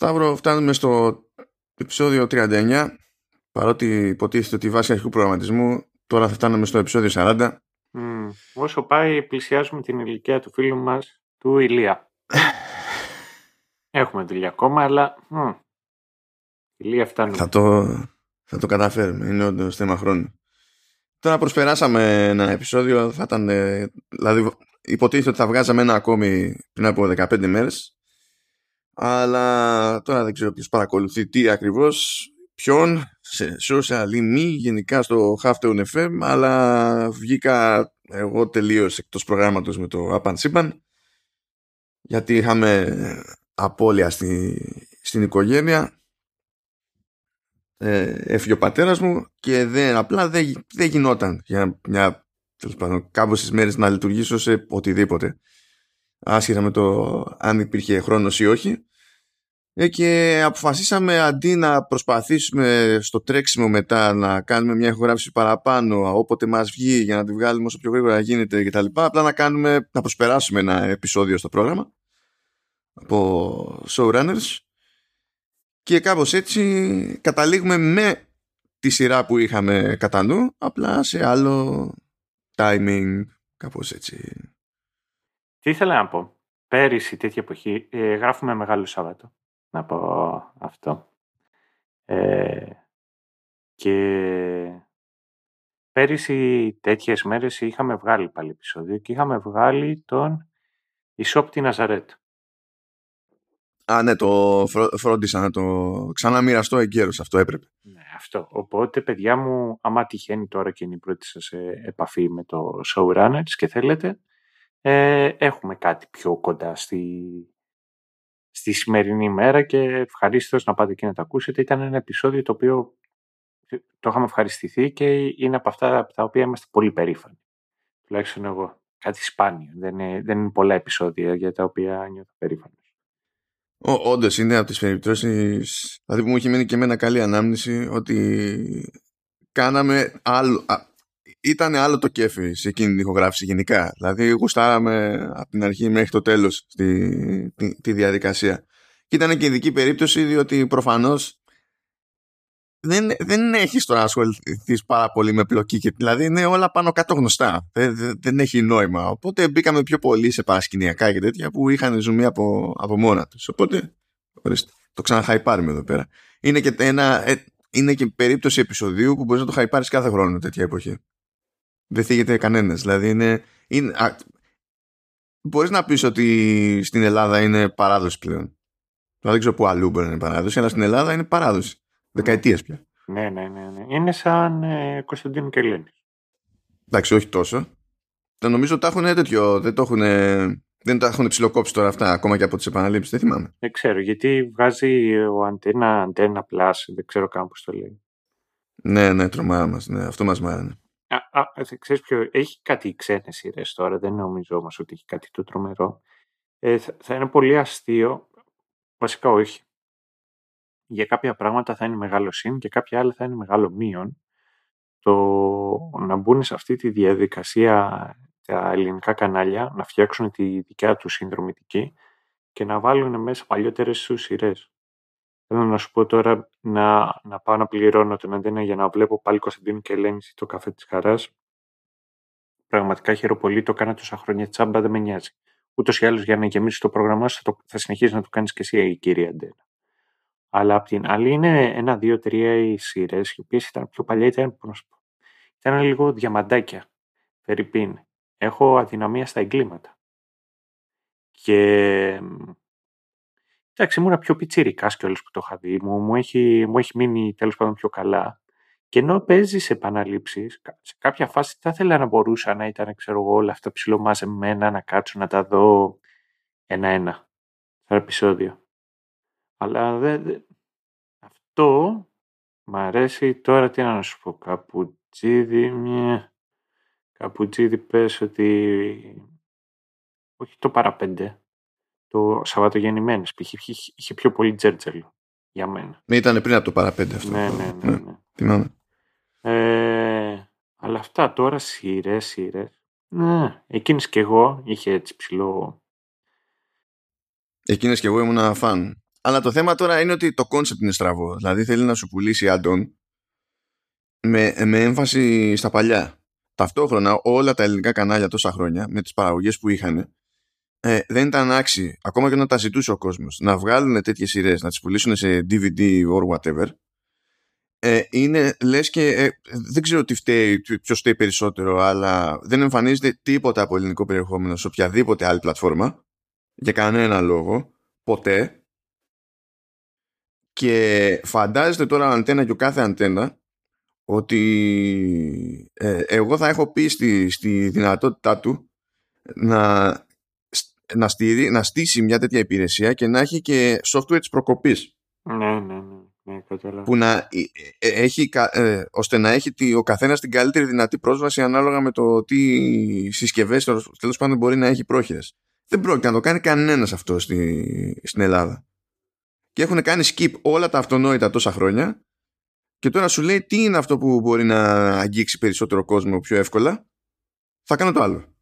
Σταύρο, φτάνουμε στο επεισόδιο 39. Παρότι υποτίθεται ότι βάσει αρχικού προγραμματισμού, τώρα θα φτάνουμε στο επεισόδιο 40. Mm. Όσο πάει, πλησιάζουμε την ηλικία του φίλου μας, του Ηλία. Έχουμε δουλειά ακόμα, αλλά mm. Ηλία φτάνουμε. Θα το, θα το καταφέρουμε. Είναι όντως θέμα χρόνου. Τώρα προσπεράσαμε ένα επεισόδιο, θα ήταν, ε, δηλαδή υποτίθεται ότι θα βγάζαμε ένα ακόμη πριν από 15 μέρες αλλά τώρα δεν ξέρω ποιος παρακολουθεί τι ακριβώς ποιον σε social ή μη γενικά στο Halftone FM αλλά βγήκα εγώ τελείως εκτός προγράμματος με το Apan Sipan γιατί είχαμε απώλεια στη, στην οικογένεια. Ε, έφυγε ο πατέρας μου και δεν, απλά δεν, δεν γινόταν για μια τέλος πάντων κάμποσες μέρες να λειτουργήσω σε οτιδήποτε. Άσχετα με το αν υπήρχε χρόνος ή όχι. ε, και αποφασίσαμε αντί να προσπαθήσουμε στο τρέξιμο μετά να κάνουμε μια ηχογράφηση παραπάνω όποτε μας βγει για να τη βγάλουμε όσο πιο γρήγορα γίνεται και τα λοιπά απλά να, κάνουμε, να προσπεράσουμε ένα επεισόδιο στο πρόγραμμα από showrunners. Και κάπως έτσι καταλήγουμε με τη σειρά που είχαμε κατά νου απλά σε άλλο timing κάπως έτσι. Τι ήθελα να πω. Πέρυσι τέτοια εποχή ε, γράφουμε Μεγάλο Σάββατο να πω αυτό. Ε, και πέρυσι τέτοιες μέρες είχαμε βγάλει πάλι επεισόδιο και είχαμε βγάλει τον Ισόπτη Ναζαρέτ. Α, ναι, το φρόντισα να το ξαναμοιραστώ εγκαίρως, αυτό έπρεπε. Ναι, αυτό. Οπότε, παιδιά μου, άμα τυχαίνει τώρα και είναι η πρώτη σας επαφή με το showrunners και θέλετε, ε, έχουμε κάτι πιο κοντά στη, στη σημερινή ημέρα και ευχαρίστως να πάτε και να το ακούσετε. Ήταν ένα επεισόδιο το οποίο το είχαμε ευχαριστηθεί και είναι από αυτά από τα οποία είμαστε πολύ περήφανοι. Τουλάχιστον εγώ. Κάτι σπάνιο. Δεν είναι, δεν είναι πολλά επεισόδια για τα οποία νιώθω περήφανος. Όντως είναι από τις περιπτώσεις. Δηλαδή που μου έχει μείνει και εμένα καλή ανάμνηση ότι κάναμε άλλο, ήταν άλλο το κέφι σε εκείνη την ηχογράφηση γενικά. Δηλαδή γουστάραμε από την αρχή μέχρι το τέλος τη, τη, τη διαδικασία. Και ήταν και ειδική περίπτωση διότι προφανώς δεν, δεν έχεις τώρα ασχοληθείς πάρα πολύ με πλοκή και δηλαδή είναι όλα πάνω κάτω γνωστά. Δεν, δεν, έχει νόημα. Οπότε μπήκαμε πιο πολύ σε παρασκηνιακά και τέτοια που είχαν ζουμί από, από μόνα τους. Οπότε ορίστε, το ξαναχαϊπάρουμε εδώ πέρα. Είναι και, ένα, ε, είναι και περίπτωση επεισοδίου που μπορείς να το χαϊπάρεις κάθε χρόνο τέτοια εποχή δεν θίγεται κανένας. Δηλαδή είναι. είναι μπορείς να πεις ότι στην Ελλάδα είναι παράδοση πλέον. δεν ξέρω πού αλλού μπορεί να είναι παράδοση, αλλά στην Ελλάδα είναι παράδοση. Δεκαετίες πια. Ναι, ναι, ναι. ναι. Είναι σαν ε, Κωνσταντίνο και Ελένη. Εντάξει, όχι τόσο. Το νομίζω ότι τα έχουν τέτοιο. Δεν το έχουν, δεν τα έχουν ψηλοκόψει τώρα αυτά ακόμα και από τις επαναλήψεις. Δεν θυμάμαι. Δεν ξέρω γιατί βγάζει ο αντένα, αντένα plus. Δεν ξέρω καν πώς το λέει. Ναι, ναι, τρομάρα μας. Ναι, αυτό μας μάρανε. Α, α, ξέρεις ποιο, έχει κάτι ξένες σειρές τώρα, δεν νομίζω όμως ότι έχει κάτι το τρομερό. Ε, θα, θα είναι πολύ αστείο, βασικά όχι. Για κάποια πράγματα θα είναι μεγάλο συν και κάποια άλλα θα είναι μεγάλο μείον. Το να μπουν σε αυτή τη διαδικασία τα ελληνικά κανάλια, να φτιάξουν τη δικιά τους συνδρομητική και να βάλουν μέσα παλιότερες σου σειρές. Θέλω να σου πω τώρα να, να πάω να πληρώνω τον αντένα για να βλέπω πάλι Κωνσταντίνο και Ελένη το καφέ της χαράς. Πραγματικά χαίρομαι πολύ. Το έκανα τόσα χρόνια τσάμπα, δεν με νοιάζει. Ούτως ή άλλως για να γεμίσει το πρόγραμμά σου θα, θα συνεχίσει να το κάνεις και εσύ, η κυρία Αντένα. Αλλά απ' την άλλη είναι ένα, δύο, τρία οι σειρές, οι οποίες ήταν πιο παλιά, ήταν, ήταν λίγο διαμαντάκια. Φερρυπίν. Έχω αδυναμία στα εγκλήματα. Και Εντάξει, ήμουν πιο πιτσιρικάς κιόλας που το είχα δει. Μου, μου, έχει, μου έχει μείνει τέλος πάντων πιο καλά. Και ενώ παίζεις σε επαναλήψεις, σε κάποια φάση θα ήθελα να μπορούσα να ήταν, ξέρω εγώ, όλα αυτά ψηλομαζεμένα, να κάτσω να τα δω ένα-ένα, σαν επεισόδιο. Αλλά δε, δε, αυτό μ' αρέσει τώρα τι να σου πω, καπουτζίδι, μια... Καπουτζίδι πες ότι... Όχι το παραπέντε, το Σαββατογεννημένες π.χ. είχε πιο πολύ τζέρτζελο για μένα. Ναι, ήταν πριν από το παραπέντε αυτό. Ναι, ναι, ναι. ναι. Θυμάμαι. Ε, αλλά αυτά τώρα σειρές, σειρές. Ναι, εκείνης και εγώ είχε έτσι ψηλό... Εκείνες και εγώ ήμουν φαν. Αλλά το θέμα τώρα είναι ότι το concept είναι στραβό. Δηλαδή θέλει να σου πουλήσει add-on με, με έμφαση στα παλιά. Ταυτόχρονα όλα τα ελληνικά κανάλια τόσα χρόνια με τις παραγωγές που είχαν ε, δεν ήταν άξιοι, ακόμα και να τα ζητούσε ο κόσμος, να βγάλουν τέτοιες σειρές, να τις πουλήσουν σε DVD or whatever ε, είναι λες και ε, δεν ξέρω τι φταίει, ποιος φταίει περισσότερο αλλά δεν εμφανίζεται τίποτα από ελληνικό περιεχόμενο σε οποιαδήποτε άλλη πλατφόρμα για κανένα λόγο, ποτέ. Και φαντάζεστε τώρα αντένα και ο κάθε αντένα ότι ε, εγώ θα έχω πει στη, στη δυνατότητά του να, να, στηρί, να στήσει μια τέτοια υπηρεσία και να έχει και software της προκοπής. Ναι, ναι, ναι. ναι που να ε, ε, έχει, ε, ώστε να έχει ο καθένας την καλύτερη δυνατή πρόσβαση ανάλογα με το τι συσκευές τέλος πάντων μπορεί να έχει πρόχειρες. Δεν πρόκειται να το κάνει κανένας αυτό στη, στην Ελλάδα. Και έχουν κάνει skip όλα τα αυτονόητα τόσα χρόνια και τώρα σου λέει τι είναι αυτό που μπορεί να αγγίξει περισσότερο κόσμο πιο εύκολα. Θα κάνω το άλλο.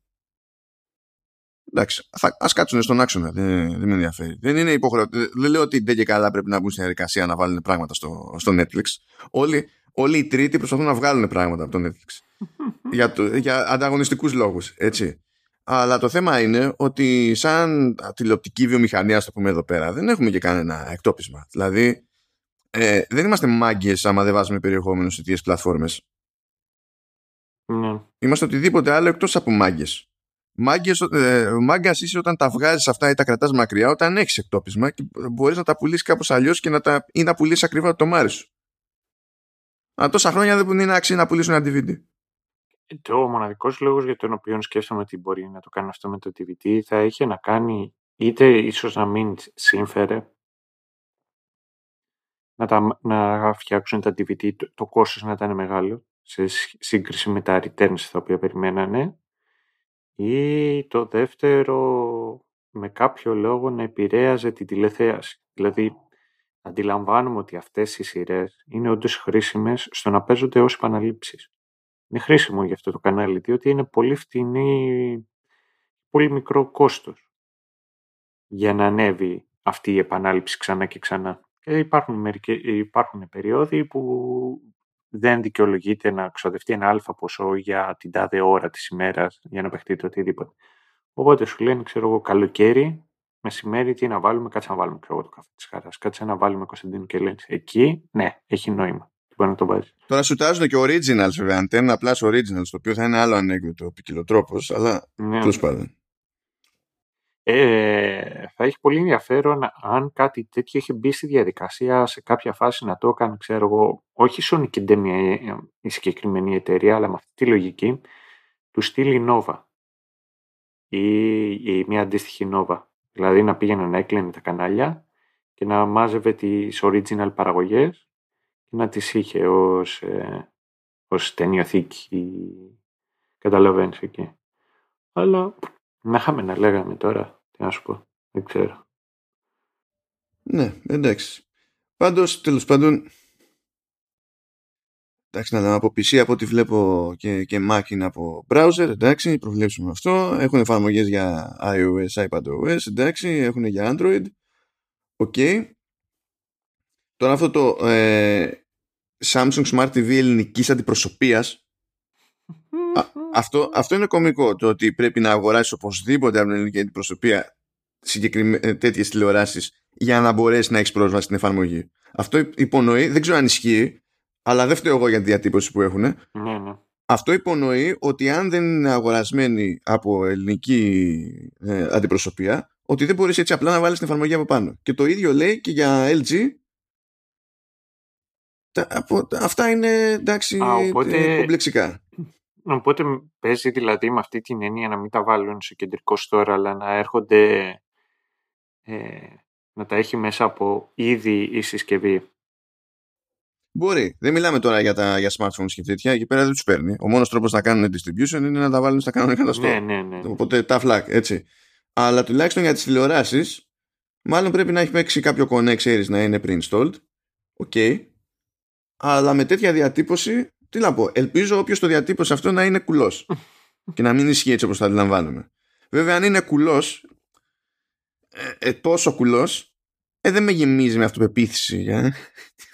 Εντάξει, θα, ας κάτσουν στον άξονα, δεν, δεν με ενδιαφέρει. Δεν είναι υποχρεωτικό. Δεν λέω ότι δεν και καλά πρέπει να μπουν στην διαδικασία να βάλουν πράγματα στο, στο Netflix. Όλοι, όλοι οι τρίτοι προσπαθούν να βγάλουν πράγματα από το Netflix. για, το, για ανταγωνιστικούς λόγους, έτσι. Αλλά το θέμα είναι ότι σαν τηλεοπτική βιομηχανία, στο πούμε εδώ πέρα, δεν έχουμε και κανένα εκτόπισμα. Δηλαδή, ε, δεν είμαστε μάγκες άμα δεν βάζουμε περιεχόμενο σε τέτοιες πλατφόρμες. Ναι. Είμαστε οτιδήποτε άλλο εκτός από μάγκες. Ε, Μάγκας είσαι όταν τα βγάζεις αυτά ή τα κρατάς μακριά, όταν έχεις εκτόπισμα και μπορείς να τα πουλήσεις κάπως αλλιώς και να τα, ή να πουλήσεις ακριβά το μάρις σου. Αλλά τόσα χρόνια δεν είναι άξιο να πουλήσουν ένα DVD. Το μοναδικός λόγος για τον οποίο σκέφτομαι ότι μπορεί να το κάνει αυτό με το DVD θα είχε να κάνει είτε ίσως να μην σύμφερε να, τα, να φτιάξουν τα DVD, το, το κόστος να ήταν μεγάλο σε σύγκριση με τα returns τα οποία περιμένανε ή το δεύτερο με κάποιο λόγο να επηρέαζε τη τηλεθέαση. Δηλαδή, αντιλαμβάνουμε ότι αυτές οι σειρές είναι όντως χρήσιμες στο να παίζονται ως επαναλήψεις. Είναι χρήσιμο για αυτό το κανάλι, διότι είναι πολύ φτηνή, πολύ μικρό κόστος για να ανέβει αυτή η επανάληψη ξανά και ξανά. Και υπάρχουν, μερικές, υπάρχουν περίοδοι που δεν δικαιολογείται να ξοδευτεί ένα αλφα ποσό για την τάδε ώρα της ημέρας για να παιχτείτε οτιδήποτε. Οπότε σου λένε, ξέρω εγώ, καλοκαίρι, μεσημέρι, τι να βάλουμε, κάτσε να βάλουμε ξέρω, το καφέ της χαράς. Κάτσε να βάλουμε Κωνσταντίνο και Λένση. Εκεί, ναι, έχει νόημα. Μπορεί να το βάζει. Τώρα σου τάζουν και originals, βέβαια. Αν θέλουν απλά originals, το οποίο θα είναι άλλο ανέκδοτο, ποικιλοτρόπο, αλλά ναι. τέλος πάντων. Ε, θα έχει πολύ ενδιαφέρον αν κάτι τέτοιο έχει μπει στη διαδικασία σε κάποια φάση να το έκανε, ξέρω εγώ, όχι Sonic και η συγκεκριμένη εταιρεία, αλλά με αυτή τη λογική του στείλει Nova ή, ή μια αντίστοιχη Nova. Δηλαδή να πήγαινε να έκλαινε τα κανάλια και να μάζευε τις original παραγωγές και να τις είχε ως, ε, ως ταινιοθήκη. Καταλαβαίνεις εκεί. Αλλά να είχαμε να λέγαμε τώρα τι να σου πω. Δεν ξέρω. Ναι, εντάξει. Πάντως, τέλος πάντων, εντάξει, να λέμε από PC από ό,τι βλέπω και, και Mac είναι από browser, εντάξει, προβλέψουμε αυτό. Έχουν εφαρμογές για iOS, iPadOS, εντάξει, έχουν για Android. OK. Okay. Τώρα αυτό το ε, Samsung Smart TV ελληνικής αντιπροσωπείας αυτό, αυτό είναι κωμικό το ότι πρέπει να αγοράσεις οπωσδήποτε από την ελληνική αντιπροσωπεία ε, τέτοιες τηλεοράσεις για να μπορέσεις να έχεις πρόσβαση στην εφαρμογή. Αυτό υπονοεί, δεν ξέρω αν ισχύει, αλλά δεν φταίω εγώ για τη διατύπωση που έχουν. Ναι, ναι. Αυτό υπονοεί ότι αν δεν είναι αγορασμένοι από ελληνική ε, αντιπροσωπεία, ότι δεν μπορείς έτσι απλά να βάλεις την εφαρμογή από πάνω. Και το ίδιο λέει και για LG. αυτά είναι εντάξει Α, οπότε... κομπλεξικά. Οπότε παίζει δηλαδή με αυτή την έννοια να μην τα βάλουν σε κεντρικό store, αλλά να έρχονται ε, να τα έχει μέσα από ήδη η συσκευή. Μπορεί. Δεν μιλάμε τώρα για, τα, για smartphones και τέτοια. Εκεί πέρα δεν τους παίρνει. Ο μόνος τρόπος να κάνουν distribution είναι να τα βάλουν στα κανονικά τα store. Ναι, ναι, ναι. Οπότε τα flag, έτσι. Αλλά τουλάχιστον για τις τηλεοράσεις, μάλλον πρέπει να έχει παίξει κάποιο connect, ξέρεις, να είναι pre-installed. OK. Okay. Αλλά με τέτοια διατύπωση τι να πω, ελπίζω όποιος το διατύπωσε αυτό να είναι κουλός. και να μην ισχύει έτσι όπως το αντιλαμβάνομαι. Βέβαια, αν είναι κουλός, ε, ε, τόσο κουλός, ε, δεν με γεμίζει με αυτοπεποίθηση για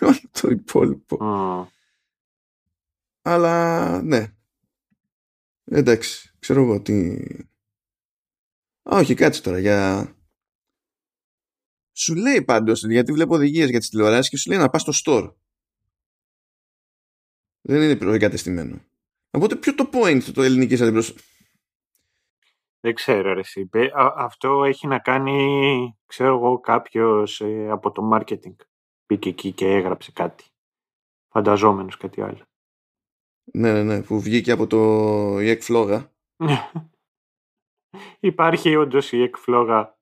όλο το υπόλοιπο. Mm. Αλλά ναι. Εντάξει, ξέρω εγώ τι... Α, όχι, κάτσε τώρα για... Σου λέει πάντως, γιατί βλέπω οδηγίες για τις τηλεοράσεις και σου λέει να πας στο store. Δεν είναι προεγκατεστημένο. Οπότε ποιο το point το ελληνικής αντιπροσωπείας. Δεν ξέρω ρε εσύ. Αυτό έχει να κάνει, ξέρω εγώ, κάποιος ε, από το marketing. Πήγε εκεί και έγραψε κάτι. Φανταζόμενος κάτι άλλο. Ναι, ναι, ναι, που βγήκε από το η εκφλόγα. υπάρχει όντως η εκφλόγα.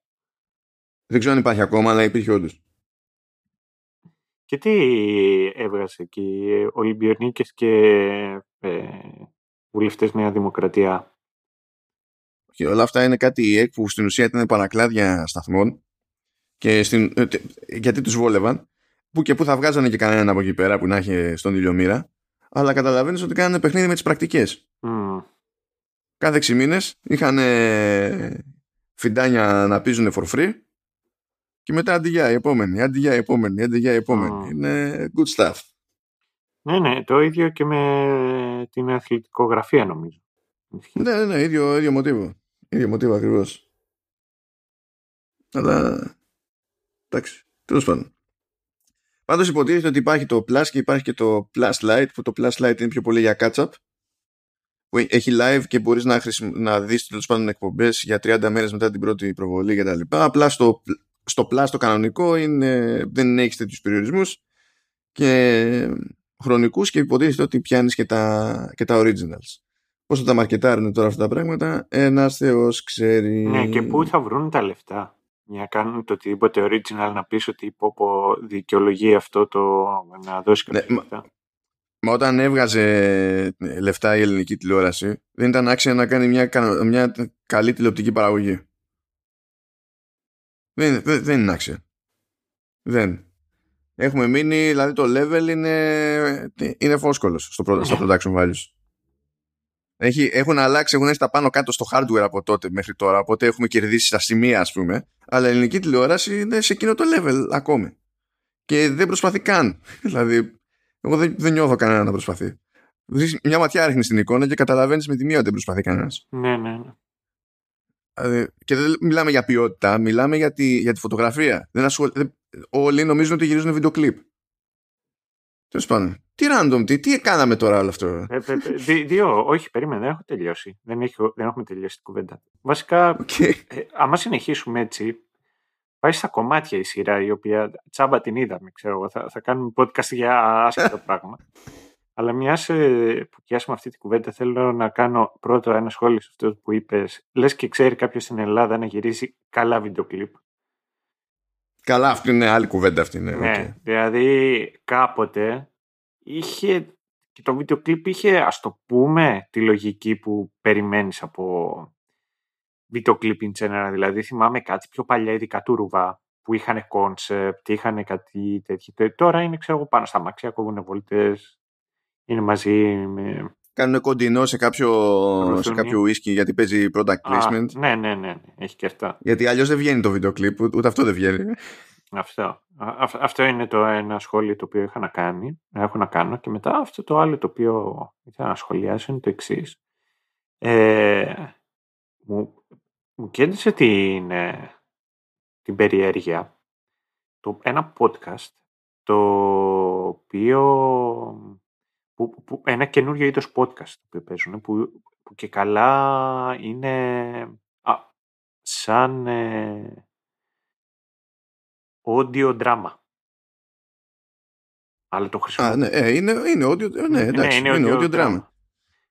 Δεν ξέρω αν υπάρχει ακόμα, αλλά υπήρχε όντως. Και τι έβγασε εκεί, Ολυμπιονίκες και ε, βουλευτές Νέα Δημοκρατία; Και όλα αυτά είναι κάτι που στην ουσία ήταν παρακλάδια σταθμών και στην, ε, γιατί τους βόλευαν που και που θα βγάζανε και κανέναν από εκεί πέρα που να έχει στον ηλιομήρα αλλά καταλαβαίνεις ότι κάνανε παιχνίδι με τις πρακτικές. Mm. Κάθε 6 μήνες είχαν φιντάνια να πίζουν for free και μετά αντί για η επόμενη, αντί για η επόμενη, αντί για η επόμενη. Mm. Είναι good stuff. Ναι, ναι, το ίδιο και με την αθλητικογραφία νομίζω. Ναι, ναι, ναι, ίδιο, ίδιο μοτίβο. Ίδιο μοτίβο ακριβώς. Αλλά. Εντάξει, τέλος πάντων. Πάντως υποτίθεται ότι υπάρχει το Plus και υπάρχει και το Plus Lite, που το Plus Lite είναι πιο πολύ για catch-up. Που έχει live και μπορείς να, χρησιμο... να δεις τέλος πάντων εκπομπές για 30 μέρες μετά την πρώτη προβολή κτλ. Απλά στο, στο Plus το κανονικό είναι... δεν έχεις τέτοιους περιορισμούς και χρονικούς και υποτίθεται ότι πιάνεις και τα, και τα originals. Πώς θα τα μαρκετάρουν τώρα αυτά τα πράγματα, ένας Θεός ξέρει. Ναι, και πού θα βρουν τα λεφτά; Για να κάνουν το οτιδήποτε original να πεις ότι πω, πω δικαιολογεί αυτό το να δώσει κάποια ναι, λεφτά. Μα, όταν έβγαζε λεφτά η ελληνική τηλεόραση δεν ήταν άξια να κάνει μια, μια καλή τηλεοπτική παραγωγή. Δεν, δεν, δεν είναι άξια. Δεν. Έχουμε μείνει, δηλαδή το level είναι, είναι φόσκολος στο, στα production values. Έχει, έχουν αλλάξει, έχουν έρθει τα πάνω κάτω στο hardware από τότε μέχρι τώρα. Οπότε έχουμε κερδίσει στα σημεία, ας πούμε. Αλλά η ελληνική τηλεόραση είναι σε εκείνο το level ακόμη. Και δεν προσπαθεί καν. δηλαδή, εγώ δεν, δεν νιώθω κανένα να προσπαθεί. Μια ματιά ρίχνεις στην εικόνα και καταλαβαίνεις με τη μία ότι δεν προσπαθεί κανένας. Ναι, ναι, ναι. Δηλαδή, και δεν μιλάμε για ποιότητα, μιλάμε για τη, για τη φωτογραφία. Δεν ασχολ... Όλοι νομίζουν ότι γυρίζουν βίντεο κλιπ. Τέλος πάντων. Τι random, τι, τι κάναμε τώρα όλο αυτό; Ε, δύο, όχι, περίμενε, δεν έχω τελειώσει. Δεν, έχω, δεν έχουμε τελειώσει την κουβέντα. Βασικά, okay. ε, άμα συνεχίσουμε έτσι, πάει στα κομμάτια η σειρά, η οποία τσάμπα την είδαμε, ξέρω εγώ. Θα, θα κάνουμε podcast για άσχετο πράγμα. Αλλά μια ε, που πιάσουμε αυτή την κουβέντα, θέλω να κάνω πρώτο ένα σχόλιο σε αυτό που είπες. Λες και ξέρει κάποιος στην Ελλάδα να γυρίσει καλά βίντεο κλιπ. Καλά, αυτή είναι άλλη κουβέντα αυτή. Ναι, ναι δηλαδή κάποτε είχε και το βίντεο κλιπ είχε, ας το πούμε, τη λογική που περιμένεις από βίντεο κλιπ in general. Δηλαδή θυμάμαι κάτι πιο παλιά, ειδικά του Ρουβά, που είχαν concept, είχαν κάτι τέτοιο. Τώρα είναι, ξέρω πάνω στα αμάξια, κόβουν βόλτες, είναι μαζί με... Κάνουν κοντινό σε κάποιο, σε κάποιο whisky γιατί παίζει product placement. ναι, ναι, ναι, ναι, έχει και αυτά. Γιατί αλλιώς δεν βγαίνει το βίντεο κλιπ, ούτε αυτό δεν βγαίνει. Αυτό. αυτό είναι το ένα σχόλιο το οποίο είχα να κάνει, έχω να κάνω και μετά αυτό το άλλο το οποίο ήθελα να σχολιάσω είναι το εξής. Ε, μου, μου κέντρισε την, ε, την περιέργεια το, ένα podcast το οποίο που, που, ένα καινούριο είδος podcast που παίζουν που, που και καλά είναι α, σαν ε, audio drama. Αλλά το χρησιμοποιώ. ναι, ε, είναι, είναι audio, ε, ναι, ναι, εντάξει, ναι, είναι, είναι audio, drama.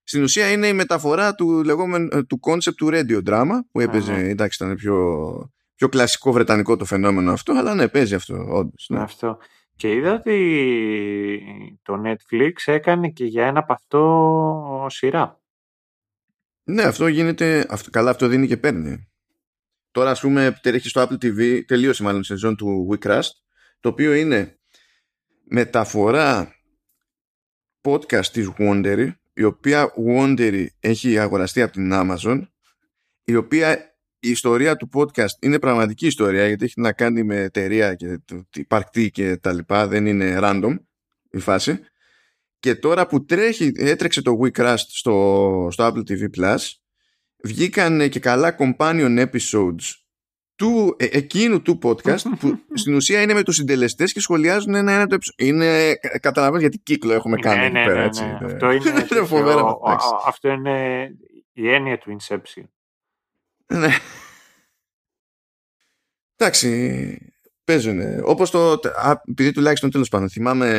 Στην ουσία είναι η μεταφορά του λεγόμενου ε, του concept του radio drama που έπαιζε, ναι. εντάξει ήταν πιο, πιο κλασικό βρετανικό το φαινόμενο αυτό, αλλά ναι, παίζει αυτό όντως. Ναι. Αυτό. Και είδα ότι το Netflix έκανε και για ένα από αυτό σειρά. Ναι, αυτό γίνεται, αυτό, καλά αυτό δίνει και παίρνει. Τώρα ας πούμε τρέχει στο Apple TV, τελείωσε μάλλον η σεζόν του WeCrust, το οποίο είναι μεταφορά podcast της Wondery, η οποία Wondery έχει αγοραστεί από την Amazon, η οποία η ιστορία του podcast είναι πραγματική ιστορία γιατί έχει να κάνει με εταιρεία και υπαρκτή και τα λοιπά, δεν είναι random η φάση. Και τώρα που τρέχει, έτρεξε το WeCrust στο, στο Apple TV Plus, βγήκαν και καλά companion episodes του, ε, εκείνου του podcast που στην ουσία είναι με τους συντελεστές και σχολιάζουν ένα-ένα το επεισόδιο. Είναι, καταλαβαίνεις γιατί κύκλο έχουμε ναι, κάνει ναι, εκεί πέρα, ναι, έτσι. ναι. Αυτό είναι, τέτοιο, αυτό είναι η έννοια του Inception. Ναι. Εντάξει, παίζουν. Όπως το. Επειδή τουλάχιστον τέλος πάντων θυμάμαι.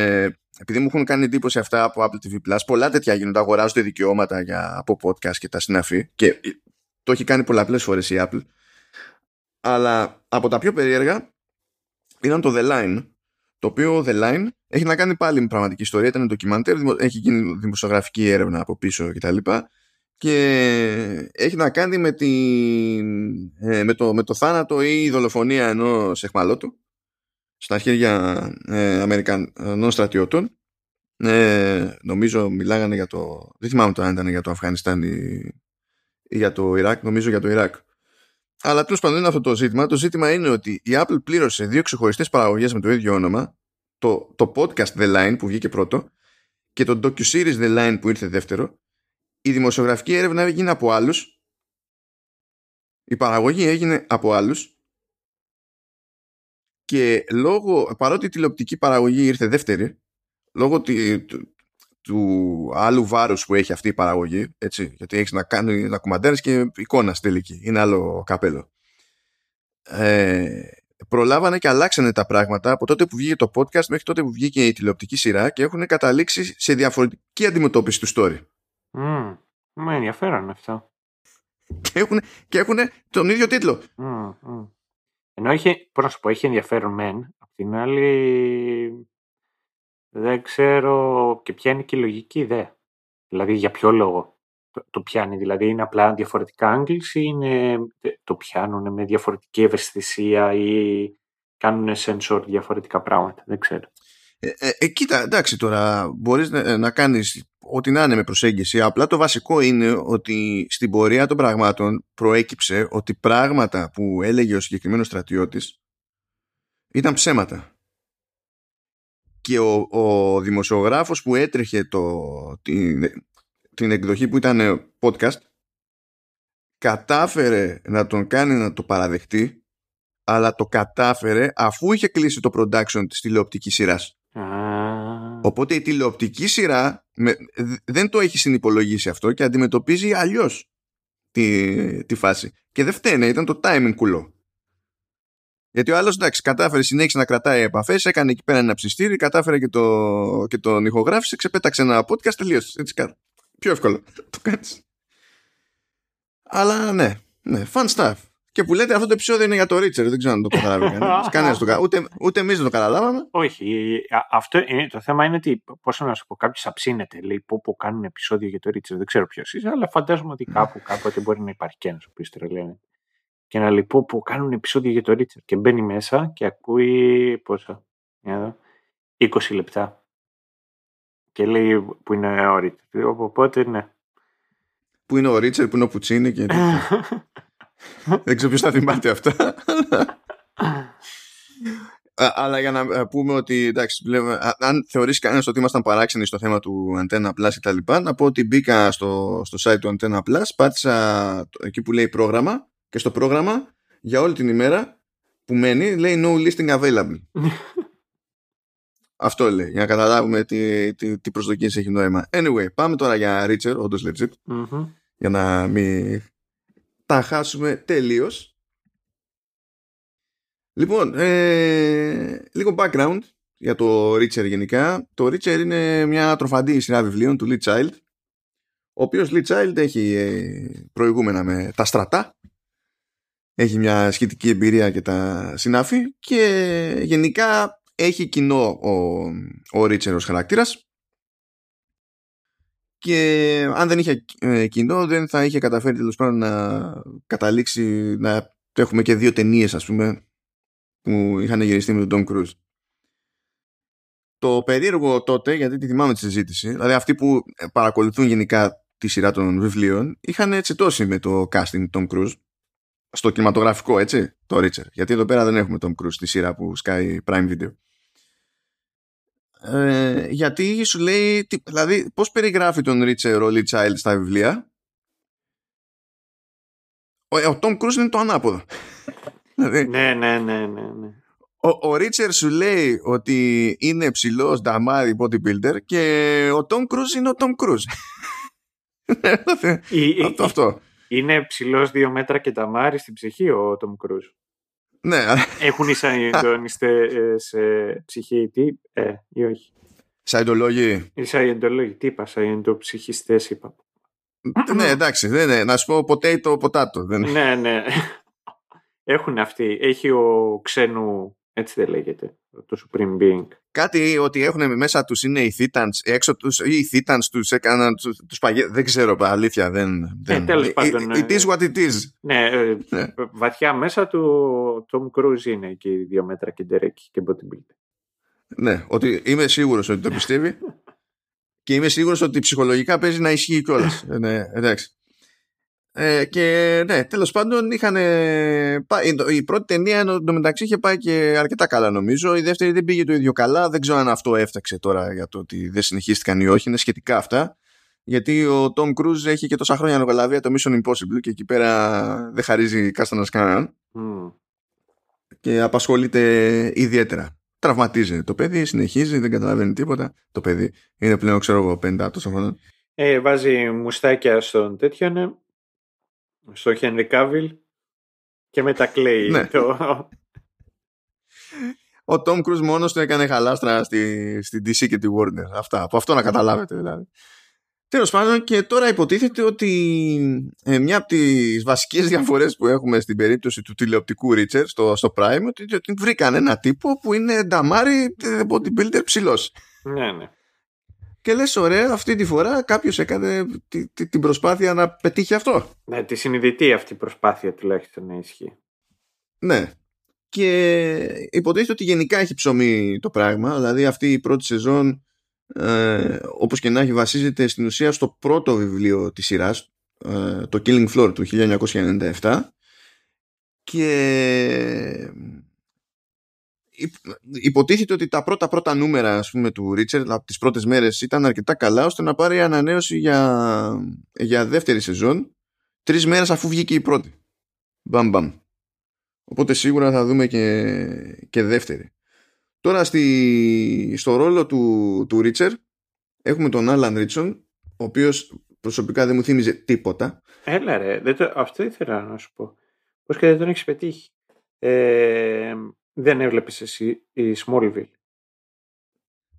Επειδή μου έχουν κάνει εντύπωση αυτά από Apple TV Plus, πολλά τέτοια γίνονται. Αγοράζονται δικαιώματα για, από podcast και τα συναφή. Και το έχει κάνει πολλαπλές φορές η Apple. Αλλά από τα πιο περίεργα ήταν το The Line. Το οποίο The Line έχει να κάνει πάλι με πραγματική ιστορία. Ήταν ντοκιμαντέρ, έχει γίνει δημοσιογραφική έρευνα από πίσω κτλ και έχει να κάνει με, την, ε, με, το, με το θάνατο ή η δολοφονία ενός εχμαλώτου στα χέρια ε, Αμερικανών στρατιώτων. Ε, νομίζω μιλάγανε για το δεν θυμάμαι το αν ήταν για το Αφγανιστάν ή, ή για το Ιράκ νομίζω για το Ιράκ. Αλλά τέλος πάντων είναι αυτό το ζήτημα. Το ζήτημα είναι ότι η Apple πλήρωσε δύο ξεχωριστές παραγωγές με το ίδιο όνομα. Το, το podcast The Line που βγήκε πρώτο και το docu-series The Line που ήρθε δεύτερο η δημοσιογραφική έρευνα έγινε από άλλους. Η παραγωγή έγινε από άλλους. Και λόγω, παρότι η τηλεοπτική παραγωγή ήρθε δεύτερη λόγω του, του, άλλου βάρους που έχει αυτή η παραγωγή έτσι, γιατί έχεις να κάνει να κουμαντέρεις και εικόνας στη τελική είναι άλλο καπέλο. Ε, προλάβανε και αλλάξανε τα πράγματα από τότε που βγήκε το podcast μέχρι τότε που βγήκε η τηλεοπτική σειρά και έχουν καταλήξει σε διαφορετική αντιμετώπιση του story Mm. Με ενδιαφέρον αυτό. Και έχουν, και έχουν τον ίδιο τίτλο. Mm, mm. Ενώ είχε, πώς να σου πω, έχει ενδιαφέρον μεν, απ' την άλλη δεν ξέρω και ποια είναι και η λογική ιδέα. Δηλαδή για ποιο λόγο το, το πιάνει, δηλαδή είναι απλά διαφορετικά άγγλες ή είναι, το πιάνουν με διαφορετική ευαισθησία ή κάνουν sensor διαφορετικά πράγματα, δεν ξέρω. Ε, ε, ε, κοίτα, εντάξει τώρα, μπορείς να, να κάνεις ό,τι να είναι με προσέγγιση. Απλά το βασικό είναι ότι στην πορεία των πραγμάτων προέκυψε ότι πράγματα που έλεγε ο συγκεκριμένος στρατιώτης ήταν ψέματα. Και ο, ο δημοσιογράφος που έτρεχε το, την, την εκδοχή που ήταν podcast κατάφερε να τον κάνει να το παραδεχτεί αλλά το κατάφερε αφού είχε κλείσει το production της τηλεοπτικής σειράς. Οπότε η τηλεοπτική σειρά με, δεν το έχει συνυπολογίσει αυτό και αντιμετωπίζει αλλιώς τη, τη φάση. Και δεν φταίνε, ήταν το timing κουλό. Γιατί ο άλλος εντάξει, κατάφερε συνέχισε να κρατάει επαφές, έκανε εκεί πέρα ένα ψιστήρι, κατάφερε και, το, και τον ηχογράφησε, ξεπέταξε ένα podcast, τελείωσε. Έτσι κάνω. Πιο εύκολο το κάνεις. Αλλά ναι, ναι, fun stuff. Και που λέτε αυτό το επεισόδιο είναι για το Ρίτσερ, δεν ξέρω αν το καταλάβει κανένας. το Ούτε, ούτε εμείς δεν το καταλάβαμε. Όχι. Αυτό είναι, το θέμα είναι ότι, πώς να σου πω, κάποιος αψίνεται. Λέει πω, πω κάνουν επεισόδιο για το Ρίτσερ. Δεν ξέρω ποιος είσαι, αλλά φαντάζομαι ότι κάπου κάποτε μπορεί να υπάρχει και ένας ο οποίος τρελαίνει. Και να λέει πω, πω κάνουν επεισόδιο για το Ρίτσερ. Και μπαίνει μέσα και ακούει πόσα. 20 λεπτά. Και λέει που είναι ο Ρίτσερ. Οπότε ναι. Που είναι ο Ρίτσερ, που είναι ο Πουτσίνη και. Δεν ξέρω ποιος θα θυμάται αυτά. Αλλά για να πούμε ότι εντάξει, αν θεωρήσει κανένας ότι ήμασταν παράξενοι στο θέμα του Antenna Plus και τα λοιπά, να πω ότι μπήκα στο, στο site του Antenna Plus, πάτησα εκεί που λέει πρόγραμμα και στο πρόγραμμα για όλη την ημέρα που μένει λέει no listing available. Αυτό λέει, για να καταλάβουμε τι, τι, τι προσδοκίες έχει νόημα. Anyway, πάμε τώρα για Richard, όντως legit, για να μην τα χάσουμε τελείως. Λοιπόν, ε, λίγο background για το Richer γενικά. Το Richer είναι μια τροφαντή σειρά βιβλίων του Lee Child, ο οποίος Lee Child έχει ε, προηγούμενα με τα στρατά, έχει μια σχετική εμπειρία και τα συνάφη και γενικά έχει κοινό ο, ο Richer ως χαρακτήρας και αν δεν είχε ε, κοινό δεν θα είχε καταφέρει τέλος πάντων να καταλήξει να έχουμε και δύο ταινίες ας πούμε που είχαν γυριστεί με τον Tom Cruise. Το περίεργο τότε, γιατί τη θυμάμαι τη συζήτηση, δηλαδή αυτοί που παρακολουθούν γενικά τη σειρά των βιβλίων, είχαν τσιτώσει με το casting Tom Cruise στο κινηματογραφικό, έτσι, το Ρίτσερ. Γιατί εδώ πέρα δεν έχουμε τον Cruise στη σειρά που σκάει Prime Video. Ε, γιατί σου λέει, δηλαδή, πώς περιγράφει τον Ρίτσερ ο Lee Child στα βιβλία; Ο, ο Tom Cruise είναι το ανάποδο. δηλαδή, ναι, ναι, ναι, ναι, ναι. Ο, ο Ρίτσερ σου λέει ότι είναι ψηλός νταμάρι bodybuilder και ο Tom Cruise είναι ο Tom Cruise. αυτό, αυτό. Είναι ψηλός δύο μέτρα και ταμάρι στην ψυχή ο Tom Cruise. Ναι. Έχουν οι Σαϊντονιστές σε ψυχή τι, ε, ή όχι; Σαϊντολόγοι. Οι Σαϊντολόγοι, τι είπα, Σαϊντοψυχιστές είπα. ναι, εντάξει, δεν είναι. Να σου πω ποτέ το ποτάτο. Δεν... ναι, ναι. Έχουν αυτοί. Έχει ο ξένου έτσι δεν λέγεται. Το Supreme Being. Κάτι ότι έχουν μέσα τους είναι οι Titans, έξω τους ή οι Titans τους έκαναν τους τους Δεν ξέρω, αλήθεια. Δεν, ε, δεν... Ε, πάντων. It, it is what it is. Ναι, ε, ναι. βαθιά μέσα του ο Tom Cruise είναι εκεί δύο μέτρα και ντερέκι και bodybuilder. Ναι, ότι είμαι σίγουρος ότι το πιστεύει και είμαι σίγουρος ότι ψυχολογικά παίζει να ισχύει κιόλας. ναι, εντάξει. Ε, και ναι, τέλος πάντων είχαν. Η πρώτη ταινία εντωμεταξύ είχε πάει και αρκετά καλά νομίζω. Η δεύτερη δεν πήγε το ίδιο καλά. Δεν ξέρω αν αυτό έφταξε τώρα για το ότι δεν συνεχίστηκαν ή όχι. Είναι σχετικά αυτά. Γιατί ο Tom Cruise έχει και τόσα χρόνια ανοκαλαβία το Mission Impossible και εκεί πέρα δεν χαρίζει κάστανα κανέναν. Mm. Και απασχολείται ιδιαίτερα. Τραυματίζει το παιδί, συνεχίζει, δεν καταλαβαίνει τίποτα. Το παιδί είναι πλέον, ξέρω εγώ, 50 τόσο χρόνο. Ε, βάζει μουστάκια στον τέτοιο, ναι στο Henry Cavill και μετακλαίει ναι. το... Ο Tom Cruise μόνος του έκανε χαλάστρα στη, στη DC και τη Warner. Αυτά. Από αυτό να καταλάβετε δηλαδή. Τέλος πάντων και τώρα υποτίθεται ότι ε, μια από τις βασικές διαφορές που έχουμε στην περίπτωση του τηλεοπτικού Richard στο, στο Prime ότι, ότι βρήκαν ένα τύπο που είναι νταμάρι ε, bodybuilder ψηλός. Ναι, ναι. Και λες ωραία αυτή τη φορά κάποιος έκανε τη, τη, την προσπάθεια να πετύχει αυτό. Ναι, τη συνειδητή αυτή η προσπάθεια τουλάχιστον να ισχύει. Ναι. Και υποτίθεται ότι γενικά έχει ψωμί το πράγμα. Δηλαδή αυτή η πρώτη σεζόν ε, όπως και να έχει βασίζεται στην ουσία στο πρώτο βιβλίο της σειράς ε, το Killing Floor του 1997 και υποτίθεται ότι τα πρώτα πρώτα νούμερα ας πούμε, του Ρίτσερ από τις πρώτες μέρες ήταν αρκετά καλά ώστε να πάρει ανανέωση για, για δεύτερη σεζόν τρεις μέρες αφού βγήκε η πρώτη. Μπαμ μπαμ. Οπότε σίγουρα θα δούμε και, και δεύτερη. Τώρα στη, στο ρόλο του, του Ρίτσερ έχουμε τον Άλαν Ρίτσον ο οποίος προσωπικά δεν μου θύμιζε τίποτα. Έλα ρε, δεν το, αυτό ήθελα να σου πω. Πώς και δεν τον έχεις πετύχει. Ε, δεν έβλεπες εσύ η Smallville;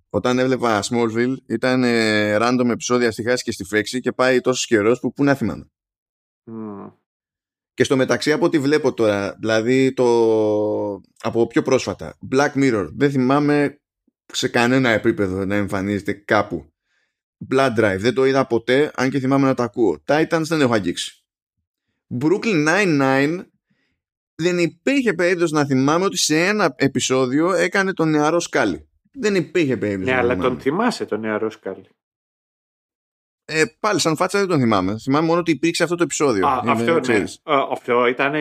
Όταν έβλεπα Smallville ήταν ε, random επεισόδια στη χάση και στη φέξη και πάει τόσος καιρός που πού να θυμάμαι. Και στο μεταξύ από ό,τι βλέπω τώρα, δηλαδή το από πιο πρόσφατα, Black Mirror, δεν θυμάμαι σε κανένα επίπεδο να εμφανίζεται κάπου. Blood Drive, δεν το είδα ποτέ, αν και θυμάμαι να το ακούω. Titans δεν έχω αγγίξει. Brooklyn Nine-Nine δεν υπήρχε περίπτωση να θυμάμαι ότι σε ένα επεισόδιο έκανε τον νεαρό σκάλι. Δεν υπήρχε περίπτωση. Ναι, αλλά τον θυμάσαι τον νεαρό σκάλι; Ε, πάλι σαν φάτσα δεν τον θυμάμαι. Θυμάμαι μόνο ότι υπήρξε αυτό το επεισόδιο. Α, αυτό, ναι. αυτό ήταν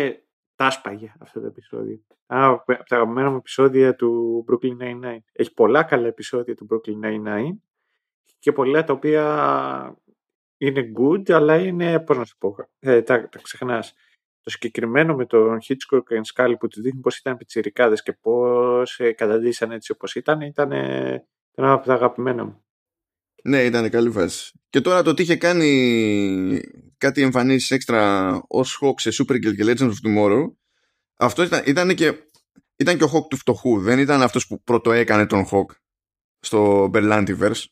τάσπαγε αυτό το επεισόδιο. Α, από τα αγαπημένα μου επεισόδια του Brooklyn Nine-Nine. Έχει πολλά καλά επεισόδια του Brooklyn Nine-Nine και πολλά τα οποία είναι good, αλλά είναι, πώς να σου πω, ε, τα, τα ξεχνάς το συγκεκριμένο με τον Hitchcock και Scully που του δείχνει πώς ήταν πιτσιρικάδες και πώς ε, καταντήσαν έτσι όπως ήταν, ήταν, ήταν ένα από τα αγαπημένα μου. Ναι, ήταν καλή φάση. Και τώρα το ότι είχε κάνει κάτι εμφανίσεις έξτρα ως Hawk σε Supergirl και Legends of Tomorrow αυτό ήταν, ήταν, και, ήταν και ο Hawk του φτωχού. Δεν ήταν αυτός που πρώτο έκανε τον Hawk στο Berlantiverse.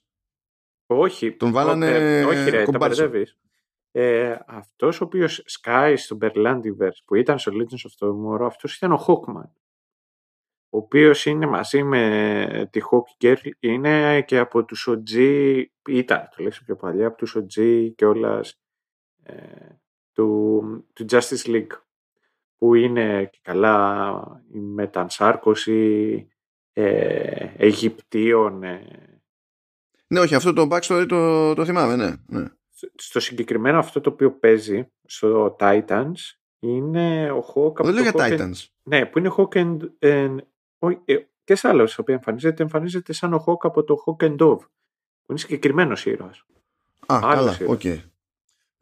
Όχι. Τον βάλανε όχι, ρε, τα ε, αυτός ο οποίος σκάει στο Berlandiverse που ήταν στο Legends of Tomorrow, αυτός ήταν ο Hawkman. Ο οποίος είναι μαζί με τη Hawk Girl, είναι και από τους OG, ήταν το λέξω πιο παλιά, από τους OG και όλας ε, του, του Justice League που είναι και καλά η μετανσάρκωση ε, Αιγυπτίων. Ε. Ναι, όχι, αυτό το backstory το, το θυμάμαι, ναι. ναι στο συγκεκριμένο αυτό το οποίο παίζει στο Titans Είναι ο Hawk από Δεν λέω το για Hawk and- Titans. Ναι, που είναι Hawk and... and... όχι, ε, και σε άλλα στο οποίο εμφανίζεται, εμφανίζεται σαν ο Hawk από το Hawk and Dove. Που είναι συγκεκριμένος ήρωας. Α, Άλλος καλά, ήρωας. οκ.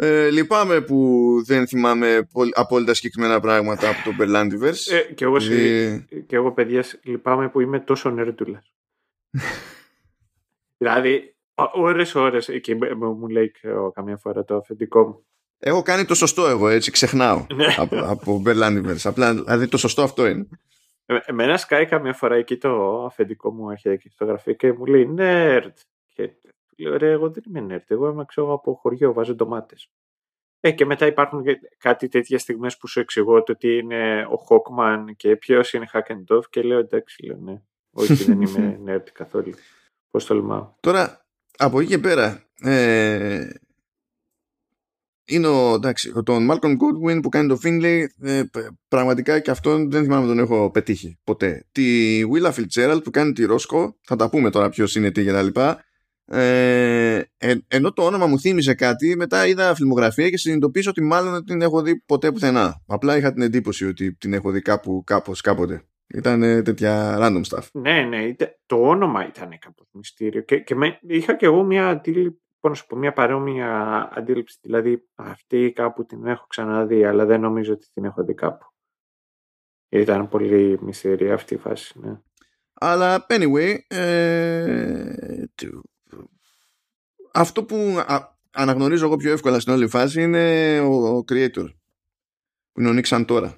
Ε, λυπάμαι που δεν θυμάμαι πολ- απόλυτα συγκεκριμένα πράγματα από το Berlantiverse. Ε, και, εγώ, συ- επειδή- και εγώ, παιδιά, λυπάμαι που είμαι τόσο νερντούλα. δηλαδή, ώρες ώρες εκεί μου μου λέει και ο- καμιά φορά το αφεντικό μου. Έχω κάνει το σωστό εγώ, έτσι ξεχνάω Ναι. από, από Berlantiverse. Απλά, δηλαδή το σωστό αυτό είναι. Ε, Εμένα σκάει καμιά φορά εκεί το αφεντικό μου έχει εκεί στο γραφείο και μου λέει nerd. Και του λέω ρε εγώ δεν είμαι nerd, εγώ είμαι ξέρω, από χωριό, βάζω ντομάτες. Ε, και μετά υπάρχουν και κάτι τέτοιες στιγμές που σου εξηγώ το τι είναι ο Hawkman και ποιος είναι Hack and Dove και λέω εντάξει λέω ναι, όχι δεν είμαι nerd καθόλου. Πώς τολμάω. Τώρα, από εκεί και πέρα, ε, είναι ο, εντάξει, ο τον Malcolm Goodwin που κάνει το Finlay, ε, π- πραγματικά και αυτόν δεν θυμάμαι τον έχω πετύχει ποτέ. Τη Willa Fitzgerald που κάνει τη Roscoe, θα τα πούμε τώρα ποιος είναι τι και τα λοιπά, ε, ε, ενώ το όνομα μου θύμιζε κάτι, μετά είδα φιλμογραφία και συνειδητοποίησα ότι μάλλον δεν την έχω δει ποτέ πουθενά. Απλά είχα την εντύπωση ότι την έχω δει κάπου, κάπως, κάποτε. Ήταν ε, τέτοια random stuff. Ναι, ναι, ήταν- το όνομα ήταν κάπως μυστήριο και, και με, είχα και εγώ μια αντίληψη, πώς να σου πω, μια παρόμοια αντίληψη, δηλαδή αυτή κάπου την έχω ξαναδεί, αλλά δεν νομίζω ότι την έχω δει κάπου. Ήταν πολύ μυστήρια αυτή η φάση, ναι. Αλλά anyway, ε, του- αυτό που α- αναγνωρίζω εγώ πιο εύκολα στην όλη φάση είναι ο, ο creator, που είναι ο Nick Santora.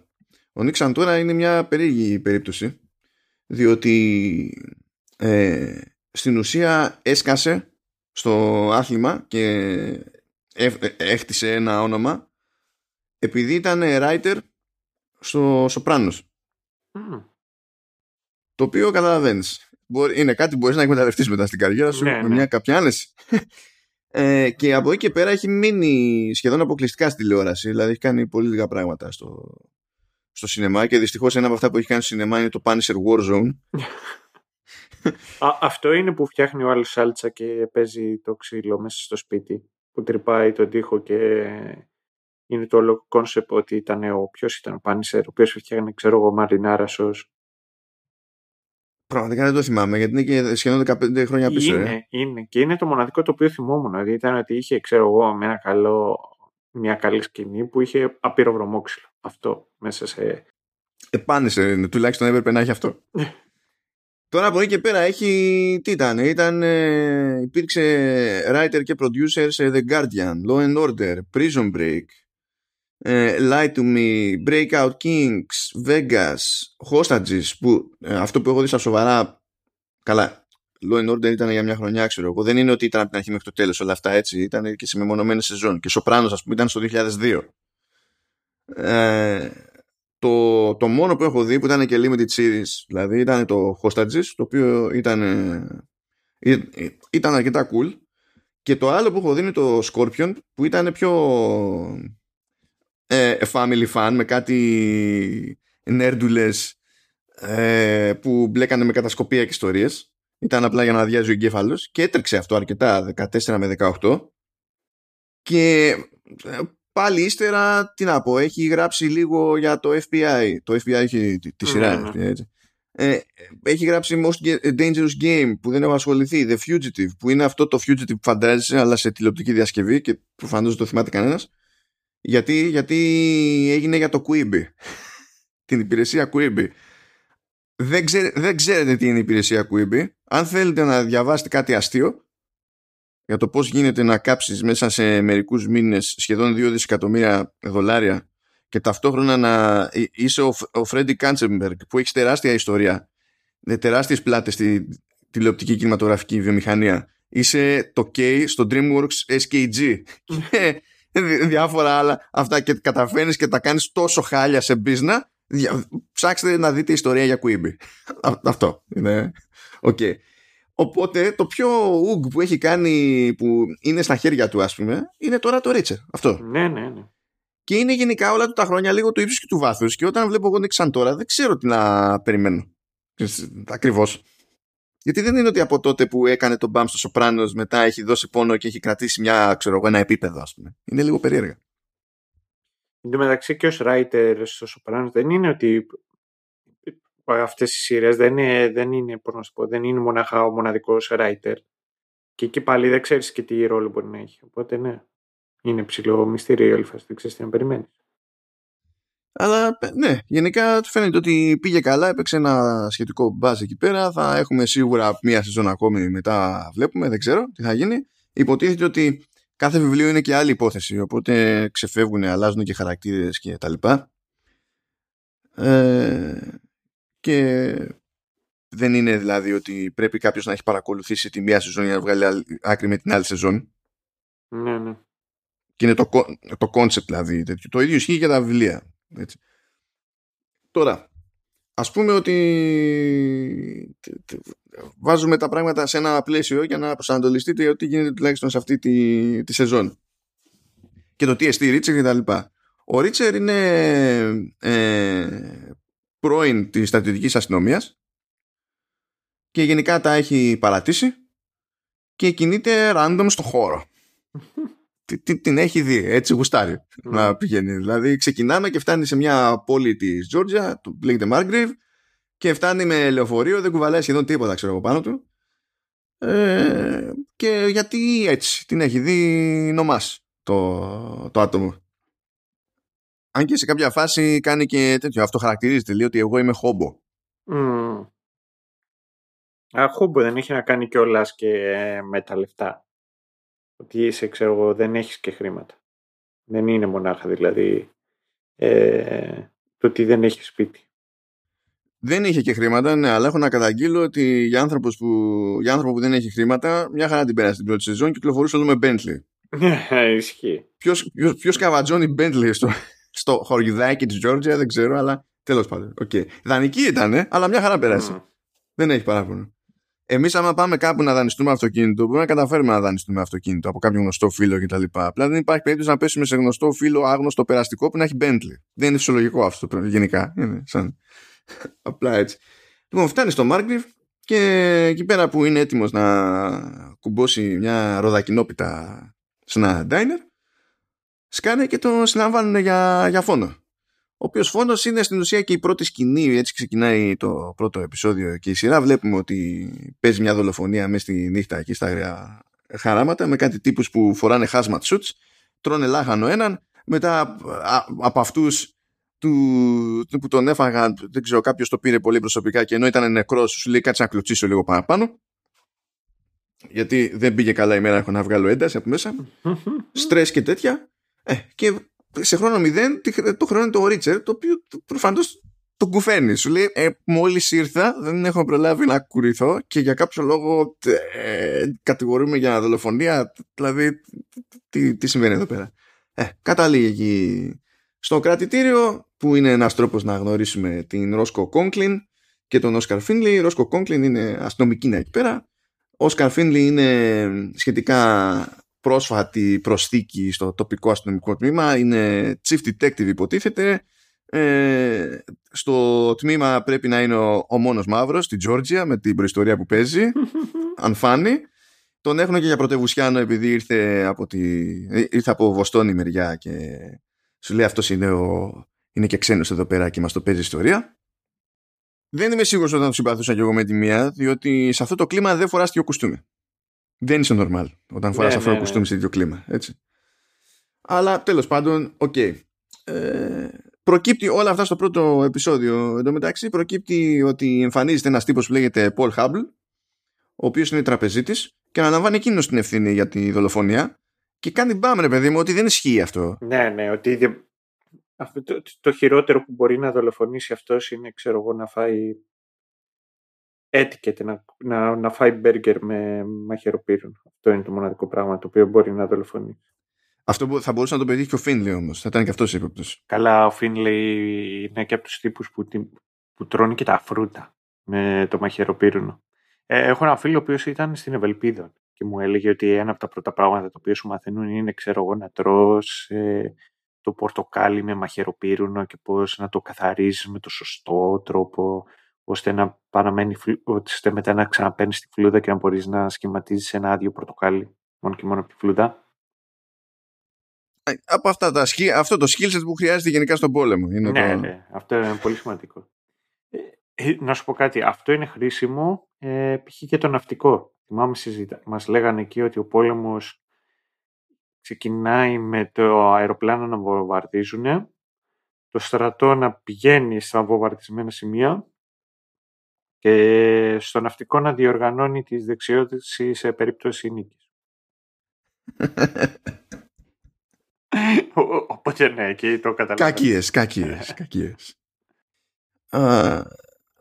Ο Nick Santora είναι μια περίεργη περίπτωση, διότι ε, στην ουσία έσκασε στο άθλημα και εύ- ε, έχτισε ένα όνομα επειδή ήταν writer στο Σοπράνος. Μμ. Το οποίο καταλαβαίνεις. Είναι κάτι που μπορείς να εκμεταλλευτείς μετά στην καριέρα σου Ναι, με ναι. μια κάποια άνεση. ε, και από εκεί και πέρα έχει μείνει σχεδόν αποκλειστικά στη τηλεόραση. Δηλαδή έχει κάνει πολύ λίγα πράγματα στο, στο σινεμά και δυστυχώς ένα από αυτά που έχει κάνει στο σινεμά είναι το Punisher Warzone. Α, αυτό είναι που φτιάχνει ο άλλος σάλτσα και παίζει το ξύλο μέσα στο σπίτι, που τρυπάει τον τοίχο και είναι το όλο concept ότι ήταν ο ποιος ήταν ο Punisher, ο οποίος φτιάχνει, ξέρω εγώ, μαρινάρα σως. Πραγματικά δεν το θυμάμαι γιατί είναι και σχεδόν 15 χρόνια πίσω. Είναι, Ε. είναι. Και είναι το μοναδικό το οποίο θυμόμουν. Δηλαδή ήταν ότι είχε, ξέρω εγώ, με ένα καλό, μια καλή σκηνή που είχε άπειρο βρωμόξυλο. Αυτό μέσα σε. Ε Punisher, είναι, τουλάχιστον έπρεπε να έχει αυτό. Τώρα από εκεί και πέρα έχει. Τι ήταν, ήταν ε, υπήρξε writer και producer σε The Guardian, Law and Order, Prison Break, ε, Lie to Me, Breakout Kings, Vegas, Hostages, που ε, αυτό που έχω δει στα σοβαρά. Καλά, Law and Order ήταν για μια χρονιά, ξέρω εγώ. Δεν είναι ότι ήταν από την αρχή μέχρι το τέλος όλα αυτά έτσι. Ήταν και σε μεμονωμένε σεζόν. Και Σοπράνο, ας πούμε, ήταν στο 2002. Ε, το, το μόνο που έχω δει που ήταν και limited series δηλαδή ήταν το Hostages το οποίο ήταν ε, ε, ήταν αρκετά cool. Και το άλλο που έχω δει είναι το Scorpion που ήταν πιο ε, family fan με κάτι νέρντουλες ε, που μπλέκανε με κατασκοπία και ιστορίες. Ήταν απλά για να αδειάζει ο εγκέφαλος και έτρεξε αυτό αρκετά 14 με 18 και ε, πάλι ύστερα, τι να πω, έχει γράψει λίγο για το FBI. Το FBI έχει τη, τη σειρά. Ναι, ναι. FBI, έτσι. Ε, έχει γράψει Most Ge- Dangerous Game που δεν έχω ασχοληθεί. The Fugitive που είναι αυτό το Fugitive που φαντάζεσαι αλλά σε τηλεοπτική διασκευή και προφανώς δεν το θυμάται κανένας. Γιατί, γιατί έγινε για το Quibi. Την υπηρεσία Quibi. Δεν, ξέρε- δεν ξέρετε τι είναι η υπηρεσία Quibi. Αν θέλετε να διαβάσετε κάτι αστείο για το πώς γίνεται να κάψεις μέσα σε μερικούς μήνες σχεδόν 2 δισεκατομμύρια δολάρια και ταυτόχρονα να εί- είσαι ο, Φ- ο Φρέντι Κάτζενμπεργκ που έχεις τεράστια ιστορία με τεράστιες πλάτες στη τηλεοπτική κινηματογραφική βιομηχανία. Είσαι το K στο DreamWorks SKG και δι- διάφορα άλλα αυτά και καταφέρνεις και τα κάνεις τόσο χάλια σε business. Δια- ψάξτε να δείτε ιστορία για Quibi. Α- αυτό είναι οκ Οπότε το πιο ουγ που έχει κάνει που είναι στα χέρια του ας πούμε είναι τώρα το Reacher. Αυτό. Ναι, ναι, ναι. Και είναι γενικά όλα του τα χρόνια λίγο του ύψους και του βάθους και όταν βλέπω εγώ Νίξαν τώρα δεν ξέρω τι να περιμένω. Ακριβώς. Γιατί δεν είναι ότι από τότε που έκανε τον Μπαμ στο Σοπράνος μετά έχει δώσει πόνο και έχει κρατήσει μια, ξέρω εγώ, ένα επίπεδο ας πούμε. Είναι λίγο περίεργα. Εν τω μεταξύ και ως writer στο Σοπράνο δεν είναι ότι αυτές οι σειρές δεν είναι, δεν είναι, πώς να πω, δεν είναι μονάχα ο μοναδικός writer. Και εκεί πάλι δεν ξέρεις και τι ρόλο μπορεί να έχει. Οπότε ναι, είναι ψηλό μυστήριο η δεν ξέρεις τι να περιμένεις. Αλλά ναι, γενικά φαίνεται ότι πήγε καλά, έπαιξε ένα σχετικό μπάζ εκεί πέρα. Θα έχουμε σίγουρα μία σεζόν ακόμη μετά βλέπουμε, δεν ξέρω τι θα γίνει. Υποτίθεται ότι κάθε βιβλίο είναι και άλλη υπόθεση, οπότε ξεφεύγουν, αλλάζουν και χαρακτήρες και τα λοιπά. Ε, και δεν είναι δηλαδή ότι πρέπει κάποιος να έχει παρακολουθήσει τη μία σεζόν για να βγάλει άκρη με την άλλη σεζόν. Ναι, ναι. Και είναι το, το concept δηλαδή. Το ίδιο ισχύει για τα βιβλία. Έτσι. Τώρα, ας πούμε ότι βάζουμε τα πράγματα σε ένα πλαίσιο για να προσανατολιστείτε ότι γίνεται τουλάχιστον σε αυτή τη, τη σεζόν. Και το τι εστί Ρίτσερ και τα λοιπά. Ο Ρίτσερ είναι ε, πρώην της στρατιωτικής αστυνομίας και γενικά τα έχει παρατήσει και κινείται random στο χώρο. την έχει δει, έτσι γουστάρει ναι. να πηγαίνει. Δηλαδή ξεκινάμε και φτάνει σε μια πόλη της Τζόρτζια, που λέγεται Μάργκριβ, και φτάνει με λεωφορείο, δεν κουβαλάει σχεδόν τίποτα, ξέρω εγώ πάνω του. Ε, και γιατί έτσι, την έχει δει νομάς το, το άτομο. Αν και σε κάποια φάση κάνει και τέτοιο, αυτό χαρακτηρίζεται, λέει ότι εγώ είμαι χόμπο. Mm. Α, χόμπο δεν έχει να κάνει κιόλας και με τα λεφτά ότι είσαι, ξέρω εγώ, δεν έχεις και χρήματα. Δεν είναι μονάχα δηλαδή ε, το ότι δεν έχεις σπίτι. Δεν είχε και χρήματα, ναι, αλλά έχω να καταγγείλω ότι για, άνθρωπος που, για άνθρωπο που δεν έχει χρήματα, μια χαρά την πέρασε την πρώτη σεζόν και κυκλοφορούσε όλο με Bentley. Ναι, ισχύει. Ποιος, ποιος, ποιος καβατζώνει Bentley στο, στο χωριουδάκι της Georgia, δεν ξέρω, αλλά τέλος πάντων. Okay. Δανεική ήταν, αλλά μια χαρά πέρασε. Δεν έχει παράπονο. Εμείς, άμα πάμε κάπου να δανειστούμε αυτοκίνητο, μπορούμε να καταφέρουμε να δανειστούμε αυτοκίνητο από κάποιο γνωστό φίλο κτλ. Απλά δεν υπάρχει περίπτωση να πέσουμε σε γνωστό φίλο άγνωστο περαστικό που να έχει Bentley. Δεν είναι φυσιολογικό αυτό γενικά. Είναι σαν. Απλά έτσι. Λοιπόν, φτάνει στο Markgrave και εκεί πέρα που είναι έτοιμος να κουμπώσει μια ροδακινόπιτα σε ένα diner, σκάνε και τον συλλαμβάνουν για, για φόνο. Ο οποίος φόνος είναι στην ουσία και η πρώτη σκηνή, έτσι ξεκινάει το πρώτο επεισόδιο και η σειρά. Βλέπουμε ότι παίζει μια δολοφονία μέσα στη νύχτα εκεί στα χαράματα με κάτι τύπους που φοράνε hazmat suits, τρώνε λάχανο έναν, μετά από αυτούς του, που τον έφαγαν, δεν ξέρω, κάποιος το πήρε πολύ προσωπικά και ενώ ήταν νεκρός, σου λέει κάτσε να κλωτσίσω λίγο παραπάνω. Γιατί δεν πήγε καλά η μέρα, έχω να βγάλω ένταση από μέσα. Στρες και τέτοια. Ε, και σε χρόνο μηδέν το χρόνο είναι το Ρίτσερ, το οποίο προφανώς το κουφαίνει. Σου λέει, ε, μόλις ήρθα, δεν έχω προλάβει να κουρηθώ και για κάποιο λόγο ε, κατηγορούμε για δολοφονία. Δηλαδή, τι, τι συμβαίνει εδώ πέρα. Ε, καταλήγει στο κρατητήριο, που είναι ένας τρόπος να γνωρίσουμε την Ρόσκο Κόγκλιν και τον Όσκαρ Φίνλι. Η Ρόσκο Κόγκλιν είναι αστυνομική να εκεί πέρα. Ο Όσκαρ Φίνλι είναι σχετικά πρόσφατη προσθήκη στο τοπικό αστυνομικό τμήμα. Είναι chief detective υποτίθεται. Ε, στο τμήμα πρέπει να είναι ο, ο μόνος μαύρος στη Τζόρτζια με την προϊστορία που παίζει αν φάνει. Τον έχουν και για πρωτευουσιάνο επειδή ήρθε από, τη, ήρθε από Βοστόνη μεριά και σου λέει αυτός είναι, ο, είναι και ξένος εδώ πέρα και μας το παίζει ιστορία δεν είμαι σίγουρος ότι θα τον συμπαθούσα και εγώ με τη μία διότι σε αυτό το κλίμα δεν φοράς και κουστούμι δεν είσαι normal όταν φοράς ναι, αυτό το ναι, κουστούμι ναι. σε ίδιο κλίμα. Έτσι. Αλλά τέλος πάντων, OK. Okay. Ε, προκύπτει όλα αυτά στο πρώτο επεισόδιο. Εν τω μεταξύ προκύπτει ότι εμφανίζεται ένας τύπος που λέγεται Paul Hubble, ο οποίος είναι τραπεζίτης και αναλαμβάνει εκείνος την ευθύνη για τη δολοφονία και κάνει μπάμ, ρε παιδί μου, ότι δεν ισχύει αυτό. Ναι, ναι, ότι αυτό το, το, χειρότερο που μπορεί να δολοφονήσει αυτός είναι, ξέρω εγώ, να φάει έτικεται να, να, να φάει μπέργκερ με μαχαιροπύρων. Αυτό είναι το μοναδικό πράγμα το οποίο μπορεί να δολοφονεί. Αυτό θα μπορούσε να το πετύχει και ο Φίνλι όμως. Θα ήταν και αυτός ύποπτο. Καλά, ο Φίνλι είναι και από τους τύπους που, που τρώνε και τα φρούτα με το μαχαιροπύρουνο. Ε, έχω ένα φίλο ο οποίος ήταν στην Ευελπίδα και μου έλεγε ότι ένα από τα πρώτα πράγματα τα οποία σου μαθαίνουν είναι, ξέρω εγώ, να τρως ε, το πορτοκάλι με μαχαιροπύρουνο και πώς να το καθαρίζεις με το σωστό τρόπο ώστε να παραμένει, ώστε μετά να ξαναπαίνει τη φλούδα και να μπορείς να σχηματίζεις ένα άδειο πορτοκάλι μόνο και μόνο από τη φλούδα. από αυτά τα, αυτό το skill που χρειάζεται γενικά στον πόλεμο. Είναι ναι, το... ναι, αυτό είναι πολύ σημαντικό. Ε, ε, να σου πω κάτι, αυτό είναι χρήσιμο ε, π.χ. και το ναυτικό. Θυμάμαι συζήτα. Μας λέγανε εκεί ότι ο πόλεμος ξεκινάει με το αεροπλάνο να βομβαρδίζουν, το στρατό να πηγαίνει στα βομβαρδισμένα σημεία και στο ναυτικό να διοργανώνει τις δεξιότητες σε περίπτωση νίκης. Οπότε ναι, εκεί το καταλαβαίνω. Κακίες, κακίες, κακίες.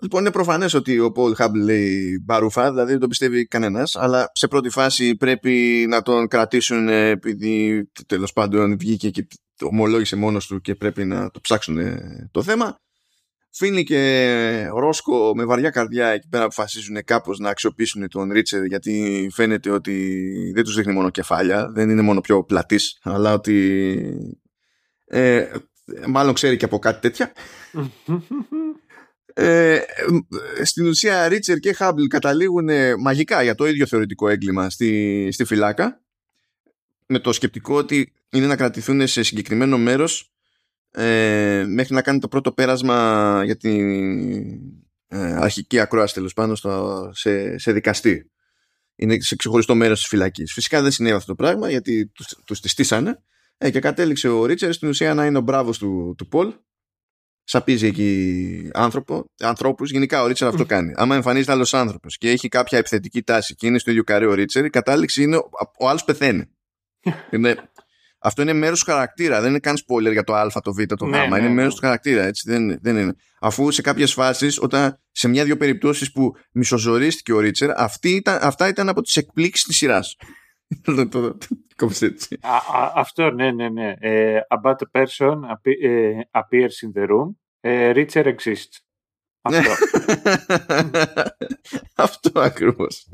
Λοιπόν, είναι προφανές ότι ο Πολ Χάμπ λέει μπαρούφα, δηλαδή δεν το πιστεύει κανένας, αλλά σε πρώτη φάση πρέπει να τον κρατήσουν επειδή τέλος πάντων βγήκε και το ομολόγησε μόνος του και πρέπει να το ψάξουν το θέμα. Φίνει και Ρόσκο με βαριά καρδιά εκεί πέρα αποφασίζουν κάπως να αξιοποιήσουν τον Ρίτσερ γιατί φαίνεται ότι δεν τους δείχνει μόνο κεφάλια, δεν είναι μόνο πιο πλατής, αλλά ότι ε, μάλλον ξέρει και από κάτι τέτοια. Ε, στην ουσία Ρίτσερ και Χάμπλ καταλήγουν μαγικά για το ίδιο θεωρητικό έγκλημα στη, στη φυλάκα με το σκεπτικό ότι είναι να κρατηθούν σε συγκεκριμένο μέρος ε, μέχρι να κάνει το πρώτο πέρασμα για την ε, αρχική ακρόαση τέλος πάνω στο, σε, σε δικαστή. Είναι σε ξεχωριστό μέρος της φυλακής. Φυσικά δεν συνέβη αυτό το πράγμα γιατί τους τη στήσανε ε, και κατέληξε ο Ρίτσερ στην ουσία να είναι ο μπράβος του, του Πολ. Σαπίζει εκεί άνθρωπο, ανθρώπους. Γενικά ο Ρίτσερ αυτό κάνει. Άμα εμφανίζεται άλλος άνθρωπος και έχει κάποια επιθετική τάση και είναι στο ίδιο καρέ ο Ρίτσερ, η κατάληξη είναι ο, ο άλλος πεθαίνει. είναι αυτό είναι μέρος του χαρακτήρα. Δεν είναι καν spoiler για το Α, το Β, το Γ. Ναι, είναι ναι, μέρος ναι. του χαρακτήρα. Έτσι. Δεν, δεν είναι. Αφού σε κάποιες φάσεις, όταν σε μια-δύο περιπτώσεις που μισοζωρίστηκε ο Ρίτσερ, αυτά ήταν από τις εκπλήξεις της σειράς. Αυτό, ναι, ναι, ναι. Uh, about a person uh, appears in the room. Uh, Richard exists. Αυτό. Αυτό ακριβώς.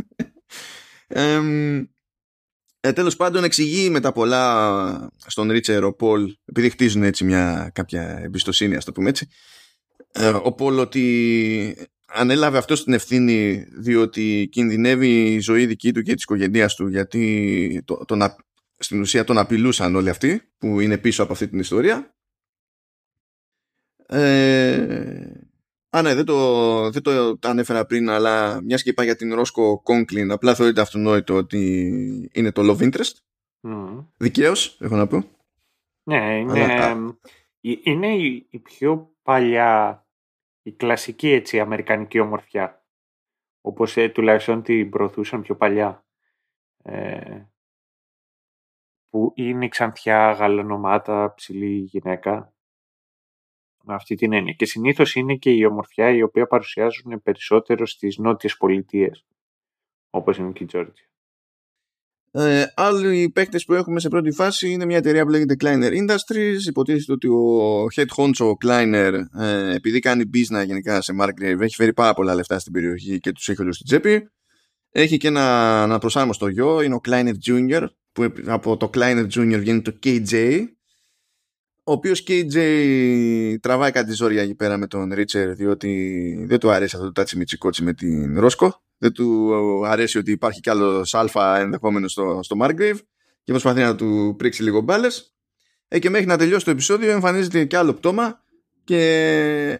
Ε, Τέλος πάντων, εξηγεί με τα πολλά στον Ρίτσερ ο Πολ, επειδή χτίζουν έτσι μια κάποια εμπιστοσύνη, ας το πούμε έτσι, ε, ο Πολ ότι ανέλαβε αυτό την ευθύνη διότι κινδυνεύει η ζωή δική του και της οικογένειας του γιατί το, το, το, στην ουσία τον απειλούσαν όλοι αυτοί που είναι πίσω από αυτή την ιστορία. Ε, Α, ναι, δεν το, δεν το ανέφερα πριν, αλλά μιας και είπα για την Ρόσκο Κόνκλιν, απλά θεωρείται αυτονόητο ότι είναι το love interest. Mm. Δικαίως, έχω να πω. Ναι, είναι, αλλά... είναι η, η, πιο παλιά, η κλασική έτσι, αμερικανική ομορφιά. Όπως ε, τουλάχιστον την προωθούσαν πιο παλιά. Ε, που είναι η ξανθιά, γαλανομάτα, ψηλή γυναίκα με αυτή την έννοια. Και συνήθως είναι και η ομορφιά η οποία παρουσιάζουν περισσότερο στις νότιες πολιτείες, όπως είναι και η Τζόρτζια. Ε, άλλοι παίκτες που έχουμε σε πρώτη φάση είναι μια εταιρεία που λέγεται Kleiner Industries. Υποτίθεται ότι ο head honcho Kleiner, ε, επειδή κάνει business γενικά σε Markgrave, έχει φέρει πάρα πολλά λεφτά στην περιοχή και τους έχει όλους στην τσέπη. Έχει και ένα, ένα προσάρμοστο γιο, είναι ο Kleiner Junior, που από το Kleiner Junior βγαίνει το KJ, ο οποίος KJ τραβάει κάτι ζόρια εκεί πέρα με τον Ρίτσερ διότι δεν του αρέσει αυτό το τάτσι μιτσικότσι με την Ρόσκο δεν του αρέσει ότι υπάρχει κι άλλος αλφα ενδεχόμενος στο, στο Margrave και προσπαθεί να του πρίξει λίγο μπάλες. Ε, και μέχρι να τελειώσει το επεισόδιο εμφανίζεται κι άλλο πτώμα και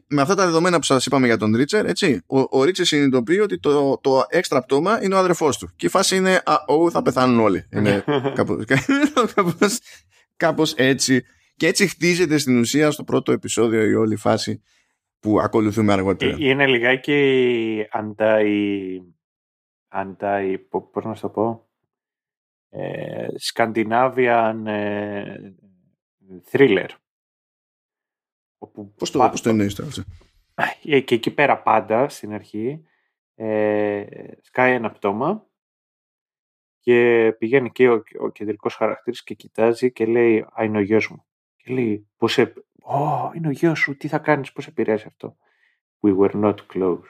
με αυτά τα δεδομένα που σας είπαμε για τον Ρίτσερ έτσι, ο, ο Ρίτσερ συνειδητοποιεί ότι το, το έξτρα πτώμα είναι ο αδερφός του και η φάση είναι α, ο, θα πεθάνουν όλοι. Είναι κάπως, κάπως, κάπως έτσι και έτσι χτίζεται στην ουσία στο πρώτο επεισόδιο η όλη φάση που ακολουθούμε αργότερα. Ε, είναι λιγάκι αντάι, αντάι πώς να το πω, ε, Σκανδινάβιαν ε, thriller. πώς το, πώς το εννοείς αυτό; Ε, και εκεί πέρα πάντα στην αρχή ε, σκάει ένα πτώμα και πηγαίνει και ο, ο κεντρικός χαρακτήρας και κοιτάζει και λέει «Α, είναι ο γιος μου». Και λέει, πώς Ω, είναι ο γιος σου, τι θα κάνεις, πώς επηρεάζει αυτό; We were not close.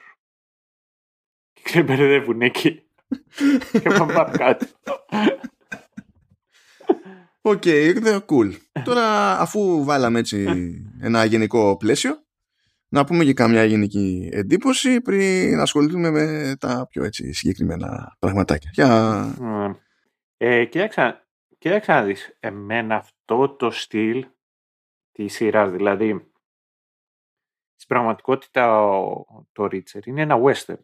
Και ξεμπερδεύουν εκεί. και πάμε κάτω. OK, okay, cool. Τώρα, αφού βάλαμε έτσι ένα γενικό πλαίσιο, να πούμε και καμιά γενική εντύπωση πριν ασχοληθούμε με τα πιο έτσι συγκεκριμένα πραγματάκια. Για... Ε, κοίταξα, κοίταξα να δεις, εμένα αυτό το στυλ της σειράς. Δηλαδή, στην πραγματικότητα το Ρίτσερ είναι ένα western.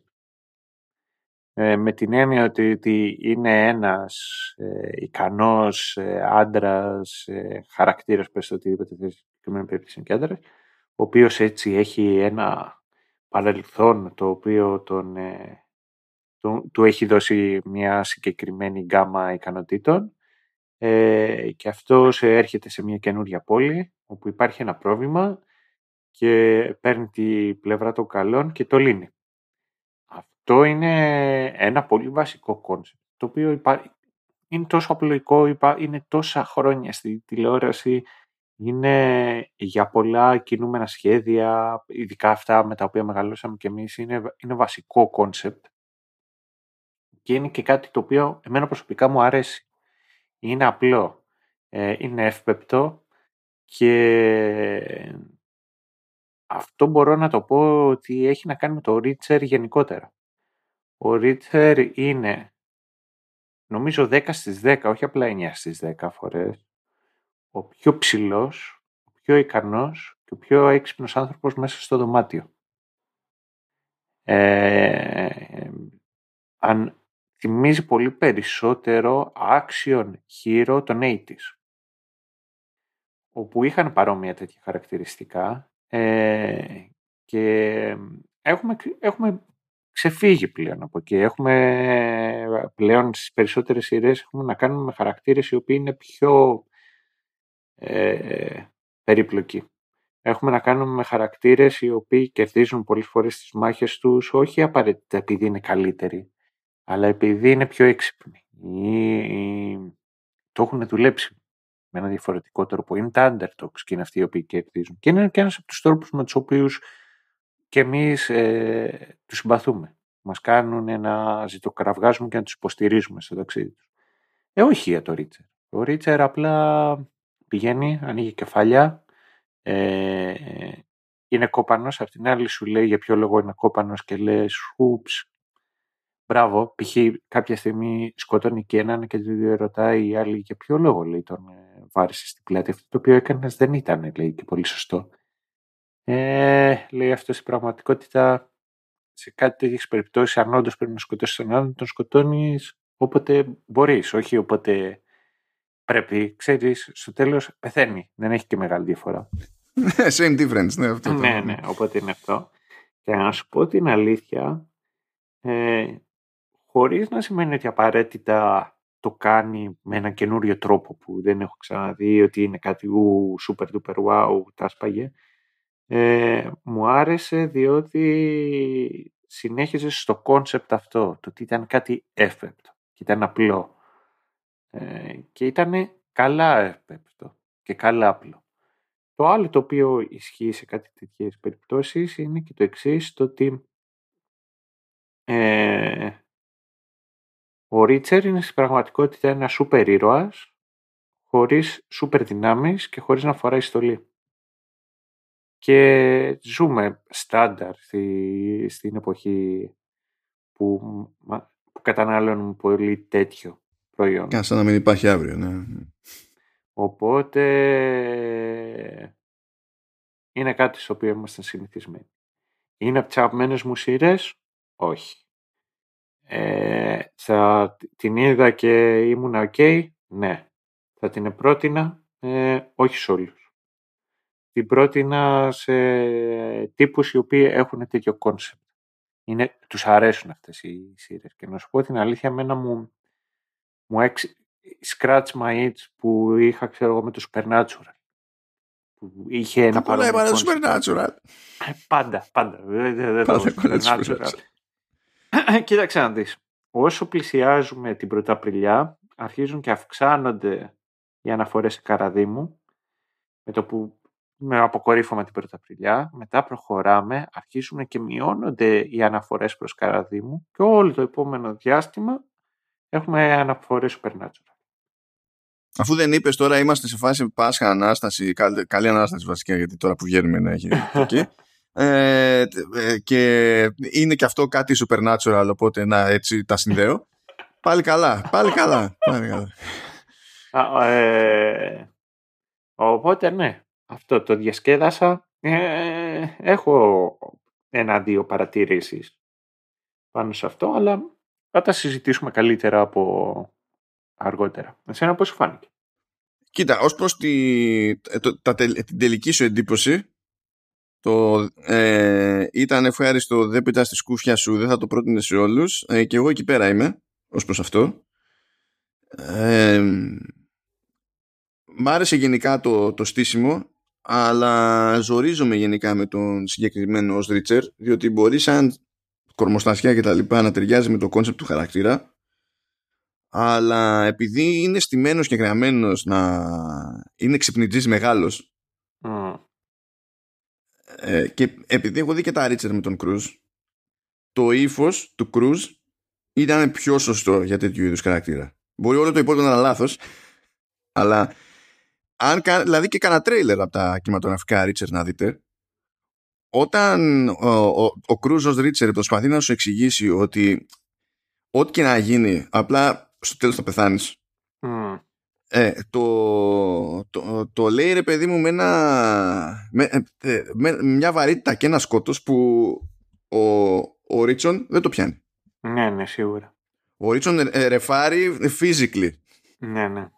Ε, με την έννοια ότι, είναι ένας ε, ικανός ε, άντρας, ε, χαρακτήρας, πες το οτιδήποτε θες, συγκεκριμένη περίπτωση και άντρας, ο οποίος έτσι έχει ένα παρελθόν το οποίο τον, ε, του, έχει δώσει μια συγκεκριμένη γκάμα ικανοτήτων ε, και αυτός έρχεται σε μια καινούρια πόλη όπου υπάρχει ένα πρόβλημα και παίρνει τη πλευρά των καλών και το λύνει. Αυτό είναι ένα πολύ βασικό κόνσεπτ, το οποίο είναι τόσο απλοϊκό, είναι τόσα χρόνια στη τηλεόραση, είναι για πολλά κινούμενα σχέδια, ειδικά αυτά με τα οποία μεγαλώσαμε κι εμείς, είναι, είναι βασικό κόνσεπτ και είναι και κάτι το οποίο εμένα προσωπικά μου αρέσει. Είναι απλό, ε, είναι εύπεπτο και αυτό μπορώ να το πω ότι έχει να κάνει με το Ρίτσερ γενικότερα. Ο Ρίτσερ είναι νομίζω 10 στις 10, όχι απλά 9 στις 10 φορές, ο πιο ψηλός, ο πιο ικανός και ο πιο έξυπνος άνθρωπος μέσα στο δωμάτιο. Ε, αν θυμίζει πολύ περισσότερο action hero των 80's όπου είχαν παρόμοια τέτοια χαρακτηριστικά ε, και έχουμε, έχουμε ξεφύγει πλέον από εκεί. Έχουμε πλέον στις περισσότερες σειρές έχουμε να κάνουμε με χαρακτήρες οι οποίοι είναι πιο ε, περίπλοκοι. Έχουμε να κάνουμε με χαρακτήρες οι οποίοι κερδίζουν πολλές φορές τις μάχες τους όχι απαραίτητα επειδή είναι καλύτεροι αλλά επειδή είναι πιο έξυπνοι ή, το έχουν δουλέψει με ένα διαφορετικό τρόπο. Είναι τα underdogs και είναι αυτοί οι οποίοι κερδίζουν. Και είναι και ένας από τους τρόπους με τους οποίους και εμείς ε, τους συμπαθούμε. Μας κάνουν να ζητοκραυγάζουμε και να τους υποστηρίζουμε στο ταξίδι τους. Ε, όχι για το Ρίτσερ. Ο Ρίτσερ απλά πηγαίνει, ανοίγει κεφάλια, ε, είναι κόπανος, απ' την άλλη σου λέει για ποιο λόγο είναι κόπανος και λες, ούψ, Μπράβο, π.χ. κάποια στιγμή σκοτώνει και έναν και του ρωτάει η άλλη για ποιο λόγο λέει τον ε, βάρισε στην πλάτη. Αυτό το οποίο έκανες δεν ήταν, λέει και πολύ σωστό. Ε, λέει αυτός στην πραγματικότητα σε κάτι τέτοιες περιπτώσεις, αν όντως πρέπει να σκοτώσεις τον άλλον, τον σκοτώνεις όποτε μπορείς, όχι όποτε πρέπει. Ξέρεις, στο τέλος πεθαίνει. Δεν έχει και μεγάλη διαφορά. Same difference, ναι, αυτό. ναι, ναι, οπότε είναι αυτό. Και να σου πω την αλήθεια, ε, χωρίς να σημαίνει ότι απαραίτητα το κάνει με ένα καινούριο τρόπο που δεν έχω ξαναδεί ότι είναι κάτι ου, super duper wow, τα σπαγε. Ε, μου άρεσε διότι συνέχιζε στο κόνσεπτ αυτό, το ότι ήταν κάτι εύπεπτο και ήταν απλό. Ε, και ήταν καλά εύπεπτο και καλά απλό. Το άλλο το οποίο ισχύει σε κάτι τέτοιες περιπτώσεις είναι και το εξής, το ότι ε, ο Ρίτσερ είναι στην πραγματικότητα ένας σούπερ ήρωας, χωρίς σούπερ δυνάμεις και χωρίς να φοράει στολή. Και ζούμε στάνταρ στη, στην εποχή που, που καταναλώνουμε πολύ τέτοιο προϊόν. Και σαν να μην υπάρχει αύριο, ναι. Οπότε είναι κάτι στο οποίο είμαστε συνηθισμένοι. Είναι από τις μου σειρές; Όχι. Ε, θα την είδα και ήμουν ok, ναι. Θα την πρότεινα, ε, όχι σε όλους. Την πρότεινα σε τύπους οι οποίοι έχουν τέτοιο κόνσεπτ. Είναι, τους αρέσουν αυτές οι σειρές. Και να σου πω την αλήθεια, εμένα μου, μου έξυσε, scratch my itch που είχα, ξέρω εγώ, με το Supernatural. Που είχε ένα παρόμοιο. το Supernatural; Ε, πάντα, πάντα. Δεν, δεν, Supernatural. Κοίταξε να δεις. Όσο πλησιάζουμε την Πρωταπριλιά, αρχίζουν και αυξάνονται οι αναφορές σε Καραδίμου, με το που με αποκορύφωμα την Πρωταπριλιά, μετά προχωράμε, αρχίζουν και μειώνονται οι αναφορές προς Καραδίμου και όλο το επόμενο διάστημα έχουμε αναφορές Supernatural. Αφού δεν είπες τώρα είμαστε σε φάση Πάσχα Ανάσταση, καλή, καλή Ανάσταση βασικά γιατί τώρα που βγαίνουμε να έχει εκεί. Ε, ε, και είναι και αυτό κάτι supernatural οπότε να έτσι τα συνδέω πάλι καλά πάλι καλά, πάλι καλά. Α, ε, Οπότε ναι, αυτό το διασκέδασα. Ε, έχω ένα-δύο παρατηρήσεις πάνω σε αυτό, αλλά θα τα συζητήσουμε καλύτερα από αργότερα. Εσένα πώς σου φάνηκε; Κοίτα, ως προς τη, ε, τα, την τελική σου εντύπωση, το ε, ήταν ευχάριστο, δεν πετάς στη σκούφια σου, δεν θα το πρότεινες σε όλους ε, και εγώ εκεί πέρα είμαι ως προς αυτό. Ε, μ' άρεσε γενικά το, το στήσιμο αλλά ζορίζομαι γενικά με τον συγκεκριμένο ως Ρίτσερ διότι μπορεί σαν κορμοστασιά και τα λοιπά να ταιριάζει με το κόνσεπτ του χαρακτήρα αλλά επειδή είναι στημένος και γραμμένος να είναι ξυπνητής μεγάλος ε, και επειδή έχω δει και τα Ρίτσερ με τον Κρούζ το ύφος του Κρούζ ήταν πιο σωστό για τέτοιου είδους χαρακτήρα. Μπορεί όλο το υπόλοιπο να είναι λάθος αλλά αν, δηλαδή και κανένα τρέιλερ από τα κινηματογραφικά Ρίτσερ να δείτε όταν ο, ο, ο Κρούζος Ρίτσερ προσπαθεί να σου εξηγήσει ότι ό,τι και να γίνει απλά στο τέλος θα πεθάνεις ε, το, το, το, λέει ρε παιδί μου με, ένα, με, ε, με μια βαρύτητα και ένα σκότος που ο, ο Ρίτσον δεν το πιάνει. Ναι, ναι, σίγουρα. Ο Ρίτσον ε, ρεφάρει physically. Ναι, ναι.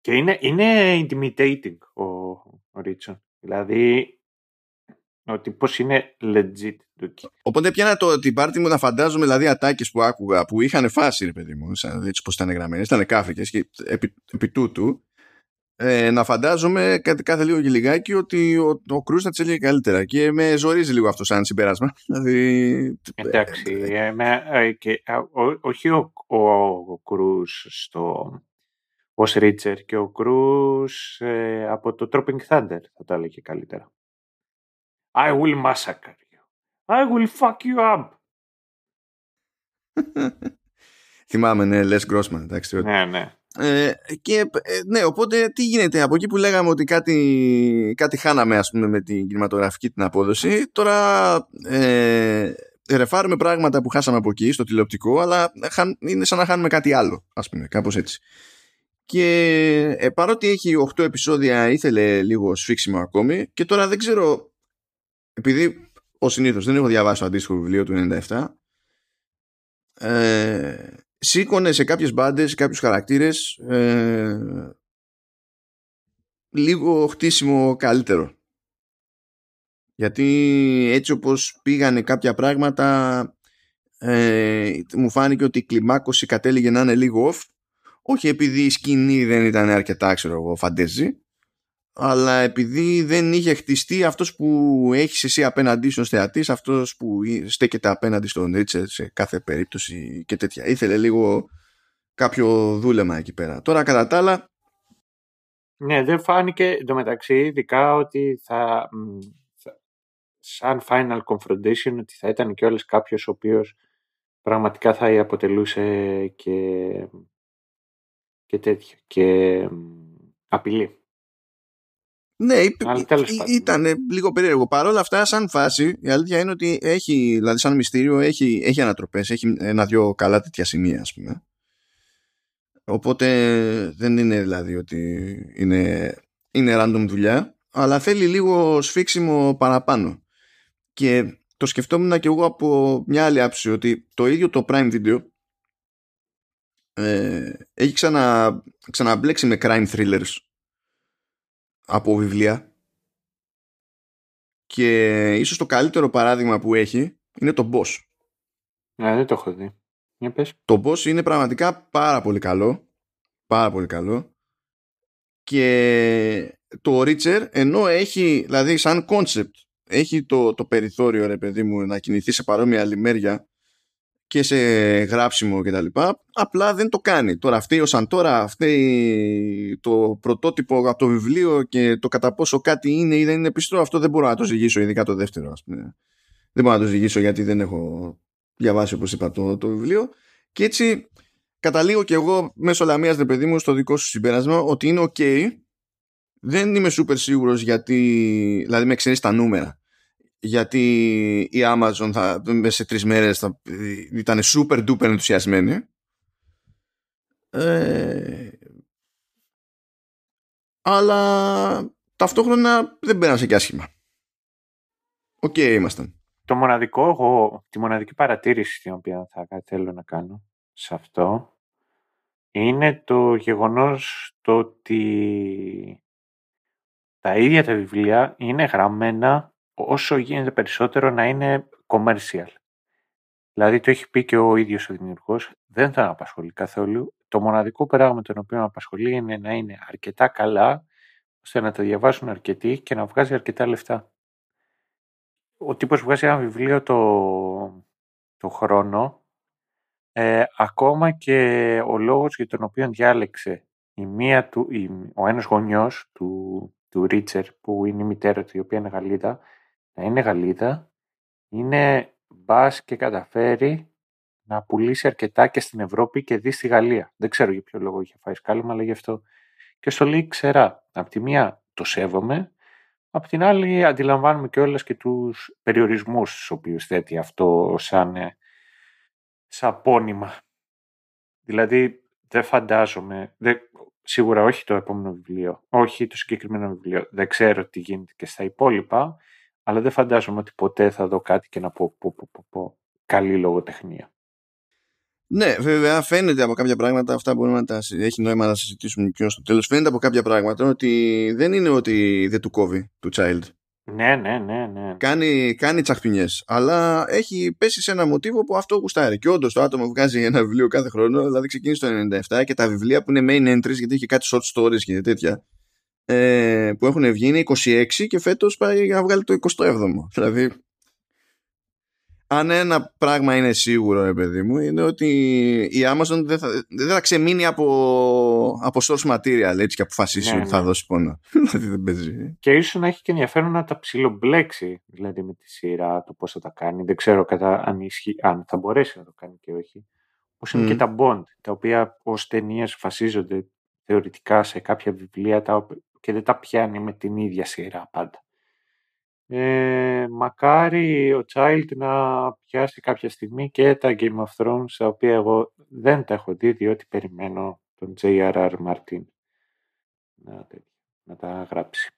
Και είναι, είναι intimidating ο, ο Ρίτσον. Δηλαδή, ότι πώς είναι legit. Οπότε πιάνα το, την πάρτι μου να φαντάζομαι δηλαδή ατάκες που άκουγα που είχαν φάση ρε παιδί μου, σαν, έτσι πως ήταν γραμμένες, ήταν κάφρικες και επί, επί τούτου ε, να φαντάζομαι κάτι κάθε λίγο και λιγάκι ότι ο, ο Κρούζ θα τις έλεγε καλύτερα και με ζορίζει λίγο αυτό σαν συμπέρασμα. Δηλαδή, Εντάξει, ε, με, ε, και, ο, όχι ο, ο, ο Κρούζ στο, ως Ρίτσερ και ο Κρούζ ε, από το Tropping Thunder θα τα έλεγε καλύτερα. I will massacre you. I will fuck you up. Θυμάμαι, ναι, Les Grossman, εντάξει. Ναι, ναι. Ε, και ε, ναι, οπότε τι γίνεται από εκεί που λέγαμε ότι κάτι, κάτι χάναμε ας πούμε με την κινηματογραφική την απόδοση τώρα ε, ρεφάρουμε πράγματα που χάσαμε από εκεί στο τηλεοπτικό αλλά είναι σαν να χάνουμε κάτι άλλο ας πούμε κάπως έτσι και ε, παρότι έχει 8 επεισόδια ήθελε λίγο σφίξιμο ακόμη και τώρα δεν ξέρω επειδή ο συνήθως δεν έχω διαβάσει το αντίστοιχο βιβλίο του 97 ε, σήκωνε σε κάποιες μπάντες, σε κάποιους χαρακτήρες ε, λίγο χτίσιμο καλύτερο. Γιατί έτσι όπως πήγανε κάποια πράγματα ε, μου φάνηκε ότι η κλιμάκωση κατέληγε να είναι λίγο off. Όχι επειδή η σκηνή δεν ήταν αρκετά ξέρω εγώ φαντέζη αλλά επειδή δεν είχε χτιστεί αυτός που έχεις εσύ απέναντί στον θεατής, αυτός που στέκεται απέναντι στον Ρίτσερ σε κάθε περίπτωση και τέτοια. Ήθελε λίγο κάποιο δούλεμα εκεί πέρα. Τώρα κατά τα άλλα... Ναι, δεν φάνηκε μεταξύ ειδικά ότι θα, σαν final confrontation ότι θα ήταν και όλες κάποιος ο οποίος πραγματικά θα αποτελούσε και, και τέτοιο και απειλή. Ναι, ήταν λίγο περίεργο. Παρ' όλα αυτά, σαν φάση, η αλήθεια είναι ότι έχει, δηλαδή σαν μυστήριο, έχει, έχει ανατροπές, έχει ένα-δυο καλά τέτοια σημεία, ας πούμε. Οπότε δεν είναι δηλαδή ότι είναι, είναι random δουλειά, αλλά θέλει λίγο σφίξιμο παραπάνω. Και το σκεφτόμουν και εγώ από μια άλλη άψη, ότι το ίδιο το Prime Video ε, έχει ξανα, ξαναμπλέξει με crime thrillers από βιβλία και ίσως το καλύτερο παράδειγμα που έχει είναι το Boss. Ναι, δεν το έχω δει. Για πες. Το Boss είναι πραγματικά πάρα πολύ καλό. Πάρα πολύ καλό. Και το Richer ενώ έχει, δηλαδή σαν concept, έχει το, το περιθώριο ρε παιδί μου να κινηθεί σε παρόμοια λιμέρια και σε γράψιμο και τα λοιπά, απλά δεν το κάνει. Τώρα αυτή ως τώρα, αυτή το πρωτότυπο από το βιβλίο και το κατά πόσο κάτι είναι ή δεν είναι πιστό, αυτό δεν μπορώ να το ζυγίσω, ειδικά το δεύτερο ας πούμε. Δεν μπορώ να το ζυγίσω γιατί δεν έχω διαβάσει όπως είπα το, το βιβλίο και έτσι καταλήγω και εγώ μέσω λαμίας ρε παιδί μου στο δικό σου συμπέρασμα ότι είναι ok δεν είμαι σούπερ σίγουρος γιατί δηλαδή με ξέρεις τα νούμερα γιατί η Amazon θα, μέσα σε τρεις μέρες θα, ήταν super duper ενθουσιασμένη ε, αλλά ταυτόχρονα δεν πέρασε και άσχημα. OK okay, ήμασταν. Το μοναδικό, εγώ, τη μοναδική παρατήρηση την οποία θα θέλω να κάνω σε αυτό είναι το γεγονός το ότι τα ίδια τα βιβλία είναι γραμμένα όσο γίνεται περισσότερο να είναι commercial. Δηλαδή το έχει πει και ο ίδιος ο δημιουργός, δεν τον απασχολεί καθόλου. Το μοναδικό πράγμα το οποίο απασχολεί είναι να είναι αρκετά καλά ώστε να τα διαβάσουν αρκετοί και να βγάζει αρκετά λεφτά. Ο τύπος βγάζει ένα βιβλίο το, το χρόνο ε, ακόμα και ο λόγος για τον οποίο διάλεξε η μία του, η, ο ένας γονιός του, του Ρίτσερ που είναι η μητέρα του η οποία είναι Γαλλίδα να είναι Γαλλίδα είναι μπας και καταφέρει να πουλήσει αρκετά και στην Ευρώπη και δει στη Γαλλία. Δεν ξέρω για ποιο λόγο είχε φάει σκάλυμα, αλλά γι' αυτό. Και στο λέει ξερά. Απ' τη μία το σέβομαι, απ' την άλλη αντιλαμβάνουμε και όλες και τους περιορισμούς στους οποίους θέτει αυτό σαν, ε, σαν πόνημα. Δηλαδή δεν φαντάζομαι, δεν, σίγουρα όχι το επόμενο βιβλίο, όχι το συγκεκριμένο βιβλίο, δεν ξέρω τι γίνεται και στα υπόλοιπα, αλλά δεν φαντάζομαι ότι ποτέ θα δω κάτι και να πω, πω, πω, πω, πω καλή λογοτεχνία. Ναι, βέβαια φαίνεται από κάποια πράγματα, αυτά μπορούμε να τα έχει νόημα να συζητήσουμε πιο στο τέλος, φαίνεται από κάποια πράγματα ότι δεν είναι ότι δεν του κόβει του Child. Ναι, ναι, ναι, ναι. Κάνει, κάνει τσαχπινιές, αλλά έχει πέσει σε ένα μοτίβο που αυτό γουστάρει. Και όντως το άτομο βγάζει ένα βιβλίο κάθε χρόνο, δηλαδή ξεκίνησε το 97 και τα βιβλία που είναι main entries, γιατί έχει κάτι short stories και τέτοια, ε, που έχουν βγει είναι 26 και φέτος πάει για να βγάλει το 27ο. Δηλαδή, αν ένα πράγμα είναι σίγουρο, ρε παιδί μου, είναι ότι η Amazon δεν θα, δεν θα ξεμείνει από, από source material έτσι και αποφασίσει ναι, ότι θα ναι. δώσει πόνο. δηλαδή δεν παίζει. Και ίσως να έχει και ενδιαφέρον να τα ψιλομπλέξει δηλαδή με τη σειρά, το πώς θα τα κάνει. Δεν ξέρω κατά αν, ισχύ, αν θα μπορέσει να το κάνει και όχι. Όπω είναι και τα Bond, τα οποία ως ταινίες βασίζονται θεωρητικά σε κάποια βιβλία τα και δεν τα πιάνει με την ίδια σειρά πάντα. Ε, μακάρι ο Child να πιάσει κάποια στιγμή και τα Game of Thrones, τα οποία εγώ δεν τα έχω δει, διότι περιμένω τον J.R.R. Martin να, να τα γράψει.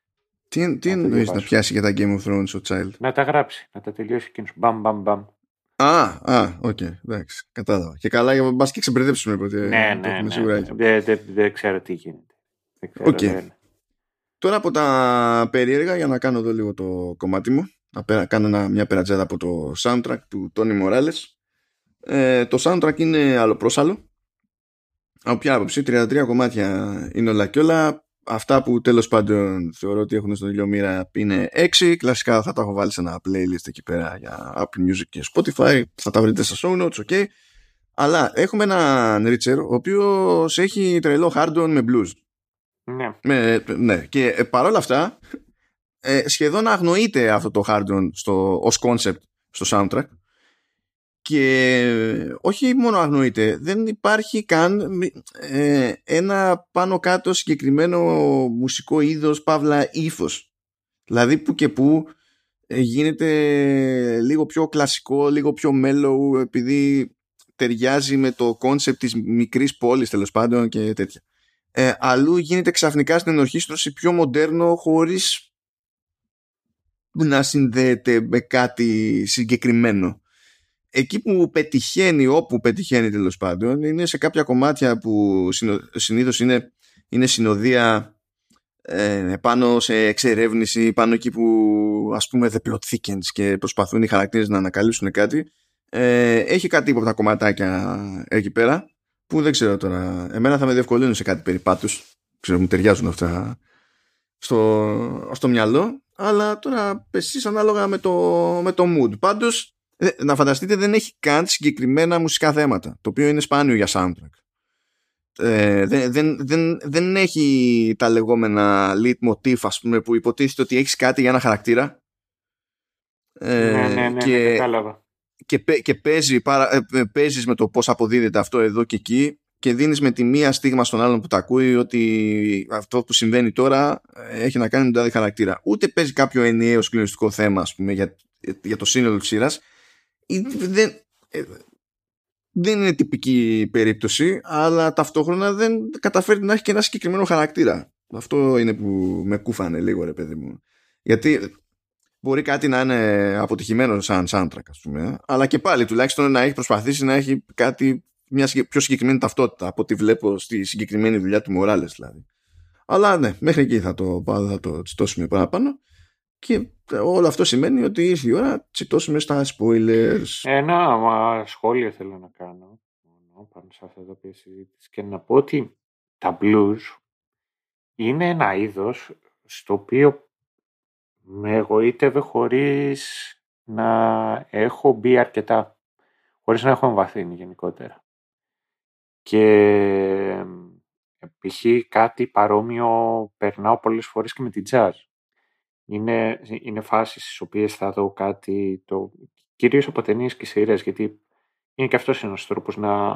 Τι, τι εννοείς να πιάσει για τα Game of Thrones ο Child? Να τα γράψει, να τα τελειώσει εκείνος. Μπαμ, μπαμ, μπαμ. Α, α, OK, okay, εντάξει, κατάλαβα. Και καλά, για να και ξεμπερδέψουμε. Ναι, ναι, ναι. Δεν δε, δε ξέρω τι γίνεται. Δεν ξέρω, okay. Τώρα από τα περίεργα για να κάνω εδώ λίγο το κομμάτι μου να κάνω μια περατζέδα από το soundtrack του Τόνι Morales. Ε, το soundtrack είναι αλλοπρόσαλο. Από ποια άποψη 33 κομμάτια είναι όλα και όλα. Αυτά που τέλος πάντων θεωρώ ότι έχουν στον ήλιο μοίρα είναι 6 κλασικά θα τα έχω βάλει σε ένα playlist εκεί πέρα για Apple Music και Spotify. Θα τα βρείτε στα show notes ok. Αλλά έχουμε έναν Ρίτσερ ο οποίος έχει τρελό hard με blues ναι. Με, ναι. Και ε, παρόλα αυτά, ε, σχεδόν αγνοείται αυτό το Hardon στο, ως concept στο soundtrack και όχι μόνο αγνοείται, δεν υπάρχει καν ε, ένα πάνω κάτω συγκεκριμένο μουσικό είδος, παύλα ύφος. Δηλαδή που και που ε, γίνεται λίγο πιο κλασικό, λίγο πιο mellow επειδή ταιριάζει με το κόνσεπτ της μικρής πόλης τέλος πάντων και τέτοια ε, αλλού γίνεται ξαφνικά στην ενορχήστρωση πιο μοντέρνο χωρίς να συνδέεται με κάτι συγκεκριμένο. Εκεί που πετυχαίνει, όπου πετυχαίνει τέλος πάντων, είναι σε κάποια κομμάτια που συνήθως είναι, είναι συνοδεία ε, πάνω σε εξερεύνηση, πάνω εκεί που ας πούμε the plot thickens και προσπαθούν οι χαρακτήρες να ανακαλύψουν κάτι. Ε, έχει κάτι από τα κομματάκια εκεί πέρα που δεν ξέρω τώρα. Εμένα θα με διευκολύνουν σε κάτι περί πάτους. Ξέρω, μου ταιριάζουν αυτά στο, στο μυαλό. Αλλά τώρα εσείς ανάλογα με το, με το mood. Πάντως, ε, να φανταστείτε δεν έχει καν συγκεκριμένα μουσικά θέματα. Το οποίο είναι σπάνιο για soundtrack. Ε, δεν, δεν, δεν, δεν έχει τα λεγόμενα lead motif ας πούμε που υποτίθεται ότι έχεις κάτι για ένα χαρακτήρα ε, ναι, ναι, ναι, και, κατάλαβα και, και παίζει, παρα, ε, ε, παίζεις με το πώς αποδίδεται αυτό εδώ και εκεί και δίνεις με τη μία στίγμα στον άλλον που τα ακούει ότι αυτό που συμβαίνει τώρα ε, έχει να κάνει με τον τάδε χαρακτήρα. Ούτε παίζει κάποιο ενιαίο συγκλονιστικό θέμα ας πούμε, για, για το σύνολο της σειράς. Δεν, δεν είναι τυπική περίπτωση, αλλά ταυτόχρονα δεν καταφέρει να έχει και ένα συγκεκριμένο χαρακτήρα. Αυτό είναι που με κούφανε λίγο ρε παιδί μου. Γιατί μπορεί κάτι να είναι αποτυχημένο σαν soundtrack ας πούμε, αλλά και πάλι τουλάχιστον να έχει προσπαθήσει να έχει κάτι μια πιο συγκεκριμένη ταυτότητα από ό,τι βλέπω στη συγκεκριμένη δουλειά του Μοράλες δηλαδή. Αλλά ναι, μέχρι εκεί θα το, θα το τσιτώσουμε παραπάνω. Και όλο αυτό σημαίνει ότι ήρθε η ώρα να τσιτώσουμε στα spoilers. Ένα μα, σχόλιο θέλω να κάνω πάνω σε αυτά τα οποία συζήτηση και να πω ότι τα blues είναι ένα είδος στο οποίο με εγωίτευε χωρίς να έχω μπει αρκετά, χωρίς να έχω εμβαθύνει γενικότερα. Και π.χ. κάτι παρόμοιο περνάω πολλές φορές και με την jazz. Είναι, είναι φάσεις στις οποίες θα δω κάτι, το, κυρίως από ταινίες και σειρές, γιατί είναι και αυτός ένας τρόπος να,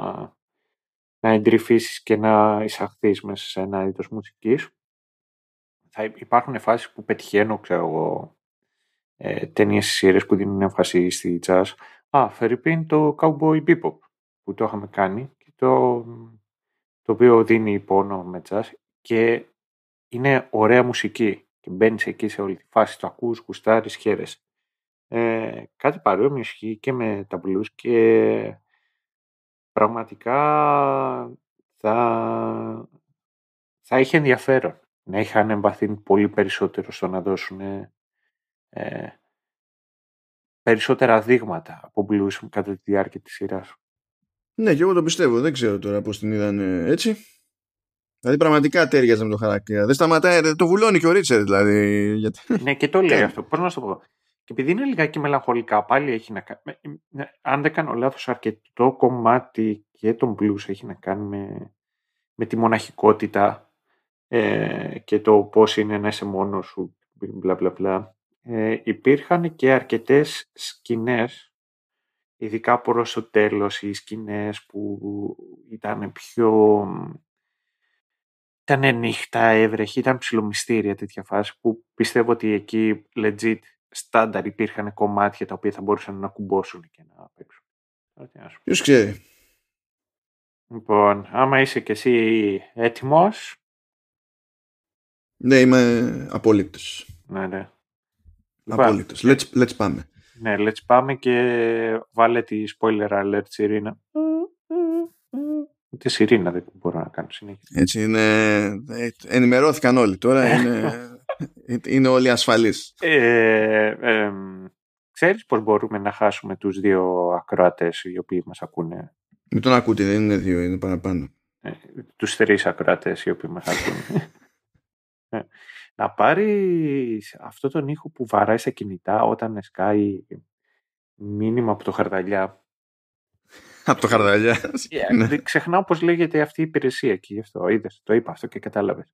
να εντρυφήσεις και να εισαχθείς μέσα σε ένα είδος μουσικής. Θα υπάρχουν φάσεις που πετυχαίνω, ξέρω εγώ, ε, ταινίες σειρές που δίνουν έμφαση στη jazz. Α, Φερρυπίν το Cowboy Bebop που το είχαμε κάνει και το το οποίο δίνει πόνο με jazz και είναι ωραία μουσική και μπαίνεις εκεί σε όλη τη φάση, το ακούς, γουστάρεις, χαίρεσαι. Ε, κάτι παρόμοιο ισχύει και με τα blues και πραγματικά θα, θα είχε ενδιαφέρον να είχαν εμπαθύνει πολύ περισσότερο στο να δώσουν ε, περισσότερα δείγματα από blues κατά τη διάρκεια της σειράς. Ναι, και εγώ το πιστεύω. Δεν ξέρω τώρα πώς την είδαν έτσι. Δηλαδή πραγματικά τέριαζε με το χαρακτήρα. Δεν σταματάει, το βουλώνει και ο Ρίτσερ δηλαδή. Γιατί... Ναι, και το λέει αυτό. Πώς να σου το πω. Και επειδή είναι λιγάκι μελαγχολικά, πάλι έχει να κάνει. Αν δεν κάνω λάθος, αρκετό κομμάτι και τον blues έχει να κάνει με, με τη μοναχικότητα ε, και το πώς είναι να είσαι μόνος σου, μπλα μπλα μπλα. Ε, υπήρχαν και αρκετές σκηνές ειδικά προς το τέλος οι σκηνές που ήταν πιο... Ήταν νύχτα, έβρεχη, ήταν ψιλομυστήρια τέτοια φάση που πιστεύω ότι εκεί legit στάνταρ υπήρχαν κομμάτια τα οποία θα μπορούσαν να κουμπώσουν και να παίξουν. Ποιος ξέρει. Λοιπόν, άμα είσαι και εσύ έτοιμος. Ναι, είμαι απόλυτος. Ναι, ναι. Απόλυτος. Let's, let's πάμε. Ναι, let's πάμε και βάλε τη spoiler alert Σιρήνα. Τη Σιρήνα δεν μπορώ να κάνω συνέχεια. Έτσι είναι. Ε, ενημερώθηκαν όλοι τώρα. Είναι, είναι όλοι ασφαλείς. Ε, ε, ξέρεις πώς μπορούμε να χάσουμε τους δύο ακροατές οι οποίοι μας ακούνε; Με τον ακούτε, δεν είναι δύο, είναι παραπάνω. Ε, τους τρεις ακροατές οι οποίοι μας ακούνε. Ε, να πάρεις αυτό τον ήχο που βαράει σε κινητά όταν σκάει μήνυμα από το χαρδαλιά. από το χαρδαλιά. Yeah, ναι. Ξεχνάω πώς λέγεται αυτή η υπηρεσία και γι' αυτό είδες, το είπα αυτό και κατάλαβες.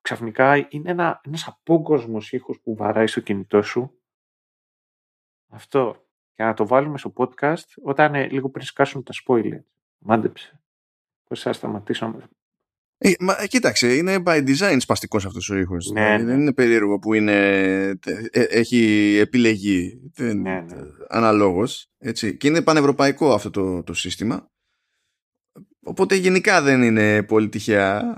Ξαφνικά είναι ένα, ένας απόκοσμος ήχος που βαράει στο κινητό σου. Αυτό. Για να το βάλουμε στο podcast όταν ε, λίγο πριν σκάσουν τα spoilers. Μάντεψε. Πώς θα σταματήσω ε, μα, ε, κοίταξε, είναι by design σπαστικός αυτός ο ήχος. Ναι, δηλαδή, Δεν είναι περίεργο που είναι, ε, έχει επιλεγεί ναι, ναι. αναλόγως. Έτσι. Και είναι πανευρωπαϊκό αυτό το, το σύστημα. Οπότε γενικά δεν είναι πολύ τυχαία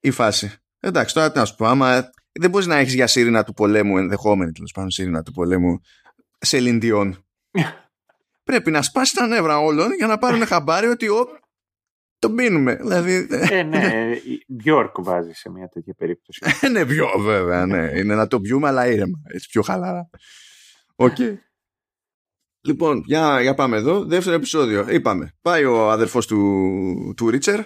η φάση. Εντάξει, τώρα τι να σου πω, άμα δεν μπορείς να έχεις για σύρινα του πολέμου, ενδεχόμενη τέλος πάντων σύρινα του πολέμου, σε λιντιών. Πρέπει να σπάσει τα νεύρα όλων για να πάρουν χαμπάρι ότι ο, το πίνουμε. Δηλαδή... Ε, ναι, Μπιόρκ βάζει σε μια τέτοια περίπτωση. Ε, ναι, πιο βέβαια, ναι. Είναι να το πιούμε, αλλά ήρεμα. Έτσι πιο χαλαρά. OK. Okay. Λοιπόν, για, για πάμε εδώ. Δεύτερο επεισόδιο. Είπαμε. Πάει ο αδερφός του, του Ρίτσερ.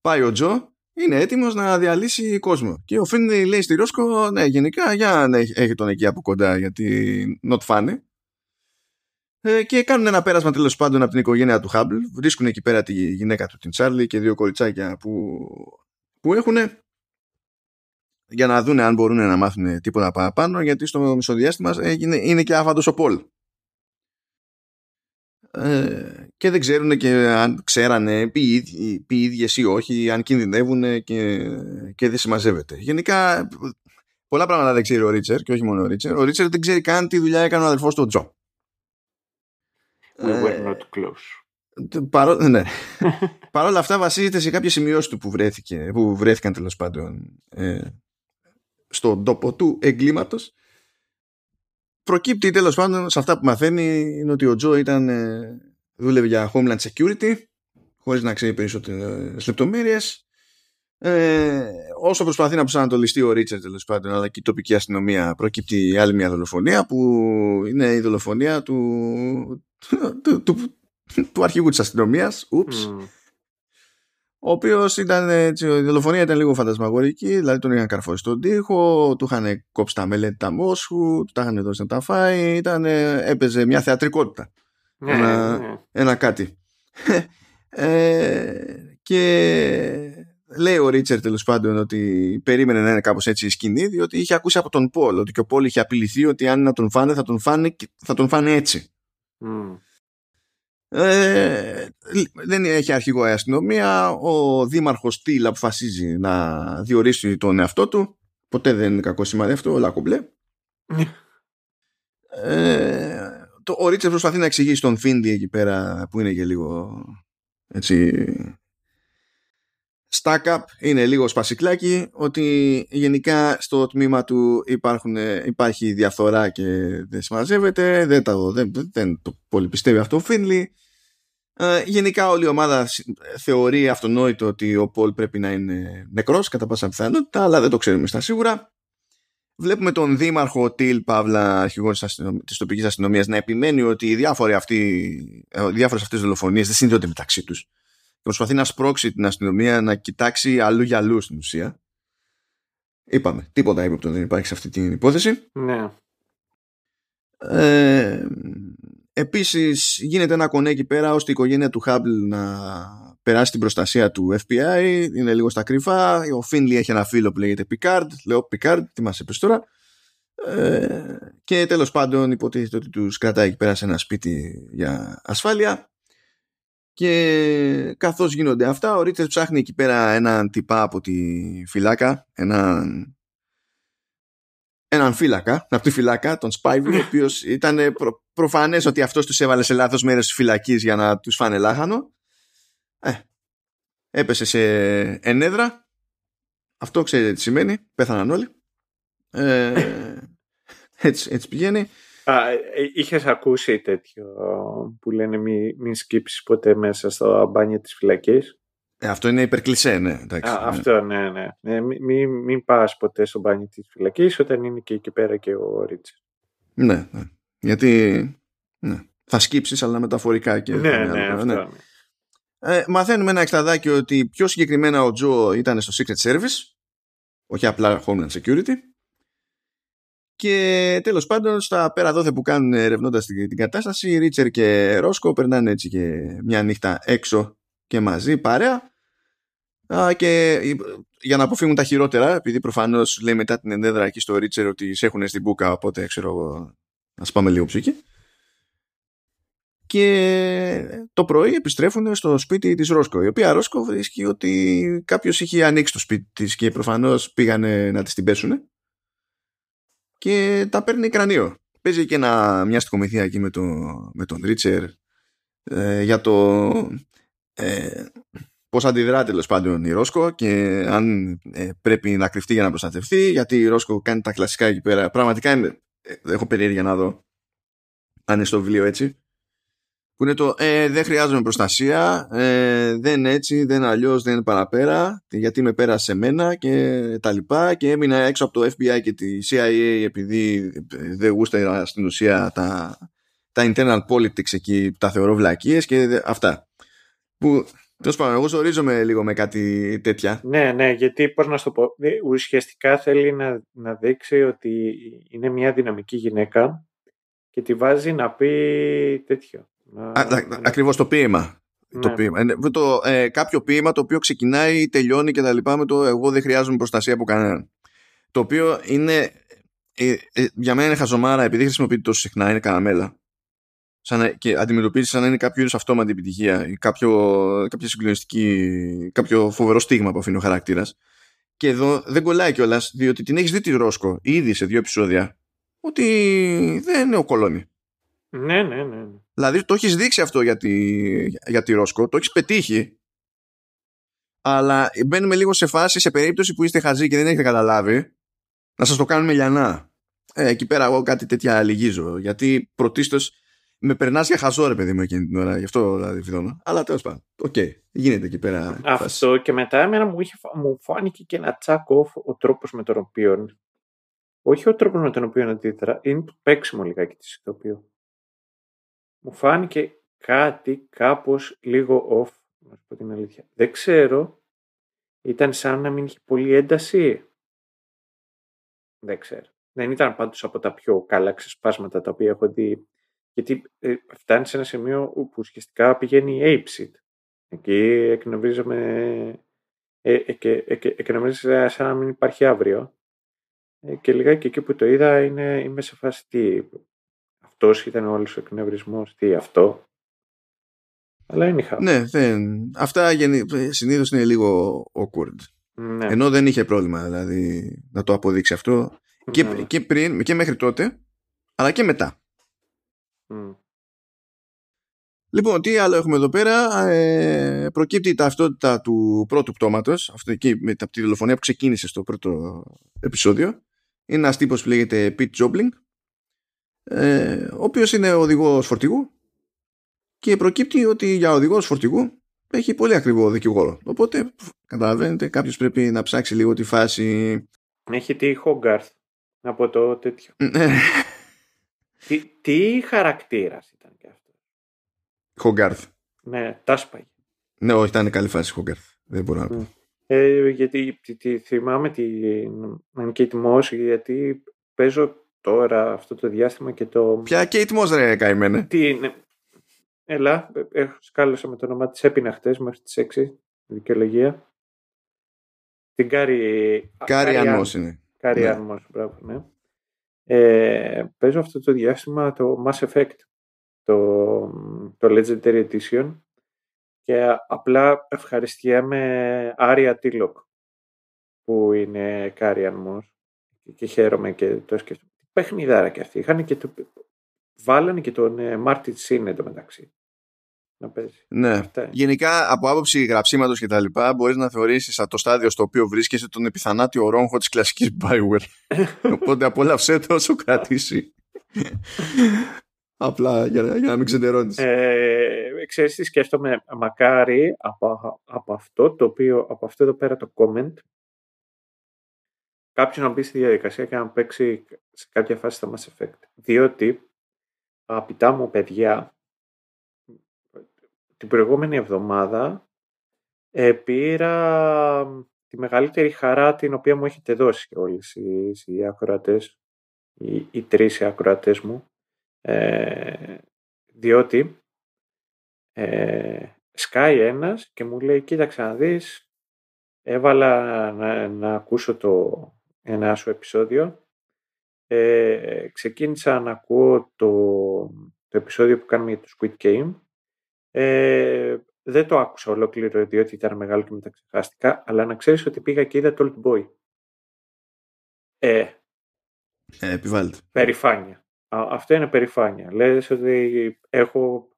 Πάει ο Τζο. Είναι έτοιμος να διαλύσει κόσμο. Και ο Φίνι λέει στη Ρόσκο, ναι, γενικά, για να έχει τον εκεί από κοντά, γιατί not funny. Ε, και κάνουν ένα πέρασμα τέλος πάντων από την οικογένεια του Χάμπλ. Βρίσκουν εκεί πέρα τη γυναίκα του, την Τσάρλι και δύο κοριτσάκια που, που έχουν για να δουν αν μπορούν να μάθουν τίποτα παραπάνω γιατί στο μισοδιάστημα είναι, είναι και άφαντος ο Πολ. Ε, και δεν ξέρουν και αν ξέρανε ποιοι, ποιοι ίδιες ή όχι, αν κινδυνεύουν και, και δεν συμμαζεύεται. Γενικά πολλά πράγματα δεν ξέρει ο Ρίτσερ και όχι μόνο ο Ρίτσερ. Ο Ρίτσερ δεν ξέρει καν τι δουλειά έκανε ο αδελφός του Τζο. We were ε, not close. Παρό... Ναι. Παρ' όλα αυτά βασίζεται σε κάποιες σημειώσεις του που, βρέθηκε, που βρέθηκαν τέλος πάντων ε, στον τόπο του εγκλήματος. Προκύπτει τέλος πάντων σε αυτά που μαθαίνει είναι ότι ο Τζο ήταν, ε, δούλευε για Homeland Security χωρίς να ξέρει περισσότερες λεπτομέρειες. Ε, όσο προσπαθεί να προσανατολιστεί ο Ρίτσερ τέλος πάντων, αλλά και η τοπική αστυνομία, προκύπτει άλλη μια δολοφονία που είναι η δολοφονία του, του, του, του αρχηγού της αστυνομίας. Mm. Ο οποίος ήταν έτσι, η δολοφονία ήταν λίγο φαντασμαγορική, δηλαδή τον είχαν καρφώσει στον τοίχο, του είχαν κόψει τα μελέτη τα μόσχου, του τα είχαν δώσει να τα φάει, ήταν, έπαιζε μια θεατρικότητα. Ναι, ένα, ναι. ένα κάτι. ε, και λέει ο Ρίτσερ τέλος πάντων ότι περίμενε να είναι κάπως έτσι η σκηνή, διότι είχε ακούσει από τον Πολ ότι και ο Πολ είχε απειληθεί ότι αν να τον φάνε θα τον φάνε, θα τον φάνε έτσι. Mm. Ε, δεν έχει αρχηγό η αστυνομία. Ο δήμαρχος Τίλ αποφασίζει να διορίσει τον εαυτό του. Ποτέ δεν είναι κακό σημάδι αυτό, όλα κομπλέ. ε, το, ο Ρίτσερ προσπαθεί να εξηγήσει τον Φίντι εκεί πέρα που είναι και λίγο έτσι stack-up είναι λίγο σπασικλάκι ότι γενικά στο τμήμα του υπάρχουν, υπάρχει διαφθορά και δεν συμμαζεύεται δεν, το, δεν, δεν το πολύ πιστεύει αυτό ο Φίνλι ε, γενικά όλη η ομάδα θεωρεί αυτονόητο ότι ο Πολ πρέπει να είναι νεκρός κατά πάσα πιθανότητα αλλά δεν το ξέρουμε στα σίγουρα. Βλέπουμε τον δήμαρχο Τιλ Παύλα, αρχηγός της τοπικής αστυνομίας, να επιμένει ότι οι διάφορες αυτές δολοφονίες δεν συνδέονται μεταξύ τους προσπαθεί να σπρώξει την αστυνομία να κοιτάξει αλλού για αλλού στην ουσία. Είπαμε, τίποτα έπρεπε δεν υπάρχει σε αυτή την υπόθεση. Ναι. Ε, επίσης γίνεται ένα κονέ εκεί πέρα ώστε η οικογένεια του Χάμπλ να περάσει την προστασία του FBI είναι λίγο στα κρυφά ο Φίνλι έχει ένα φίλο που λέγεται Picard λέω Picard, τι μας είπες τώρα ε, και τέλος πάντων υποτίθεται ότι τους κρατάει εκεί πέρα σε ένα σπίτι για ασφάλεια και καθώς γίνονται αυτά, ο Ρίτσερ ψάχνει εκεί πέρα έναν τυπά από τη φυλάκα, έναν, έναν φύλακα, από τη φυλάκα, τον Σπάιβι, ο οποίος ήταν προ, προφανές ότι αυτός τους έβαλε σε λάθος μέρες φυλακής για να τους φάνε λάχανο. Ε, έπεσε σε ενέδρα. Αυτό ξέρετε τι σημαίνει. Πέθαναν όλοι. Ε, έτσι, έτσι πηγαίνει. Α, ε, είχες ακούσει τέτοιο που λένε μην, μην σκύψεις ποτέ μέσα στο μπάνιο της φυλακής; Ε, αυτό είναι υπερκλεισέ, ναι. Εντάξει, Α, ναι. Αυτό, ναι, ναι. ναι μην, μην πας ποτέ στο μπάνιο της φυλακής όταν είναι και εκεί πέρα και ο Ρίτσερ. Ναι, ναι. Γιατί ναι. θα σκύψεις αλλά μεταφορικά και... Ναι, ναι, ναι, αυτό, ναι. Ε, μαθαίνουμε ένα εξταδάκι ότι πιο συγκεκριμένα ο Τζο ήταν στο Secret Service όχι απλά Homeland Security και τέλος πάντων, στα πέρα δόθε που κάνουν ερευνώντας την, την κατάσταση, Ρίτσερ και Ρόσκο περνάνε έτσι και μια νύχτα έξω και μαζί, παρέα. Α, και για να αποφύγουν τα χειρότερα, επειδή προφανώς λέει μετά την ενέδρα εκεί στο Ρίτσερ ότι σε έχουν στην μπουκα, οπότε ξέρω εγώ, να πάμε λίγο ψυχή. Και το πρωί επιστρέφουν στο σπίτι της Ρόσκο, η οποία Ρόσκο βρίσκει ότι κάποιος είχε ανοίξει το σπίτι της και προφανώς πήγανε να της την πέσουνε και τα παίρνει κρανίο. Παίζει και ένα, μια στοιχομηθεία εκεί με, το, με τον Ρίτσερ ε, για το ε, πώς αντιδρά τέλος πάντων η Ρόσκο και αν ε, πρέπει να κρυφτεί για να προστατευτεί γιατί η Ρόσκο κάνει τα κλασικά εκεί πέρα. Πραγματικά είναι, ε, έχω περίεργεια να δω αν είναι στο βιβλίο έτσι που είναι το ε, δεν χρειάζομαι προστασία, ε, δεν έτσι, δεν αλλιώς, δεν παραπέρα, γιατί με πέρασε εμένα και τα λοιπά και έμεινα έξω από το FBI και τη CIA επειδή δεν γούσταρα στην ουσία τα, τα internal politics εκεί, τα θεωρώ βλακίες και αυτά. Που Τέλος πάντων, εγώ ζορίζομαι λίγο με κάτι τέτοια. Ναι, ναι, γιατί πώς να σου το πω. Ε, ουσιαστικά θέλει να, να δείξει ότι είναι μια δυναμική γυναίκα και τη βάζει να πει τέτοιο. Ακριβώς το ποίημα. Το ναι. ποίημα. Το, ε, κάποιο ποίημα το οποίο ξεκινάει, τελειώνει και τα λοιπά με το εγώ δεν χρειάζομαι προστασία από κανέναν. Το οποίο είναι ε, ε, για μένα είναι χαζομάρα επειδή χρησιμοποιείται τόσο συχνά, είναι καραμέλα. Σαν, και αντιμετωπίζεις σαν να είναι κάποιο είδους αυτόματη επιτυχία ή κάποιο, κάποια συγκλονιστική, κάποιο φοβερό στίγμα που αφήνει ο χαρακτήρας. Και εδώ δεν κολλάει κιόλας, διότι την έχεις δει τη Ρόσκο ήδη σε δύο επεισόδια ότι δεν είναι ο κολόνι. Ναι, ναι, ναι. Δηλαδή το έχεις δείξει αυτό για τη, για τη Ρόσκο, το έχεις πετύχει. Αλλά μπαίνουμε λίγο σε φάση, σε περίπτωση που είστε χαζοί και δεν έχετε καταλάβει, να σας το κάνουμε λιανά. Ε, εκεί πέρα εγώ κάτι τέτοια λυγίζω. Γιατί πρωτίστως με περνάς για χαζό ρε παιδί μου εκείνη την ώρα. Γι' αυτό δηλαδή βιδώνω. Αλλά τέλος πάντων. OK. Okay. Γίνεται εκεί πέρα. Αυτό και μετά εμένα μου, είχε, μου φάνηκε και ένα τσακ ο τρόπος με τον οποίο. Όχι ο τρόπος με τον οποίο αντίδρα, είναι το παίξιμο λιγάκι της ηθοποιού. Μου φάνηκε κάτι κάπως λίγο off, να πω την αλήθεια. Δεν ξέρω, ήταν σαν να μην είχε πολύ ένταση. Δεν ξέρω. Δεν ήταν πάντως από τα πιο καλά ξεσπάσματα τα οποία έχω δει. Γιατί ε, φτάνει σε ένα σημείο που ουσιαστικά πηγαίνει Apeseed. Εκεί εκνευρίζομαι ε, ε, εκνευρίζεσαι σαν να μην υπάρχει αύριο. Ε, και λιγάκι εκεί που το είδα είναι, είμαι σε φάση τι, αυτός ήταν όλος ο εκνευρισμός, τι αυτό; Αλλά είναι χάος. Ναι, δεν. Αυτά συνήθως είναι λίγο awkward. Ναι. Ενώ δεν είχε πρόβλημα δηλαδή να το αποδείξει αυτό και, ναι. και πριν και μέχρι τότε αλλά και μετά. Λοιπόν, τι άλλο έχουμε εδώ πέρα. Ε, προκύπτει η ταυτότητα του πρώτου πτώματος, αυτό εκεί με τη δολοφονία που ξεκίνησε στο πρώτο επεισόδιο. Είναι ένας τύπος που λέγεται Pete Jobling, ε, ο οποίος είναι οδηγός φορτηγού και προκύπτει ότι για οδηγός φορτηγού έχει πολύ ακριβό δικηγόρο. Οπότε, καταλαβαίνετε, κάποιος πρέπει να ψάξει λίγο τη φάση. Έχει τη Hogarth από το τέτοιο. Ναι. τι, τι χαρακτήρας ήταν και αυτός; Hogarth. Ναι, τάσπαγε. Ναι, όχι, ήταν καλή φάση Hogarth. Δεν μπορώ να πω. Ε, γιατί τη, τη, θυμάμαι την Kate Moss γιατί παίζω τώρα αυτό το διάστημα και το... Ποια Kate Moss ρε καημένε. Τι είναι. Έλα, έχω σκάλωσα με το όνομά της έπινα χτες μέχρι τις 6, δικαιολογία. Την Κάρι... Κάρι-Αν Μος είναι. Κάρι ναι. Αν Μος, μπράβο, ναι. Ε, παίζω αυτό το διάστημα το Mass Effect, το, το Legendary Edition και απλά ευχαριστιέμαι Aria T'Loak που είναι Carrie-Anne Moss και χαίρομαι και το σκέφτομαι παιχνιδάρα και αυτοί. Είχαν και το... Βάλανε και τον Martin Sheen εντωμεταξύ. Να παίζει. Ναι. Γενικά από άποψη γραψίματος και τα λοιπά μπορείς να θεωρήσεις το στάδιο στο οποίο βρίσκεσαι τον επιθανάτιο ρόγχο της κλασικής Bioware. Οπότε απόλαυσέ το όσο κρατήσει. Απλά για, για να μην ξεντερώνεις. Ε, ξέρεις τι σκέφτομαι, μακάρι από, από αυτό το οποίο, από αυτό εδώ πέρα το comment κάποιο να μπει στη διαδικασία και να παίξει σε κάποια φάση στα Mass Effect. Διότι, αγαπητά μου παιδιά, την προηγούμενη εβδομάδα ε, πήρα τη μεγαλύτερη χαρά την οποία μου έχετε δώσει όλες οι, οι ακροατές, οι, οι τρεις ακροατές μου, ε, διότι ε, σκάει ένας και μου λέει κοίταξε να δεις έβαλα να, να ακούσω το, ένα σου επεισόδιο. Ε, ξεκίνησα να ακούω το, το επεισόδιο που κάνουμε για το Squid Game. Ε, δεν το άκουσα ολόκληρο διότι ήταν μεγάλο και μεταξεχάστηκα, αλλά να ξέρεις ότι πήγα και είδα το Old Boy. Ε, ε επιβάλλεται. Περηφάνεια. αυτό είναι περηφάνεια. Λες ότι έχω...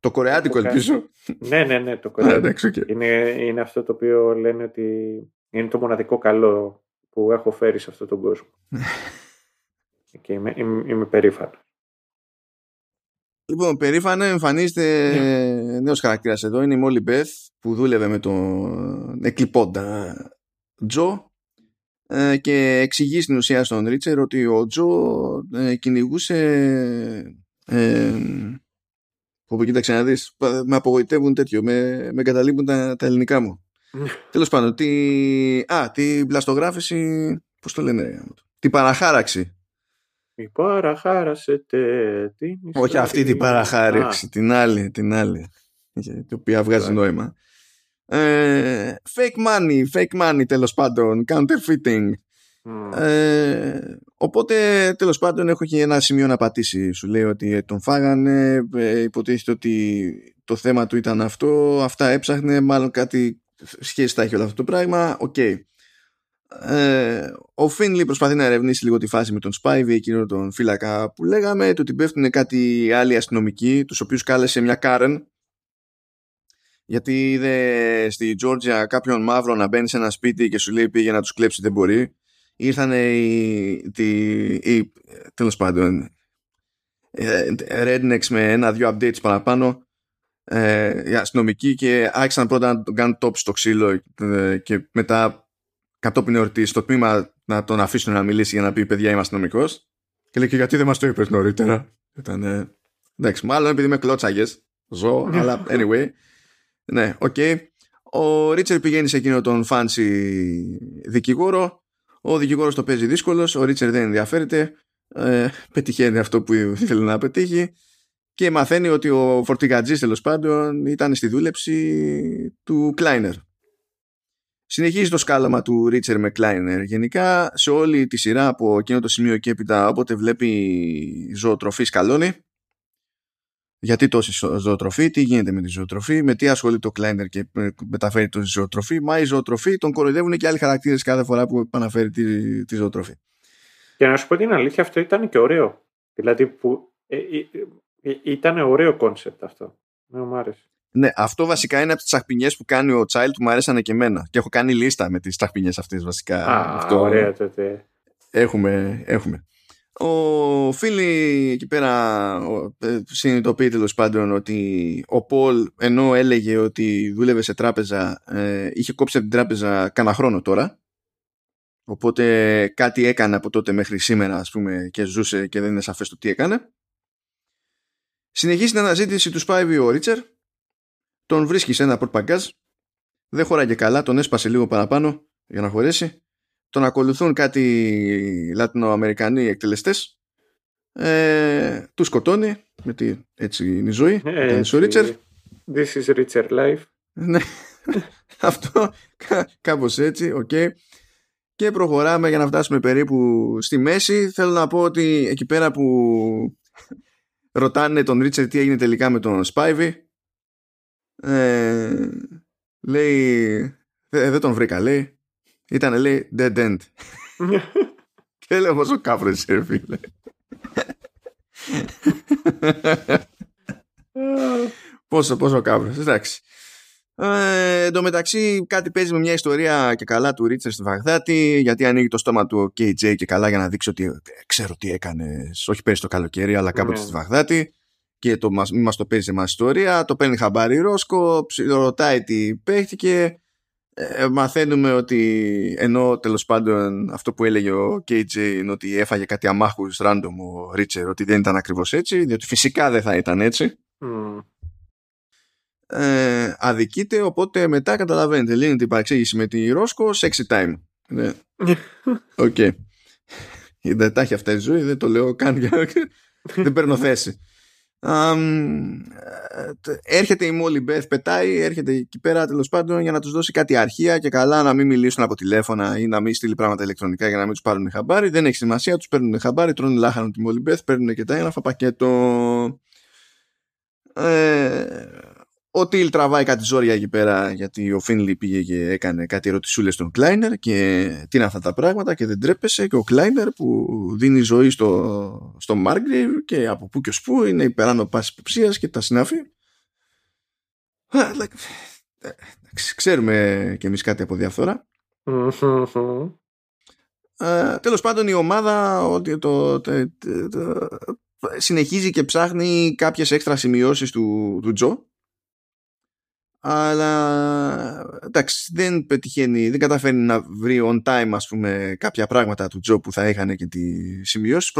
Το κορεάτικο ελπίζω. Ναι, ναι, ναι, το κορεάτικο. είναι, είναι αυτό το οποίο λένε ότι είναι το μοναδικό καλό που έχω φέρει σε αυτόν τον κόσμο. και είμαι, είμαι, είμαι περήφανος. Λοιπόν, περήφανα εμφανίζεται yeah. νέος χαρακτήρας εδώ. Είναι η Μόλι Μπεθ που δούλευε με τον εκλειπώντα Τζο ε, και εξηγεί στην ουσία στον Ρίτσερ ότι ο Τζο ε, κυνηγούσε ε, που κοίταξε να δεις με απογοητεύουν τέτοιο με, με καταλείπουν τα, τα ελληνικά μου Τέλος πάντων, τη... Α, την πλαστογράφηση. Πώς το λένε, την παραχάραξη. Η παραχάρασετε την Όχι αυτή την παραχάραξη, την άλλη, την άλλη. Η οποία βγάζει νόημα. Ε, fake money, fake money τέλος πάντων, counterfeiting. Ε, οπότε τέλος πάντων έχω και ένα σημείο να πατήσει. Σου λέει ότι τον φάγανε, ε, υποτίθεται ότι το θέμα του ήταν αυτό, αυτά έψαχνε, μάλλον κάτι σχέση θα έχει όλο αυτό το πράγμα. OK. Okay. Ε, ο Φίνλι προσπαθεί να ερευνήσει λίγο τη φάση με τον Σπάιβι, εκείνο τον φύλακα που λέγαμε, του ότι πέφτουν κάτι άλλοι αστυνομικοί, τους οποίους κάλεσε μια Κάρεν, γιατί είδε στη Τζόρτζια κάποιον μαύρο να μπαίνει σε ένα σπίτι και σου λέει πήγε να τους κλέψει δεν μπορεί. Ήρθαν οι, οι, τέλος πάντων, ε, rednecks με ένα-δυο updates παραπάνω ε, οι αστυνομικοί και άρχισαν πρώτα να τον κάνουν top στο ξύλο ε, και μετά κατόπιν εορτή στο τμήμα να τον αφήσουν να μιλήσει για να πει παιδιά είμαι αστυνομικός. Και λέει και γιατί δεν μας το είπες νωρίτερα; Ήταν. Ε, εντάξει, μάλλον επειδή είμαι κλώτσαγες. Ζω, αλλά anyway. Ναι, OK. Okay. Ο Ρίτσερ πηγαίνει σε εκείνο τον fancy δικηγόρο. Ο δικηγόρος το παίζει δύσκολος. Ο Ρίτσερ δεν ενδιαφέρεται. Ε, πετυχαίνει αυτό που ήθελε να πετύχει. Και μαθαίνει ότι ο φορτηγατζής τέλος πάντων ήταν στη δούλεψη του Κλάινερ Συνεχίζει το σκάλαμα του Ρίτσερ με Κλάινερ. Γενικά σε όλη τη σειρά από εκείνο το σημείο και έπειτα όποτε βλέπει ζωοτροφή σκαλώνει. Γιατί τόση ζωοτροφή, τι γίνεται με τη ζωοτροφή, με τι ασχολείται ο Κλάινερ και μεταφέρει τη ζωοτροφή. Μα η ζωοτροφή τον κοροϊδεύουν και άλλοι χαρακτήρες κάθε φορά που επαναφέρει τη, τη ζωοτροφή. Για να σου πω την αλήθεια, αυτό ήταν και ωραίο. Δηλαδή που ε, ε, ε, ήταν ωραίο concept αυτό. Ναι, μου άρεσε. Ναι, αυτό βασικά είναι από τις τσαχπινιές που κάνει ο Child που μου αρέσανε και εμένα. Και έχω κάνει λίστα με τις τσαχπινιές αυτές βασικά. Α, αυτό... ωραία τότε. Έχουμε, έχουμε. Ο Φίλι εκεί πέρα ε, συνειδητοποιεί τέλος πάντων ότι ο Πολ ενώ έλεγε ότι δούλευε σε τράπεζα ε, είχε κόψει από την τράπεζα κάνα χρόνο τώρα οπότε κάτι έκανε από τότε μέχρι σήμερα ας πούμε και ζούσε και δεν είναι σαφές το τι έκανε συνεχίζει την αναζήτηση τους Σπάιβι ο Ρίτσερ τον βρίσκει σε ένα πορτπαγκάζ, δεν χωράγε καλά, τον έσπασε λίγο παραπάνω για να χωρέσει. Τον ακολουθούν κάτι Λατινοαμερικανοί εκτελεστές. Ε, τους σκοτώνει, γιατί έτσι είναι η ζωή. Ε, ο Ρίτσερ. This is Reacher life. ναι, αυτό κάπως έτσι, OK. Okay. Και προχωράμε για να φτάσουμε περίπου στη μέση. Θέλω να πω ότι εκεί πέρα που ρωτάνε τον Ρίτσερ τι έγινε τελικά με τον Σπάιβι. Ε, λέει δεν τον βρήκα λέει. Ήταν λέει dead end και λέω πόσο κάφρο είσαι φίλε πόσο πόσο κάφρο εντάξει ε, εν τω μεταξύ κάτι παίζει με μια ιστορία και καλά του Ρίτσερ στη Βαγδάτη γιατί ανοίγει το στόμα του KJ και καλά για να δείξει ότι ε, ξέρω τι έκανες όχι πέρυσι το καλοκαίρι αλλά κάποτε ναι. στη Βαγδάτη και το, μας, μας το παίζει μας ιστορία, το παίρνει χαμπάρι Ρόσκο, ρωτάει τι παίχτηκε, ε, μαθαίνουμε ότι ενώ τέλος πάντων αυτό που έλεγε ο KJ είναι ότι έφαγε κάτι αμάχους random ο Ρίτσερ, ότι δεν ήταν ακριβώς έτσι, διότι φυσικά δεν θα ήταν έτσι. Mm. Ε, αδικείται, οπότε μετά καταλαβαίνετε, λύνει την παρεξήγηση με τη Ρόσκο, sexy time. Ναι. OK. okay. Δεν τα έχει αυτά η ζωή, δεν το λέω καν για... δεν παίρνω θέση έρχεται η Μόλι Μπεθ, πετάει, έρχεται εκεί πέρα τέλος πάντων για να τους δώσει κάτι αρχεία και καλά να μην μιλήσουν από τηλέφωνα ή να μην στείλει πράγματα ηλεκτρονικά για να μην τους πάρουν χαμπάρι. Δεν έχει σημασία, τους παίρνουν χαμπάρι, τρώνε λάχανο τη Μόλι Μπεθ, παίρνουν και τα έγγραφα πακέτο. Ε, ο Τιλ τραβάει κάτι ζόρια εκεί πέρα γιατί ο Φίνλι πήγε και έκανε κάτι ερωτησούλες στον Κλάινερ και τι είναι αυτά τα πράγματα και δεν τρέπεσε και ο Κλάινερ που δίνει ζωή στο, στο Μάργκριβ και από πού και ως πού είναι υπεράνω πάση υποψίας και τα συνάφη. Ξέρουμε κι εμείς κάτι από διαφθορά. τέλος πάντων η ομάδα ότι το, το, το, συνεχίζει και ψάχνει κάποιες έξτρα σημειώσεις του, του Τζο αλλά εντάξει δεν πετυχαίνει δεν καταφέρνει να βρει on time ας πούμε κάποια πράγματα του Τζο που θα είχαν και τη σημειώσεις.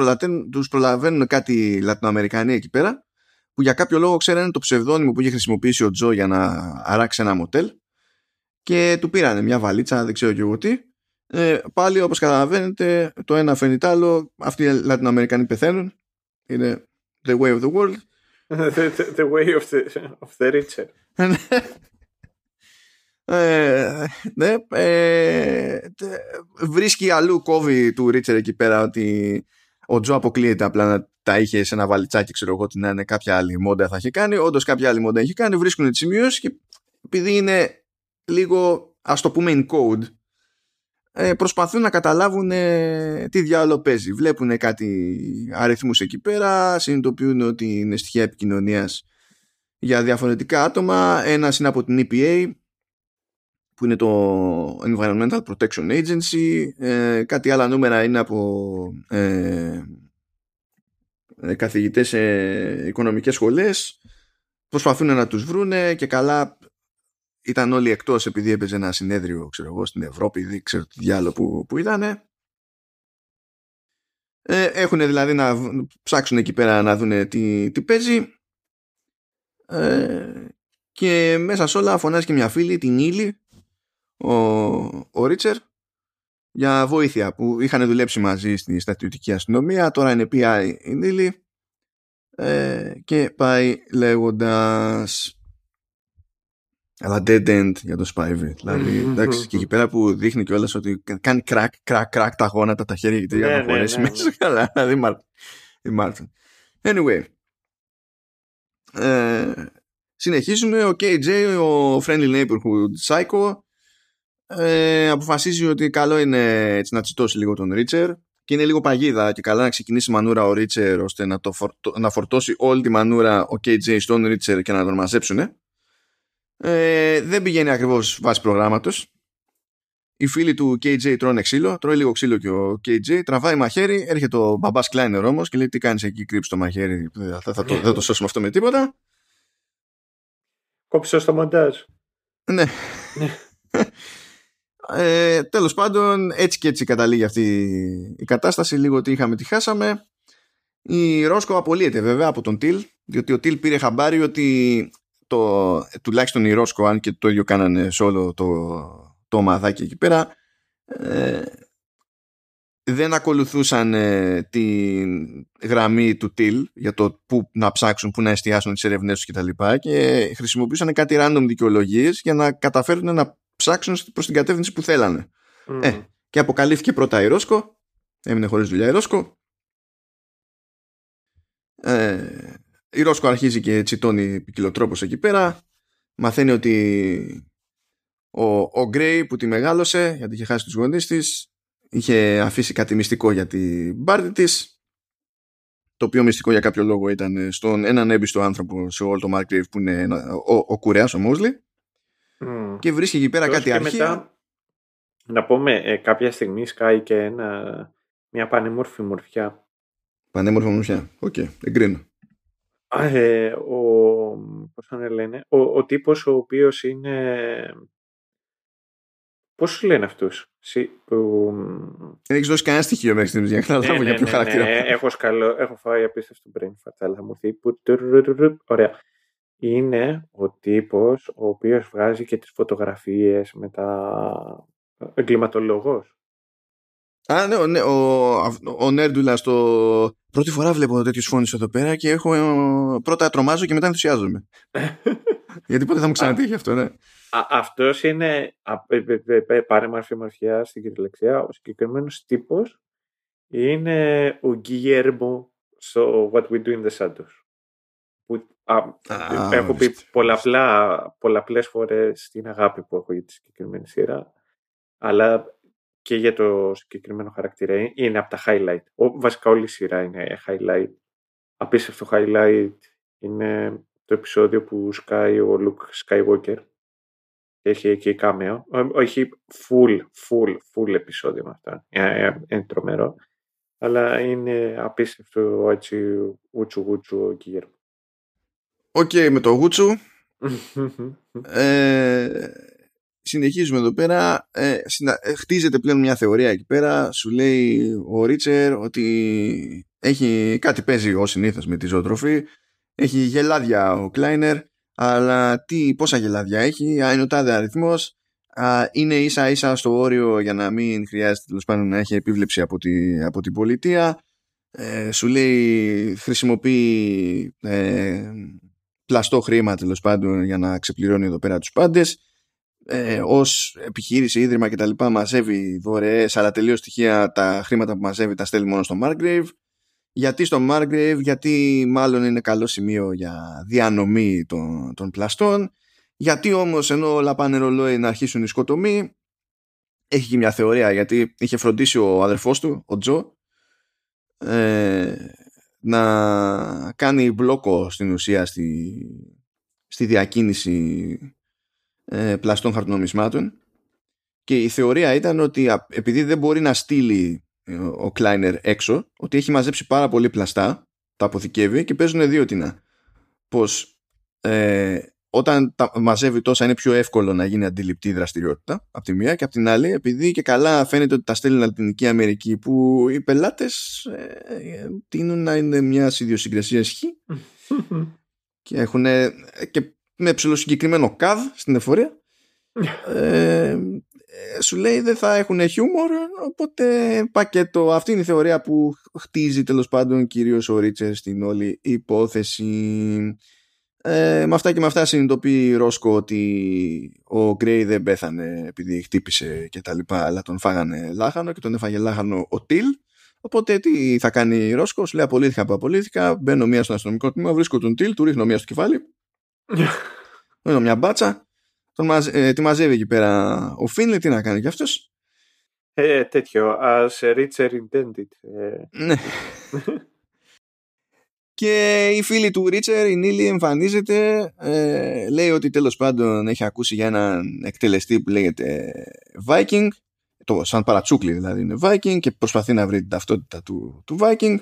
τους προλαβαίνουν κάτι Λατινοαμερικανοί εκεί πέρα που για κάποιο λόγο ξέρανε το ψευδόνυμο που είχε χρησιμοποιήσει ο Τζο για να αράξει ένα μοτέλ και του πήρανε μια βαλίτσα δεν ξέρω και εγώ τι. Ε, πάλι όπως καταλαβαίνετε το ένα φαίνεται άλλο αυτοί οι Λατινοαμερικανοί πεθαίνουν. Είναι the way of the world. The, the, way of the, of the richer ε, ναι, ε, βρίσκει αλλού κόβει του Ρίτσερ εκεί πέρα ότι ο Τζο αποκλείεται απλά να τα είχε σε ένα βαλιτσάκι, ξέρω εγώ, ότι να είναι κάποια άλλη μόντα θα είχε κάνει. Όντως κάποια άλλη μόντα έχει κάνει. Βρίσκουν τις σημειώσεις και επειδή είναι λίγο, ας το πούμε, in code, ε, προσπαθούν να καταλάβουν ε, τι διάλογο παίζει. Βλέπουν κάτι αριθμούς εκεί πέρα, συνειδητοποιούν ότι είναι στοιχεία επικοινωνίας για διαφορετικά άτομα. Ένας είναι από την EPA, που είναι το Environmental Protection Agency. Ε, κάτι άλλα νούμερα είναι από ε, ε, καθηγητές σε οικονομικές σχολές. Προσπαθούν να τους βρούνε και καλά ήταν όλοι εκτός επειδή έπαιζε ένα συνέδριο ξέρω εγώ, στην Ευρώπη, δεν ξέρω τι διάλογο που, που ήταν. Ε, έχουν δηλαδή να ψάξουν εκεί πέρα να δουν τι, τι παίζει ε, και μέσα σε όλα φωνάζει και μια φίλη, την Ήλη, ο, ο Ρίτσερ, για βοήθεια που είχαν δουλέψει μαζί στη στρατιωτική αστυνομία, τώρα είναι πια η Ήλη ε, και πάει λέγοντας αλλά dead end για το Spivey. Δηλαδή, εντάξει, και εκεί πέρα που δείχνει κιόλας ότι κάνει κρακ, κρακ, κρακ τα γόνατα, τα χέρια γιατί για να ναι, χωρέσει ναι, ναι, μέσα. Καλά, δηλαδή η Μάρτιν. Anyway. Ε, συνεχίζουμε. Ο KJ, ο Friendly Neighborhood Psycho, ε, αποφασίζει ότι καλό είναι έτσι, να τσιτώσει λίγο τον Ρίτσερ και είναι λίγο παγίδα και καλά να ξεκινήσει μανούρα ο Ρίτσερ ώστε να, το να φορτώσει όλη τη μανούρα ο KJ στον Ρίτσερ και να τον μαζέψουνε ε, δεν πηγαίνει ακριβώς βάσει προγράμματος. Οι φίλοι του KJ τρώνε ξύλο, τρώει λίγο ξύλο και ο KJ, τραβάει μαχαίρι, έρχεται ο μπαμπάς Κλάινερ όμως και λέει: Τι κάνεις εκεί, κρύψει το μαχαίρι, θα, θα, το, δεν το σώσουμε αυτό με τίποτα. Κόψε στο μοντάζ. Ναι. ναι. ε, τέλος πάντων έτσι και έτσι καταλήγει αυτή η κατάσταση λίγο ότι είχαμε τη χάσαμε η Ρόσκο απολύεται βέβαια από τον Τιλ διότι ο Τιλ πήρε χαμπάρι ότι το, τουλάχιστον οι Ρόσκο αν και το ίδιο κάνανε σε όλο το, το ομαδάκι εκεί πέρα ε, δεν ακολουθούσαν ε, τη γραμμή του TIL για το που να ψάξουν, που να εστιάσουν τις ερευνές τους κτλ. Και, και χρησιμοποιούσαν κάτι random δικαιολογίες για να καταφέρουν να ψάξουν προς την κατεύθυνση που θέλανε. Ε, και αποκαλύφθηκε πρώτα η Ρόσκο, έμεινε χωρίς δουλειά η Ρόσκο. Ε, η Ρόσκο αρχίζει και τσιτώνει ποικιλοτρόπως εκεί πέρα. Μαθαίνει ότι ο, ο Γκρέι που τη μεγάλωσε γιατί είχε χάσει τους γονείς της είχε αφήσει κάτι μυστικό για την πάρτη της. Το οποίο μυστικό για κάποιο λόγο ήταν στον έναν έμπιστο άνθρωπο σε όλο το Margrave που είναι ο, ο Κουρέας, ο Μόσλι και βρίσκει εκεί πέρα κάτι αρχαία μετά, να πούμε ε, κάποια στιγμή σκάει και ένα, μια πανέμορφη μορφιά. Πανέμορφη μορφιά, OK, okay, εγκρίνω ε, ο, πώς θα λένε, ο, ο τύπος ο οποίος είναι... Πώς σου λένε αυτούς, που... Δεν έχεις δώσει κανένα στοιχείο μέχρι στιγμής για να καταλάβω ναι, για ποιο ναι, ναι, χαρακτήρα. Ναι, έχω, σκαλώ, έχω φάει απίστευτο brain fart, αλλά θα μου πει Ωραία. Είναι ο τύπος ο οποίος βγάζει και τις φωτογραφίες με τα εγκληματολόγος. Α, ναι, ναι ο, ο Νέρντουλα στο. Πρώτη φορά βλέπω τέτοιους φόνους εδώ πέρα και έχω. Πρώτα τρομάζω και μετά ενθουσιάζομαι. Γιατί πότε θα μου ξανατύχει αυτό, ναι. Αυτός είναι. Πάρε μορφή μορφιά στην κυριολεξία. Ο συγκεκριμένος τύπος είναι ο Γκίγερμο στο What We Do in the Shadows. Που, α, έχω πει πολλαπλά, πολλαπλές φορές την αγάπη που έχω για τη συγκεκριμένη σειρά αλλά και για το συγκεκριμένο χαρακτήρα. Είναι από τα highlight. Ο, βασικά όλη η σειρά είναι highlight. Απίστευτο highlight είναι το επεισόδιο που σκάει ο Luke Skywalker. Έχει εκεί κάμεο. Όχι full, full, full επεισόδιο με αυτά. Ε, ε, είναι τρομερό. Αλλά είναι απίστευτο έτσι ούτσου γούτσου ο Κίγερμο. Οκ, με το γούτσου. ε, συνεχίζουμε εδώ πέρα. Ε, ε, χτίζεται πλέον μια θεωρία εκεί πέρα. Σου λέει ο Ρίτσερ ότι έχει κάτι παίζει ως συνήθως με τη ζωοτροφή. Έχει γελάδια ο Κλάινερ. Αλλά τι, πόσα γελάδια έχει. Α, είναι ο τάδε αριθμός. Α, είναι ίσα ίσα στο όριο για να μην χρειάζεται τέλος πάντων να έχει επίβλεψη από, τη, από την πολιτεία. Ε, σου λέει χρησιμοποιεί ε, πλαστό χρήμα τέλος πάντων για να ξεπληρώνει εδώ πέρα τους πάντες ε, ως επιχείρηση, ίδρυμα κτλ. μαζεύει δωρεές αλλά τελείως στοιχεία τα χρήματα που μαζεύει τα στέλνει μόνο στο Margrave γιατί στο Margrave, γιατί μάλλον είναι καλό σημείο για διανομή των, των πλαστών γιατί όμως ενώ όλα πάνε ρολόι να αρχίσουν οι σκοτομοί έχει και μια θεωρία γιατί είχε φροντίσει ο αδερφός του, ο Τζο, ε, να κάνει μπλόκο στην ουσία στη, στη διακίνηση ε, πλαστών χαρτονομισμάτων. Και η θεωρία ήταν ότι επειδή δεν μπορεί να στείλει ε, ο Κλάινερ έξω, ότι έχει μαζέψει πάρα πολύ πλαστά, τα αποθηκεύει και παίζουν δύο τινά. Πως ε, όταν τα μαζεύει τόσα είναι πιο εύκολο να γίνει αντιληπτή δραστηριότητα από τη μία και από την άλλη επειδή και καλά φαίνεται ότι τα στέλνει Λατινική Αμερική που οι πελάτες ε, τείνουν να είναι μια ιδιοσυγκρασία ισχύ και έχουν και με ψηλοσυγκεκριμένο καβ στην εφορία ε, σου λέει δεν θα έχουν χιούμορ οπότε πακέτο αυτή είναι η θεωρία που χτίζει τέλος πάντων κυρίως ο Ρίτσερ στην όλη υπόθεση. Ε, με αυτά και με αυτά συνειδητοποιεί Ρόσκο ότι ο Γκρέι δεν πέθανε επειδή χτύπησε και τα λοιπά αλλά τον φάγανε λάχανο και τον έφαγε λάχανο ο Τιλ. Οπότε τι θα κάνει η Ρόσκο σου λέει απολύθηκα που απολύθηκα μπαίνω μία στο αστυνομικό τμήμα βρίσκω τον Τιλ του ρίχνω μία στο κεφάλι ρίχνω μια μπάτσα τον μαζε, ε, τη μαζεύει εκεί πέρα ο Φίνλι τι να κάνει κι αυτός; Ε, τέτοιο as Richard intended ε. ναι Και η φίλη του Ρίτσερ, η Νίλη, εμφανίζεται, ε, λέει ότι τέλος πάντων έχει ακούσει για έναν εκτελεστή που λέγεται Viking, το σαν παρατσούκλι δηλαδή είναι Viking και προσπαθεί να βρει την ταυτότητα του, του Viking.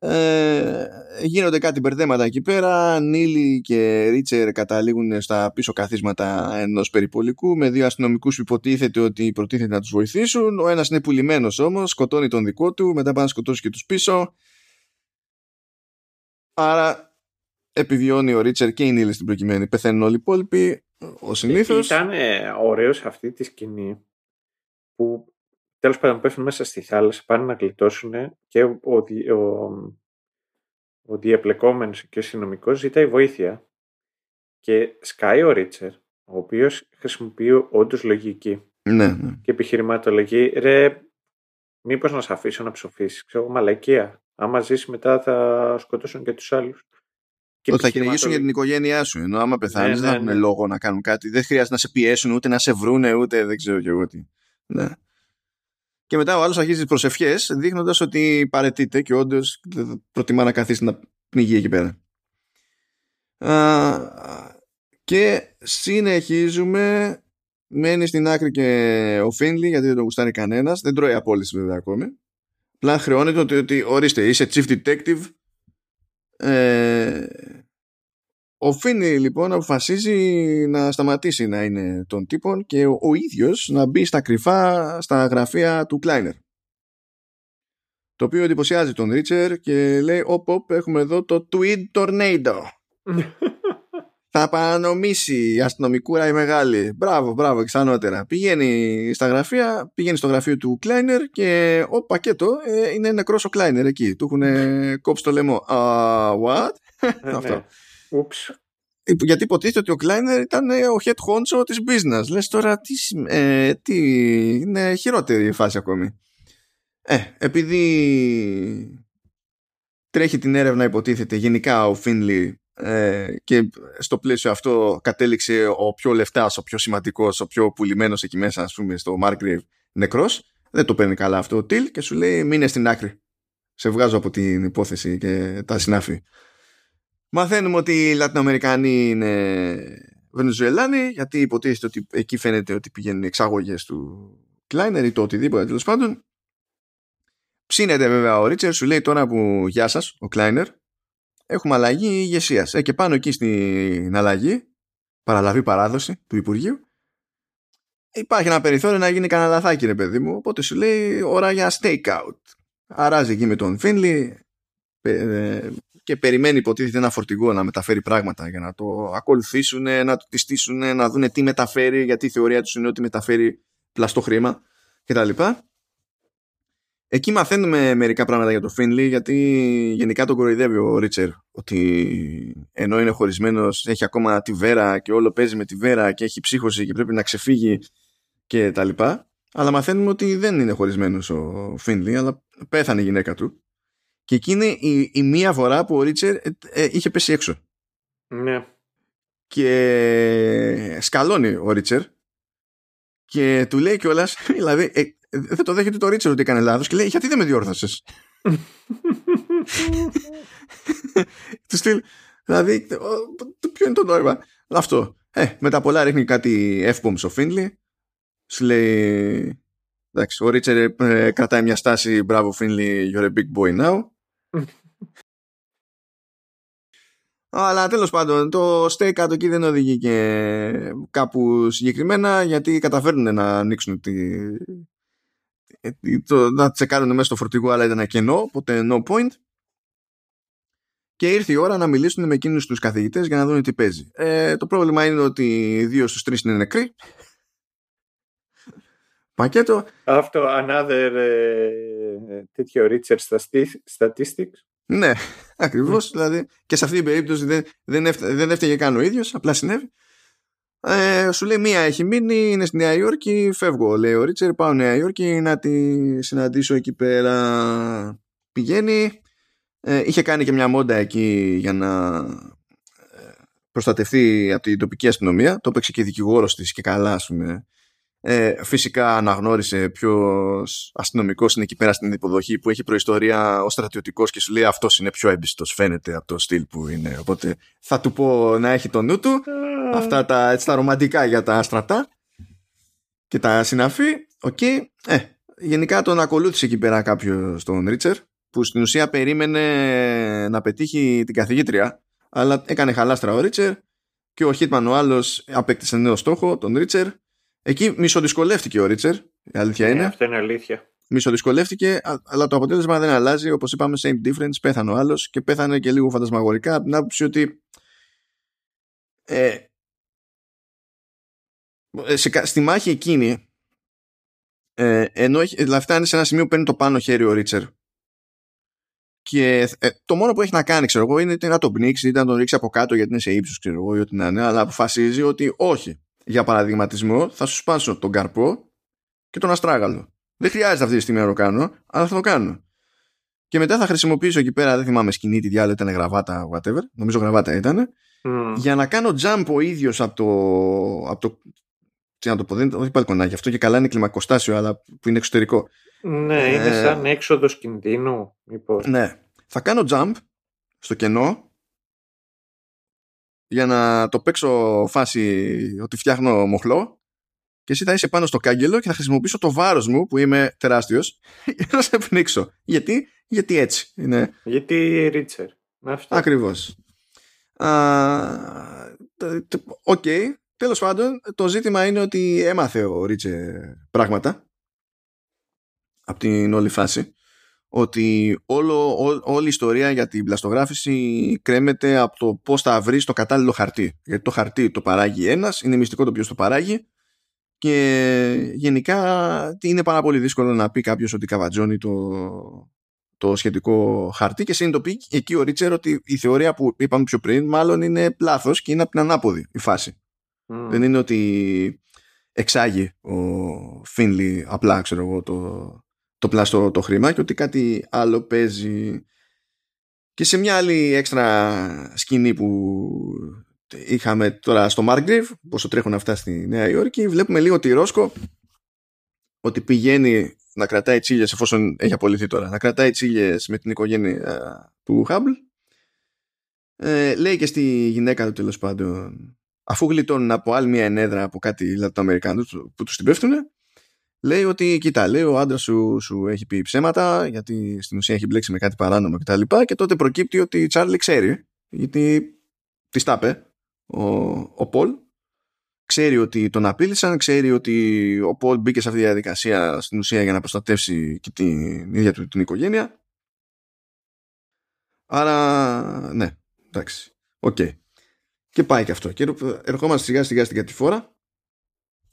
Ε, γίνονται κάτι μπερδέματα εκεί πέρα Νίλη και Ρίτσερ καταλήγουν στα πίσω καθίσματα ενός περιπολικού με δύο αστυνομικούς που υποτίθεται ότι προτίθεται να τους βοηθήσουν ο ένας είναι πουλημένος όμως σκοτώνει τον δικό του μετά πάνε να σκοτώσει και τους πίσω Άρα επιβιώνει ο Ρίτσερ και η Νίλη στην προκειμένη. Πεθαίνουν όλοι οι υπόλοιποι, ο συνήθως. Ήταν ε, ωραίος σε αυτή τη σκηνή που τέλος πάντων πέφτουν μέσα στη θάλασσα, πάνε να γλιτώσουν και ο, ο, ο, ο διαπλεκόμενος και ο αστυνομικός ζητάει βοήθεια. Και σκάει ο Ρίτσερ, ο οποίος χρησιμοποιεί όντως λογική. Ναι, ναι. Και επιχειρηματολογεί, ρε, μήπως να σε αφήσω να ψοφήσεις. Ξέρω, μαλακία. Άμα ζήσει μετά θα σκοτώσουν και τους άλλους. Και θα κυνηγήσουν για την οικογένειά σου. Ενώ άμα πεθάνεις, ναι, δεν ναι, έχουν ναι. λόγο να κάνουν κάτι. Δεν χρειάζεται να σε πιέσουν, ούτε να σε βρούνε, ούτε δεν ξέρω και εγώ τι. Ναι. Και μετά ο άλλος αρχίζει τις προσευχές, δείχνοντας ότι παρετείται και όντως προτιμά να καθίσει να πνιγεί εκεί πέρα. Α, και συνεχίζουμε. Μένει στην άκρη και ο Φίνλι, γιατί δεν τον γουστάρει κανένας. Δεν τρώει απόλυση βέβαια ακόμη. Απλά χρεώνεται ότι, ότι ορίστε είσαι chief detective ε, ο Φίνι λοιπόν αποφασίζει να σταματήσει να είναι των τύπων και ο, ο ίδιος να μπει στα κρυφά στα γραφεία του Κλάινερ το οποίο εντυπωσιάζει τον Ρίτσερ και λέει όπ, όπ έχουμε εδώ το Tweed Tornado θα παρανομήσει η αστυνομικούρα η μεγάλη. Μπράβο, μπράβο, εξανότερα. Πηγαίνει στα γραφεία, πηγαίνει στο γραφείο του Κλάινερ και ο πακέτο ε, είναι νεκρός ο Κλάινερ εκεί. Του έχουν κόψει το λαιμό. Uh, what? Ε, Αυτό. Ναι. Γιατί υποτίθεται ότι ο Κλάινερ ήταν ο head honcho της business. Λες τώρα τι, ε, τι είναι χειρότερη η φάση ακόμη. Ε, επειδή τρέχει την έρευνα υποτίθεται γενικά ο Φίνλι ε, και στο πλαίσιο αυτό κατέληξε ο πιο λεφτάς, ο πιο σημαντικός, ο πιο πουλημένος εκεί μέσα ας πούμε στο Margrave νεκρός δεν το παίρνει καλά αυτό ο Τιλ και σου λέει μείνε στην άκρη σε βγάζω από την υπόθεση και τα συνάφη μαθαίνουμε ότι οι Λατινοαμερικανοί είναι Βενεζουελάνοι γιατί υποτίθεται ότι εκεί φαίνεται ότι πηγαίνουν οι εξάγωγες του Κλάινερ ή το οτιδήποτε τέλος πάντων ψήνεται βέβαια ο Ρίτσερ σου λέει τώρα που γεια σας ο Κλάινερ έχουμε αλλαγή ηγεσίας. Ε, και πάνω εκεί στην αλλαγή, παραλαβή παράδοση του Υπουργείου, υπάρχει ένα περιθώριο να γίνει κανένα λαθάκι, ρε παιδί μου. Οπότε σου λέει ώρα για stakeout. Αράζει εκεί με τον Φίνλι ε, και περιμένει υποτίθεται ένα φορτηγό να μεταφέρει πράγματα για να το ακολουθήσουν, να το τιστήσουν, να δουν τι μεταφέρει, γιατί η θεωρία τους είναι ότι μεταφέρει πλαστό χρήμα κτλ. Εκεί μαθαίνουμε μερικά πράγματα για το Φίνλι γιατί γενικά τον κοροϊδεύει ο Ρίτσερ ότι ενώ είναι χωρισμένος έχει ακόμα τη βέρα και όλο παίζει με τη βέρα και έχει ψύχωση και πρέπει να ξεφύγει και τα λοιπά αλλά μαθαίνουμε ότι δεν είναι χωρισμένος ο Φίνλι αλλά πέθανε η γυναίκα του και εκείνη η, η μία φορά που ο Ρίτσερ ε, ε, είχε πέσει έξω ναι και σκαλώνει ο Ρίτσερ Και του λέει κιόλας, δηλαδή, ε, δεν το δέχεται το Ρίτσερ ότι έκανε λάθος και λέει, Γιατί δεν με διόρθωσες; του στυλ. Δηλαδή, ποιο είναι το νόημα; Αυτό. Ε, μετά πολλά ρίχνει κάτι εύκομο ο Φίνλι. Σου λέει. Εντάξει, ο Ρίτσερ ε, κρατάει μια στάση. Μπράβο, Φίνλι, you're a big boy now. Αλλά τέλος πάντων το stay κάτω εκεί δεν οδηγεί και κάπου συγκεκριμένα γιατί καταφέρνουν να ανοίξουν τη, το, να τσεκάρουν μέσα στο φορτηγό αλλά ήταν κενό οπότε no point. Και ήρθε η ώρα να μιλήσουν με εκείνους τους καθηγητές για να δουν τι παίζει. Ε, το πρόβλημα είναι ότι δύο στους τρεις είναι νεκροί. Πακέτο. Αυτό another uh, τέτοιο Richard statistics ναι, ακριβώς. δηλαδή και σε αυτή την περίπτωση δεν, δεν, έφτα, δεν έφταιγε καν ο ίδιος, απλά συνέβη. Ε, σου λέει μία έχει μείνει, είναι στη Νέα Υόρκη, φεύγω. Λέει ο Ρίτσερ, πάω Νέα Υόρκη να τη συναντήσω εκεί πέρα. Πηγαίνει. Ε, είχε κάνει και μια μόντα εκεί για να ε, προστατευτεί από την τοπική αστυνομία. Το έπαιξε και δικηγόρος της και καλά, ας πούμε, ε, φυσικά αναγνώρισε ποιος αστυνομικός είναι εκεί πέρα στην υποδοχή που έχει προϊστορία ως στρατιωτικός και σου λέει αυτός είναι πιο έμπιστος, φαίνεται από το στυλ που είναι. Οπότε θα του πω να έχει το νου του. Αυτά τα, έτσι, τα ρομαντικά για τα στρατά και τα συναφή. Οκ. Ε, γενικά τον ακολούθησε εκεί πέρα κάποιο τον Ρίτσερ που στην ουσία περίμενε να πετύχει την καθηγήτρια αλλά έκανε χαλάστρα ο Ρίτσερ και ο Χίτμαν ο άλλος απέκτησε νέο στόχο, τον Ρίτσερ Εκεί μισοδυσκολεύτηκε ο Ρίτσερ, η αλήθεια ναι, είναι. Αυτό είναι αλήθεια. Μισοδυσκολεύτηκε, αλλά το αποτέλεσμα δεν αλλάζει. Όπως είπαμε, same difference, πέθανε ο άλλος και πέθανε και λίγο φαντασμαγορικά από την άποψη ότι. Ε, ε σε, στη μάχη εκείνη, ε, ενώ έχει, δηλαδή φτάνει σε ένα σημείο που παίρνει το πάνω χέρι ο Ρίτσερ. Και ε, το μόνο που έχει να κάνει, ξέρω εγώ, είναι να τον πνίξει ή να τον ρίξει από κάτω γιατί είναι σε ύψος, ξέρω εγώ, ή ό,τι να είναι, αλλά αποφασίζει ότι όχι για παραδειγματισμό, θα σου σπάσω τον καρπό και τον αστράγαλο. Δεν χρειάζεται αυτή τη στιγμή να το κάνω, αλλά θα το κάνω. Και μετά θα χρησιμοποιήσω εκεί πέρα, δεν θυμάμαι σκηνή, τι διάλογο ήταν γραβάτα, whatever. Νομίζω γραβάτα ήταν. Για να κάνω jump ο ίδιος από το. Από το τι να το πω, δεν όχι παλκονάκι, αυτό και καλά είναι κλιμακοστάσιο, αλλά που είναι εξωτερικό. Ναι, είναι ε, σαν έξοδος κινδύνου, μήπως. Ναι. Θα κάνω jump στο κενό για να το παίξω φάση ότι φτιάχνω μοχλό και εσύ θα είσαι πάνω στο κάγκελο και θα χρησιμοποιήσω το βάρος μου που είμαι τεράστιος για να σε πνίξω. Γιατί, Γιατί έτσι. Είναι... Γιατί Ρίτσερ. Ακριβώς. OK. Okay. Τέλος πάντων, το ζήτημα είναι ότι έμαθε ο Ρίτσερ πράγματα από την όλη φάση ότι όλο, όλη η ιστορία για την πλαστογράφηση κρέμεται από το πώς θα βρεις το κατάλληλο χαρτί. Γιατί το χαρτί το παράγει ένας, είναι μυστικό το ποιος το παράγει και γενικά είναι πάρα πολύ δύσκολο να πει κάποιος ότι καβατζώνει το, το σχετικό χαρτί και συνειδητοποιεί εκεί ο Ρίτσερ ότι η θεωρία που είπαμε πιο πριν μάλλον είναι λάθος και είναι από την ανάποδη η φάση. Δεν είναι ότι εξάγει ο Φίνλι απλά ξέρω εγώ το, το πλάστο το χρήμα και ότι κάτι άλλο παίζει. Και σε μια άλλη έξτρα σκηνή που είχαμε τώρα στο Μάργκριβ πόσο τρέχουν αυτά στη Νέα Υόρκη βλέπουμε λίγο τη Ρόσκο ότι πηγαίνει να κρατάει τσίλιες εφόσον έχει απολυθεί τώρα να κρατάει τσίλιες με την οικογένεια του Χάμπλ. Ε, λέει και στη γυναίκα του τέλος πάντων αφού γλιτώνουν από άλλη μια ενέδρα από κάτι Λατινοαμερικάνους που τους την πέφτουν λέει ότι κοίτα, λέει ο άντρας σου, σου έχει πει ψέματα γιατί στην ουσία έχει μπλέξει με κάτι παράνομο κτλ. Και, και τότε προκύπτει ότι η Τσάρλι ξέρει, γιατί της τάπε ο, ο Πολ. Ξέρει ότι τον απείλησαν, ξέρει ότι ο Πολ μπήκε σε αυτή τη διαδικασία στην ουσία για να προστατεύσει και την ίδια του την οικογένεια. Άρα, ναι, εντάξει, OK. Okay. Και πάει και αυτό. Και ερχόμαστε σιγά σιγά στην κατηφόρα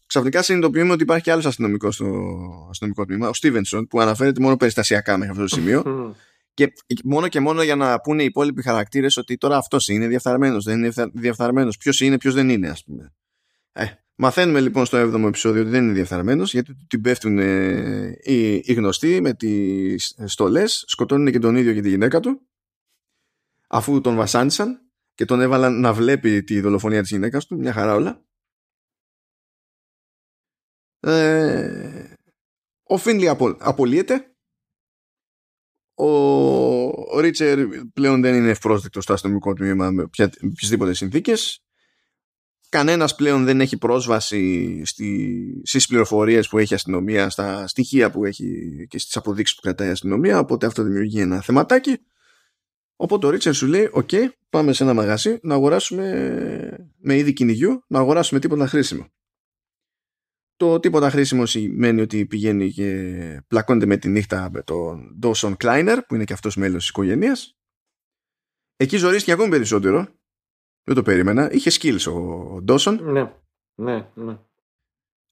ξαφνικά συνειδητοποιούμε ότι υπάρχει και άλλος αστυνομικός στο αστυνομικό τμήμα, ο Στίβενσον, που αναφέρεται μόνο περιστασιακά μέχρι αυτό το σημείο. και μόνο και μόνο για να πούνε οι υπόλοιποι χαρακτήρες ότι τώρα αυτός είναι διαφθαρμένο, δεν είναι διαφθαρμένο, ποιος είναι, ποιος δεν είναι, ας πούμε. Ε, μαθαίνουμε λοιπόν στο 7ο επεισόδιο ότι δεν είναι διαφθαρμένο, γιατί την πέφτουν ε, οι, οι γνωστοί με τις στολές, σκοτώνουν και τον ίδιο και τη γυναίκα του, αφού τον βασάνισαν και τον έβαλαν να βλέπει τη δολοφονία της γυναίκας του, μια χαρά όλα. Ε, ο Φίνλι απο, απολύεται. Ο, ο Ρίτσερ πλέον δεν είναι ευπρόσδεκτο στο αστυνομικό τμήμα με οποιασδήποτε συνθήκες. Κανένας πλέον δεν έχει πρόσβαση στη, στις πληροφορίες που έχει η αστυνομία, στα στοιχεία που έχει και στις αποδείξεις που κρατάει η αστυνομία, οπότε αυτό δημιουργεί ένα θεματάκι. Οπότε ο Ρίτσερ σου λέει: Οκ, πάμε σε ένα μαγαζί να αγοράσουμε με είδη κυνηγιού, να αγοράσουμε τίποτα χρήσιμο. Το τίποτα χρήσιμο σημαίνει ότι πηγαίνει και πλακώνεται με τη νύχτα με τον Dawson Kleiner, που είναι και αυτός μέλος της οικογένειας. Εκεί ζωρίστηκε ακόμη περισσότερο. Δεν το περίμενα. Είχε skills ο Dawson. Ναι, ναι, ναι.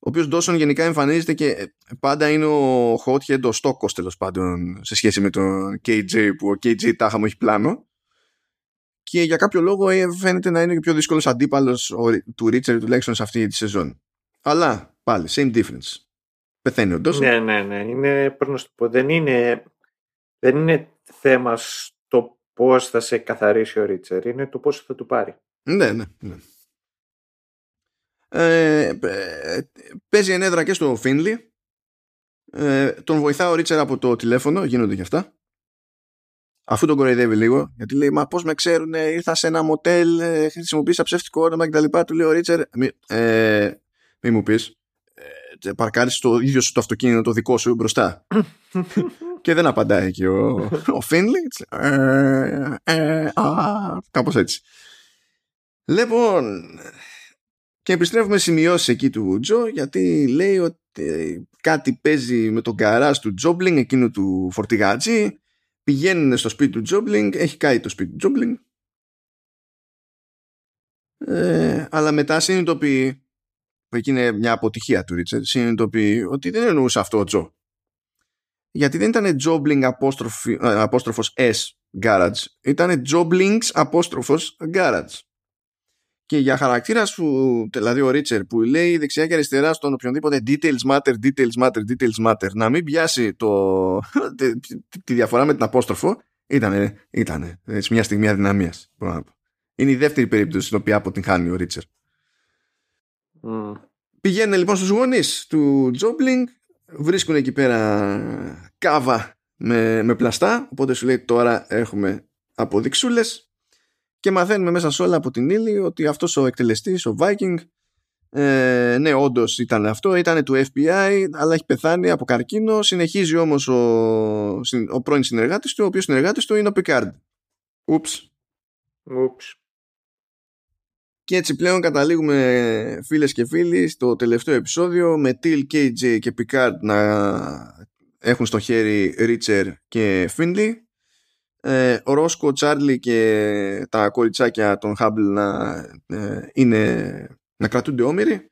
Ο οποίος Dawson γενικά εμφανίζεται και πάντα είναι ο hothead, ο στόκος τέλος πάντων σε σχέση με τον KJ που ο KJ τάχα μου έχει πλάνο και για κάποιο λόγο ε, φαίνεται να είναι και πιο δύσκολος αντίπαλος του Ρίτσερ τουλάχιστον σε αυτή τη σεζόν. Αλλά Πάλι, same difference. Πεθαίνει ο Ντόσον. Ναι, ναι, ναι. Είναι, πρέπει να πω, δεν είναι, δεν είναι θέμα στο πώς θα σε καθαρίσει ο Ρίτσερ. Είναι το πόσο θα του πάρει. Ναι, ναι, ναι. Ε, παίζει ενέδρα και στο Φίνλι. Ε, τον βοηθά ο Ρίτσερ από το τηλέφωνο, γίνονται και αυτά. Αφού τον κοροϊδεύει λίγο, γιατί λέει: Μα πώς με ξέρουν, ήρθα σε ένα μοτέλ, ε, χρησιμοποίησα ψεύτικο όνομα κτλ. Του λέει ο Ρίτσερ: ε, Μη μου πεις, παρκάρεις το ίδιο σου το αυτοκίνητο το δικό σου μπροστά. Και δεν απαντάει και ο, ο Φίνλι ε, ε, κάπως έτσι. Λοιπόν και επιστρέφουμε σημειώσεις εκεί του Τζο γιατί λέει ότι κάτι παίζει με τον καράζ του Τζόμπλινγκ εκείνου του φορτηγάτζι πηγαίνουν στο σπίτι του Τζόμπλινγκ έχει κάει το σπίτι του Τζόμπλινγκ. Ε, αλλά μετά συνειδητοποιεί που εκεί είναι μια αποτυχία του Ρίτσερ, συνειδητοποιεί ότι δεν εννοούσε αυτό ο Τζο. Γιατί δεν ήταν Jobling απόστροφος S Garage, ήταν Joblings απόστροφος Garage. Και για χαρακτήρα σου, δηλαδή ο Ρίτσερ που λέει δεξιά και αριστερά στον οποιονδήποτε details matter, details matter, details matter, να μην πιάσει το, τη, διαφορά με την απόστροφο, ήταν ήτανε σε μια στιγμή αδυναμίας. Είναι η δεύτερη περίπτωση στην οποία αποτυγχάνει ο Ρίτσερ. Mm. Πηγαίνουν λοιπόν στους γονείς του Τζόμπλινγκ, βρίσκουν εκεί πέρα κάβα με, με πλαστά, οπότε σου λέει τώρα έχουμε αποδειξούλες και μαθαίνουμε μέσα σε όλα από την ύλη ότι αυτός ο εκτελεστής, ο Viking, ε, ναι όντως ήταν αυτό, ήταν του FBI αλλά έχει πεθάνει από καρκίνο, συνεχίζει όμως ο, ο πρώην συνεργάτης του, ο οποίος συνεργάτης του είναι ο Πικάρντ. Ούψ. Ούψ. Και έτσι πλέον καταλήγουμε φίλες και φίλοι στο τελευταίο επεισόδιο με Till, KJ και Picard να έχουν στο χέρι Ρίτσερ και Φίνλι. Ε, ο Ρόσκο, Τσάρλι και τα κοριτσάκια των Χάμπλ να, ε, είναι, να κρατούνται όμοιροι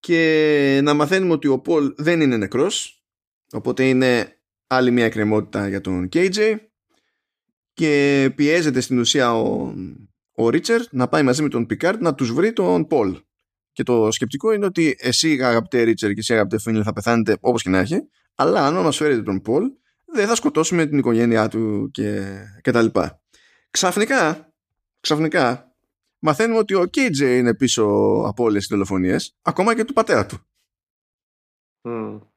και να μαθαίνουμε ότι ο Πολ δεν είναι νεκρός οπότε είναι άλλη μια εκκρεμότητα για τον KJ και πιέζεται στην ουσία ο, ο Ρίτσερ να πάει μαζί με τον Πικάρτ να τους βρει τον Πολ. Και το σκεπτικό είναι ότι εσύ αγαπητέ Ρίτσερ και εσύ αγαπητέ Φίνιλ θα πεθάνετε όπως και να έχει, αλλά αν μας φέρετε τον Πολ δεν θα σκοτώσουμε την οικογένειά του και, και τα λοιπά. Ξαφνικά, ξαφνικά μαθαίνουμε ότι ο KJ είναι πίσω από όλες τις δολοφονίες, ακόμα και του πατέρα του.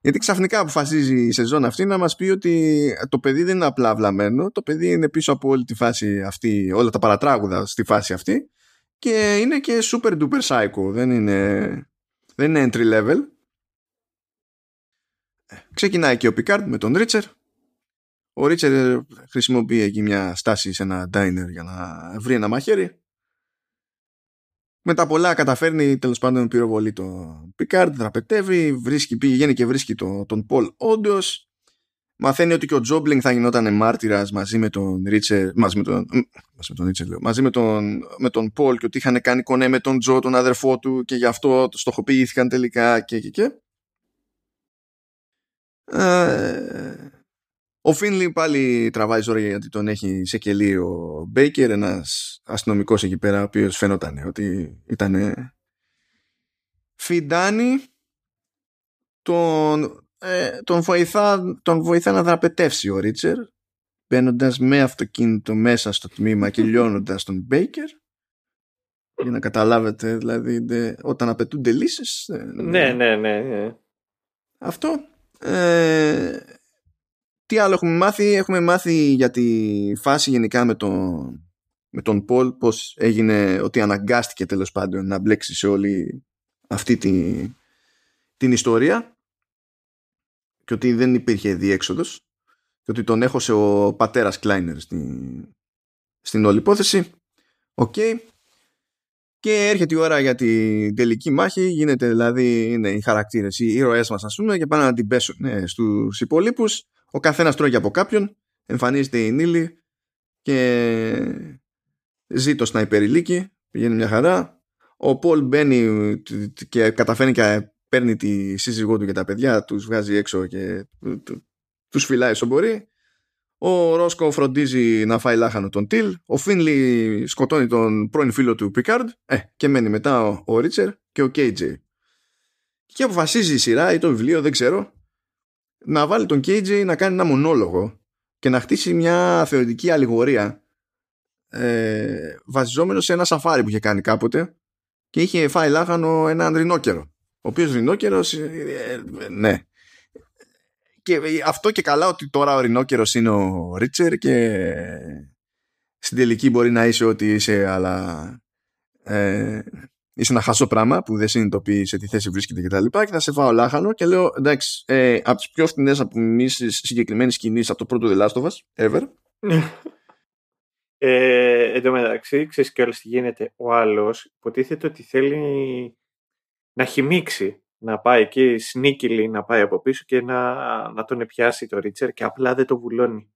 Γιατί ξαφνικά αποφασίζει η σεζόν αυτή να μας πει ότι το παιδί δεν είναι απλά βλαμμένο, το παιδί είναι πίσω από όλη τη φάση αυτή, όλα τα παρατράγουδα στη φάση αυτή και είναι και super duper psycho, δεν είναι, δεν είναι entry level. Ξεκινάει και ο Picard με τον Ρίτσερ. Ο Ρίτσερ χρησιμοποιεί εκεί μια στάση σε ένα diner για να βρει ένα μαχαίρι με τα πολλά καταφέρνει τέλος πάντων πυροβολή το Πικάρντ, δραπετεύει, βρίσκει, πηγαίνει και βρίσκει το, τον Πολ όντω. Μαθαίνει ότι και ο Τζόμπλινγκ θα γινόταν μάρτυρας μαζί με τον Ρίτσερ, μαζί με τον, μαζί με τον Ρίτσερ, λέω, μαζί με τον, με τον Πολ και ότι είχαν κάνει κονέ με τον Τζο, τον αδερφό του και γι' αυτό στοχοποιήθηκαν τελικά και και και. Ε, ο Φίνλι πάλι τραβάει ζόρια γιατί τον έχει σε κελί ο Μπέικερ, ένας αστυνομικός εκεί πέρα, ο οποίος φαίνονταν ότι ήταν. Φιντάνει τον, ε, τον, βοηθά, τον βοηθά να δραπετεύσει ο Ρίτσερ μπαίνοντας με αυτοκίνητο μέσα στο τμήμα και λιώνοντας τον Μπέικερ για να καταλάβετε, δηλαδή όταν απαιτούνται λύσεις. Ναι, ναι, ναι, ναι. Αυτό. Ε, τι άλλο έχουμε μάθει; Έχουμε μάθει για τη φάση γενικά με τον, με τον Πολ πως έγινε ότι αναγκάστηκε τέλος πάντων να μπλέξει σε όλη αυτή τη, την ιστορία και ότι δεν υπήρχε διέξοδος και ότι τον έχωσε ο πατέρας Κλάινερ στην, στην όλη υπόθεση. Οκ. Και έρχεται η ώρα για την τελική μάχη. Γίνεται δηλαδή είναι οι χαρακτήρες, οι ήρωές μας ας πούμε και πάνε να την πέσουν ναι, στους υπόλοιπους. Ο καθένας τρώει από κάποιον. Εμφανίζεται η Νίγκλι και ζει το σναϊπεριλίκι. Πηγαίνει μια χαρά. Ο Πολ μπαίνει και καταφέρνει και παίρνει τη σύζυγό του και τα παιδιά, τους βγάζει έξω και τους φυλάει όσο μπορεί. Ο Ρόσκο φροντίζει να φάει λάχανο τον Τιλ. Ο Φίνλι σκοτώνει τον πρώην φίλο του Πικάρντ. Ε, και μένει μετά ο, ο Ρίτσερ και ο Κέιτζεϊ. Και αποφασίζει η σειρά ή το βιβλίο, δεν ξέρω, να βάλει τον Κέιτζεϊ να κάνει ένα μονόλογο και να χτίσει μια θεωρητική αλληγορία ε, βασιζόμενο σε ένα σαφάρι που είχε κάνει κάποτε και είχε φάει λάχανο έναν ρινόκερο. Ο οποίος ρινόκερος, ε, ε, ναι, και αυτό και καλά ότι τώρα ο ρινόκερος είναι ο Ρίτσερ και στην τελική μπορεί να είσαι ό,τι είσαι αλλά ε, είσαι ένα χασό πράγμα που δεν συνειδητοποιεί σε τι θέση βρίσκεται και τα λοιπά και θα σε φάω λάχανο και λέω εντάξει ε, από τις πιο φθηνές απομιμήσεις συγκεκριμένης σκηνής από το πρώτο The Last of Us ever ε, εν τω μεταξύ ξέρεις και τι γίνεται ο άλλος υποτίθεται ότι θέλει να χυμίξει να πάει εκεί σνίκυλη να πάει από πίσω και να, να τον πιάσει το Ρίτσερ και απλά δεν το βουλώνει.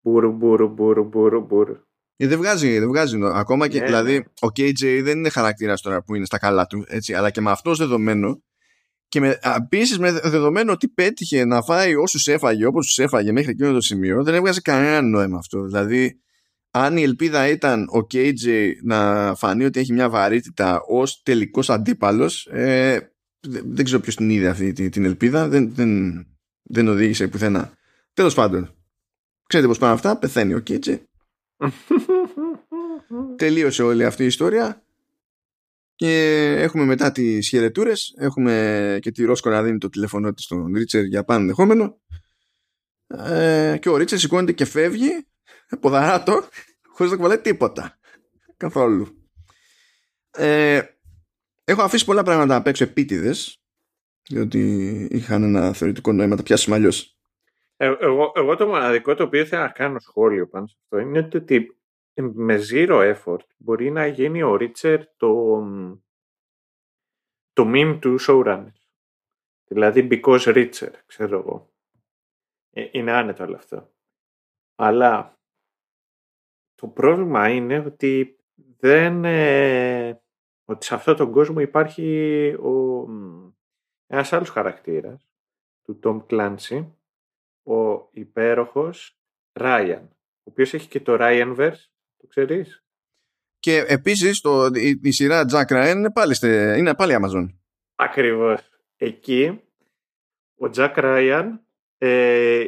Μπούρου, μπούρου, μπούρου, μπούρου, μπούρου. Ε, δεν βγάζει, δεν βγάζει. Ακόμα και, ναι, δηλαδή, ναι. ο KJ δεν είναι χαρακτήρας τώρα που είναι στα καλά του, έτσι, αλλά και με αυτό δεδομένο και με, επίσης με δεδομένο ότι πέτυχε να φάει όσους έφαγε όπως τους έφαγε μέχρι εκείνο το σημείο, δεν έβγαζε κανένα νόημα αυτό. Δηλαδή, αν η ελπίδα ήταν ο KJ να φανεί ότι έχει μια βαρύτητα ως τελικός αντίπαλος, ε, δεν ξέρω ποιος την είδε αυτή την ελπίδα. Δεν, δεν, δεν οδήγησε πουθενά. Τέλος πάντων. Ξέρετε πώς πάνε αυτά. Πεθαίνει ο Κίτσε. Τελείωσε όλη αυτή η ιστορία. Και έχουμε μετά τις χαιρετούρες. Έχουμε και τη Ρόσκο να δίνει το τηλέφωνο της στον Ρίτσερ για πάνω ενδεχόμενο. Ε, και ο Ρίτσερ σηκώνεται και φεύγει. Ποδαράτο. Χωρίς να κουβαλάει τίποτα. Καθόλου. Ε, Έχω αφήσει πολλά πράγματα απ' έξω επίτηδες, διότι είχαν ένα θεωρητικό νόημα, τα πιάσουμε αλλιώς. Ε, εγώ, εγώ το μοναδικό το οποίο θέλω να κάνω σχόλιο πάνω σε αυτό είναι ότι με zero effort μπορεί να γίνει ο Ρίτσερ το, το meme του showrunner. Δηλαδή because Richard, ξέρω εγώ. Ε, είναι άνετο όλο αυτό. Αλλά το πρόβλημα είναι ότι δεν, ε, ότι σε αυτόν τον κόσμο υπάρχει ο, ένας άλλος χαρακτήρας του Tom Clancy, ο υπέροχος Ryan, ο οποίος έχει και το Ryanverse, το ξέρεις; Και επίσης το, η, η, σειρά Jack Ryan είναι πάλι, είναι πάλι Amazon. Ακριβώς. Εκεί ο Jack Ryan ε,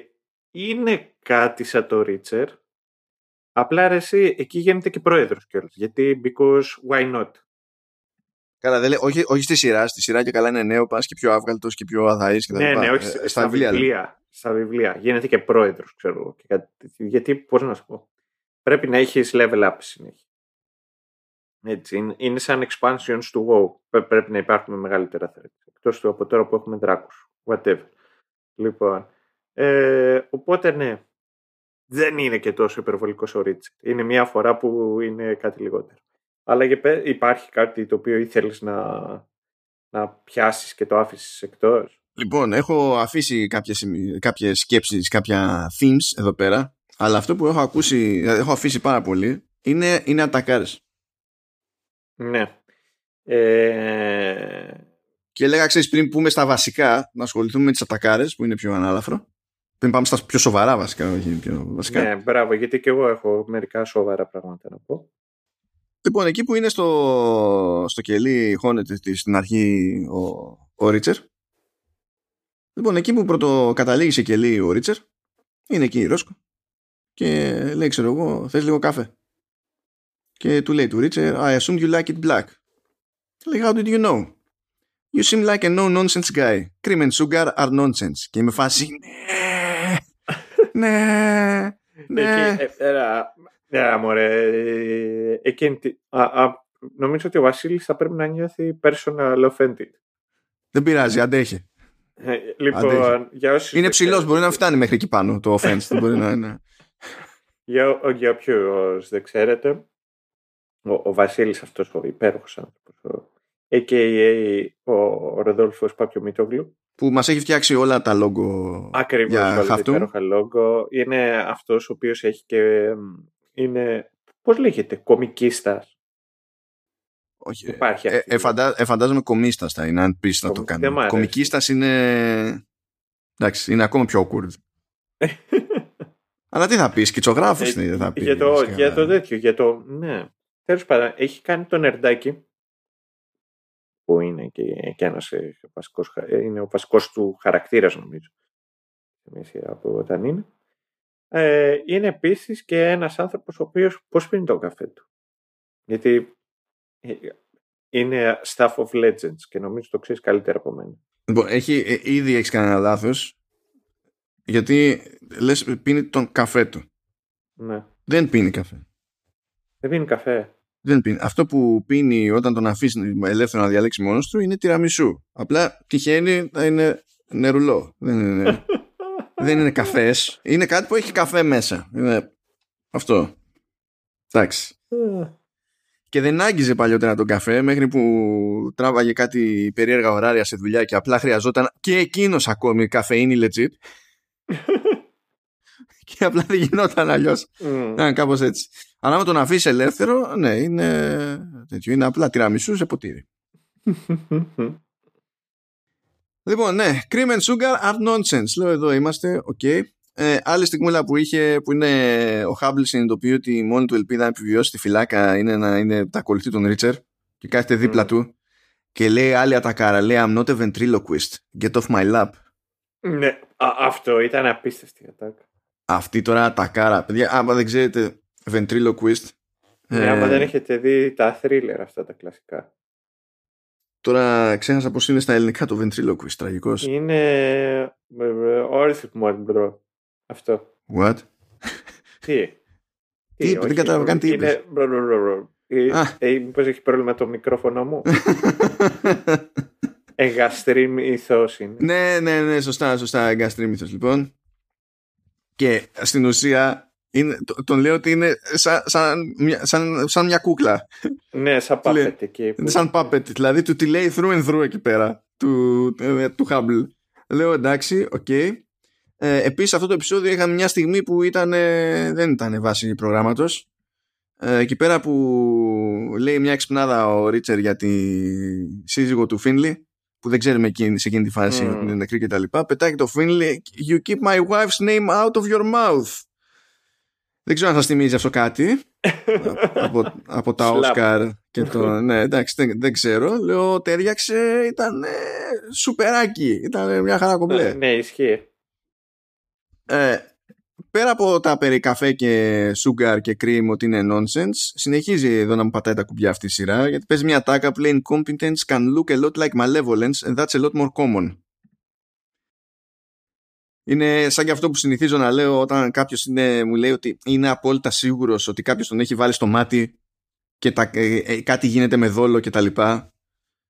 είναι κάτι σαν το Richard, απλά ρε, εσύ, εκεί γίνεται και πρόεδρος κιόλας, γιατί because why not; Καλά, δεν λέει, όχι, όχι στη σειρά. Στη σειρά και καλά είναι νέο, πας και πιο άβγαλτος και πιο αδαή και Ναι, ναι, όχι ε, στα, βιβλία. Βιβλία στα βιβλία. Γίνεται και πρόεδρος, ξέρω εγώ. Γιατί, πώς να σου πω. Πρέπει να έχεις level up συνέχεια. Έτσι, είναι, είναι σαν expansions του WoW. Πρέπει να υπάρχουν μεγαλύτερα threads. Εκτός του από τώρα που έχουμε δράκους. Whatever. Λοιπόν. Ε, οπότε ναι. Δεν είναι και τόσο υπερβολικός ο Ρίτσετ. Είναι μια φορά που είναι κάτι λιγότερο. Αλλά υπάρχει κάτι το οποίο ήθελες να, να πιάσεις και το άφησες εκτός; Λοιπόν, έχω αφήσει κάποιες, κάποιες σκέψεις, κάποια themes εδώ πέρα, αλλά αυτό που έχω ακούσει, έχω αφήσει πάρα πολύ, είναι, είναι ατακάρες. Ναι. Ε... Και έλεγα, ξέρεις, πριν πούμε στα βασικά, να ασχοληθούμε με τις ατακάρες, που είναι πιο ανάλαφρο. Πριν πάμε στα πιο σοβαρά βασικά, όχι πιο βασικά. Ναι, μπράβο, γιατί και εγώ έχω μερικά σοβαρά πράγματα να πω. Λοιπόν, εκεί που είναι στο, στο κελί χώνεται στην αρχή ο, ο Ρίτσερ. Λοιπόν, εκεί που πρώτο καταλήγει σε κελί ο Ρίτσερ, είναι εκεί η Ρόσκο. Και λέει, ξέρω εγώ, θες λίγο κάφε. και του λέει του Ρίτσερ I assume you like it black. Λέει how did you know? You seem like a no-nonsense guy. Cream and sugar are nonsense. Και είμαι φάση ναι, ναι, ναι. Ναι, μωρέ. Εκείνη, α, α, νομίζω ότι ο Βασίλης θα πρέπει να νιώθει personal offended. Δεν πειράζει, αντέχει. Ε, λοιπόν, για όσους είναι ψηλός, μπορεί να φτάνει μέχρι εκεί πάνω το offense. μπορεί να, ναι. για, για όποιους δεν ξέρετε, ο, ο Βασίλης αυτός ο υπέροχος άνθρωπος, a.k.a. ο Ροδόλφος Πάπιο Μητόγλου, που μας έχει φτιάξει όλα τα λόγο Ακριβώς, για χαυτού. υπέροχα λόγο. Είναι αυτός ο οποίος έχει και είναι, πώς λέγεται, κομικίστας. Όχι, Υπάρχει ε, ε, φαντα, ε, φαντάζομαι κομίστας θα είναι, αν πεις να το κάνει. Κομικίστας είναι... Εντάξει, είναι ακόμα πιο awkward. Αλλά τι θα πεις, κιτσογράφος ε, θα πεις. Για το, για το τέτοιο, για το... Ναι. Τέλος πάντων, έχει κάνει τον Ερντάκι που είναι και, και ένας ε, βασικός, ε, είναι ο βασικός του χαρακτήρας νομίζω. από όταν είναι. Ε, είναι επίσης και ένας άνθρωπος ο οποίος πώς πίνει το καφέ του; Γιατί ε, είναι staff of legends και νομίζω το ξέρεις καλύτερα από μένα. Λοιπόν, έχει, ήδη έχεις κανένα λάθος. Γιατί λες πίνει τον καφέ του. Ναι. Δεν πίνει καφέ. Δεν πίνει καφέ. Δεν πίνει. Αυτό που πίνει όταν τον αφήσεις ελεύθερο να διαλέξει μόνος του είναι τυραμισού. Απλά τυχαίνει να είναι νερουλό. Δεν είναι, δεν είναι καφές. Είναι κάτι που έχει καφέ μέσα. Είναι αυτό. Εντάξει. Και δεν άγγιζε παλιότερα τον καφέ μέχρι που τράβαγε κάτι περίεργα ωράρια σε δουλειά και απλά χρειαζόταν και εκείνος ακόμη καφεΐνη legit και απλά δεν γινόταν αλλιώς. Mm. Ήταν κάπως έτσι. Αλλά άμα τον αφήσει ελεύθερο, ναι, είναι, τέτοιο, είναι απλά τιραμισού σε ποτήρι. λοιπόν, ναι, cream and sugar are nonsense. Λέω εδώ είμαστε, OK. Okay. Ε, άλλη στιγμούλα που είχε, που είναι ο Χάμπλ συνειδητοποιεί ότι μόνη του ελπίδα να επιβιώσει τη φυλακή είναι να είναι να ακολουθεί τον Ρίτσερ και κάθεται δίπλα mm. του και λέει άλλη ατακάρα, λέει I'm not a ventriloquist, get off my lap. Ναι, α, αυτό ήταν απίστευτη ατάκα. Αυτή τώρα ατακάρα. Παιδιά, άμα δεν ξέρετε ventriloquist. Ναι, ε, άμα δεν έχετε δει τα thriller αυτά τα κλασικά. Τώρα ξέχασα πώς είναι στα ελληνικά το ventriloquist, τραγικός. Είναι όρθιμο, bro. Αυτό. What? Τι; Τι, δεν κατάλαβα καν τι είπες. Ε, μήπως έχει πρόβλημα το μικρόφωνο μου; Εγγαστρίμυθος είναι. Ναι, ναι, ναι, σωστά, σωστά, εγγαστρίμυθος λοιπόν. Και στην ουσία είναι, τον λέω ότι είναι σαν, σαν, σαν, σαν μια κούκλα. Ναι, σαν puppet εκεί. Σαν puppet, δηλαδή του τη λέει through and through εκεί πέρα του, ε, του Hubble. Λέω εντάξει, OK. Okay. Ε, επίσης αυτό το επεισόδιο είχαμε μια στιγμή που ήταν, δεν ήταν βάση προγράμματος. Ε, εκεί πέρα που λέει μια εξυπνάδα ο Ρίτσερ για τη σύζυγο του Φίνλι που δεν ξέρουμε εκείνη, σε εκείνη τη φάση mm. ότι είναι νεκρή και τα λοιπά, πετάει το Finley You keep my wife's name out of your mouth. Δεν ξέρω αν σας θυμίζει αυτό κάτι από, από τα Όσκαρ και το... ναι, εντάξει, δεν, δεν ξέρω. Λέω, τέριαξε, ήταν ε, σουπεράκι. Ήταν μια χαρά κομπλέ. ναι, ισχύει. Ε, πέρα από τα περί καφέ και sugar και cream ότι είναι nonsense, συνεχίζει εδώ να μου πατάει τα κουμπιά αυτή η σειρά, γιατί παίζει μια τάκα που λέει incompetence can look a lot like malevolence and that's a lot more common. Είναι σαν και αυτό που συνηθίζω να λέω όταν κάποιος μου λέει ότι είναι απόλυτα σίγουρος ότι κάποιος τον έχει βάλει στο μάτι και τα, ε, ε, κάτι γίνεται με δόλο και τα λοιπά.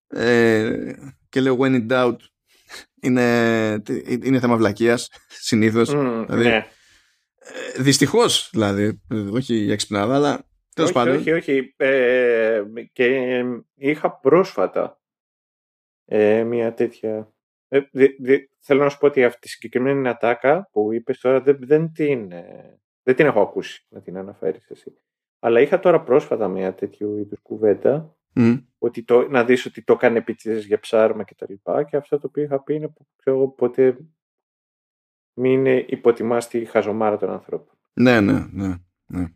Ε, και λέω when in doubt είναι, είναι θέμα βλακείας συνήθως. Mm, δηλαδή, ναι. Ε, Δυστυχώς, δηλαδή. Όχι για εξυπνάδα, αλλά τέλος πάντων. Όχι, όχι. Ε, και είχα πρόσφατα ε, μια τέτοια. Ε, θέλω να σου πω ότι αυτή η συγκεκριμένη ατάκα που είπες τώρα δεν, δεν, την, δεν την έχω ακούσει να την αναφέρεις εσύ. Αλλά είχα τώρα πρόσφατα μια τέτοιου είδους κουβέντα ότι το, να δεις ότι το έκανε επίτηδες για ψάρμα και τα λοιπά και αυτό το οποίο είχα πει είναι που ξέρω ποτέ μην υποτιμάς τη χαζομάρα των ανθρώπων. Ναι, ναι, ναι. ναι.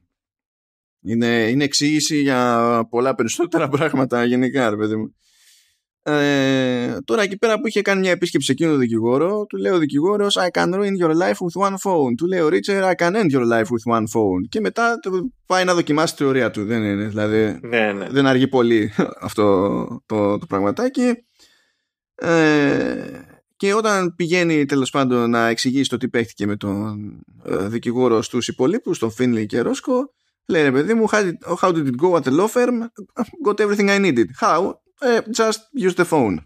Είναι, είναι εξήγηση για πολλά περισσότερα πράγματα γενικά, ρε παιδί μου. Ε, τώρα εκεί πέρα που είχε κάνει μια επίσκεψη σε εκείνο τον δικηγόρο, του λέει ο δικηγόρος I can ruin your life with one phone. Του λέει ο Ρίτσερ I can end your life with one phone. Και μετά πάει να δοκιμάσει τη θεωρία του. Δεν είναι, δηλαδή. Ναι, ναι. Δεν αργεί πολύ αυτό το, το πραγματάκι. Ε, και όταν πηγαίνει τέλος πάντων να εξηγήσει το τι παίχτηκε με τον ε, δικηγόρο στους υπολείπους, τον Φίνλι και Ρόσκο, λέει ρε παιδί μου, how did, how did it go at the law firm? Got everything I needed. How? Uh, just use the phone.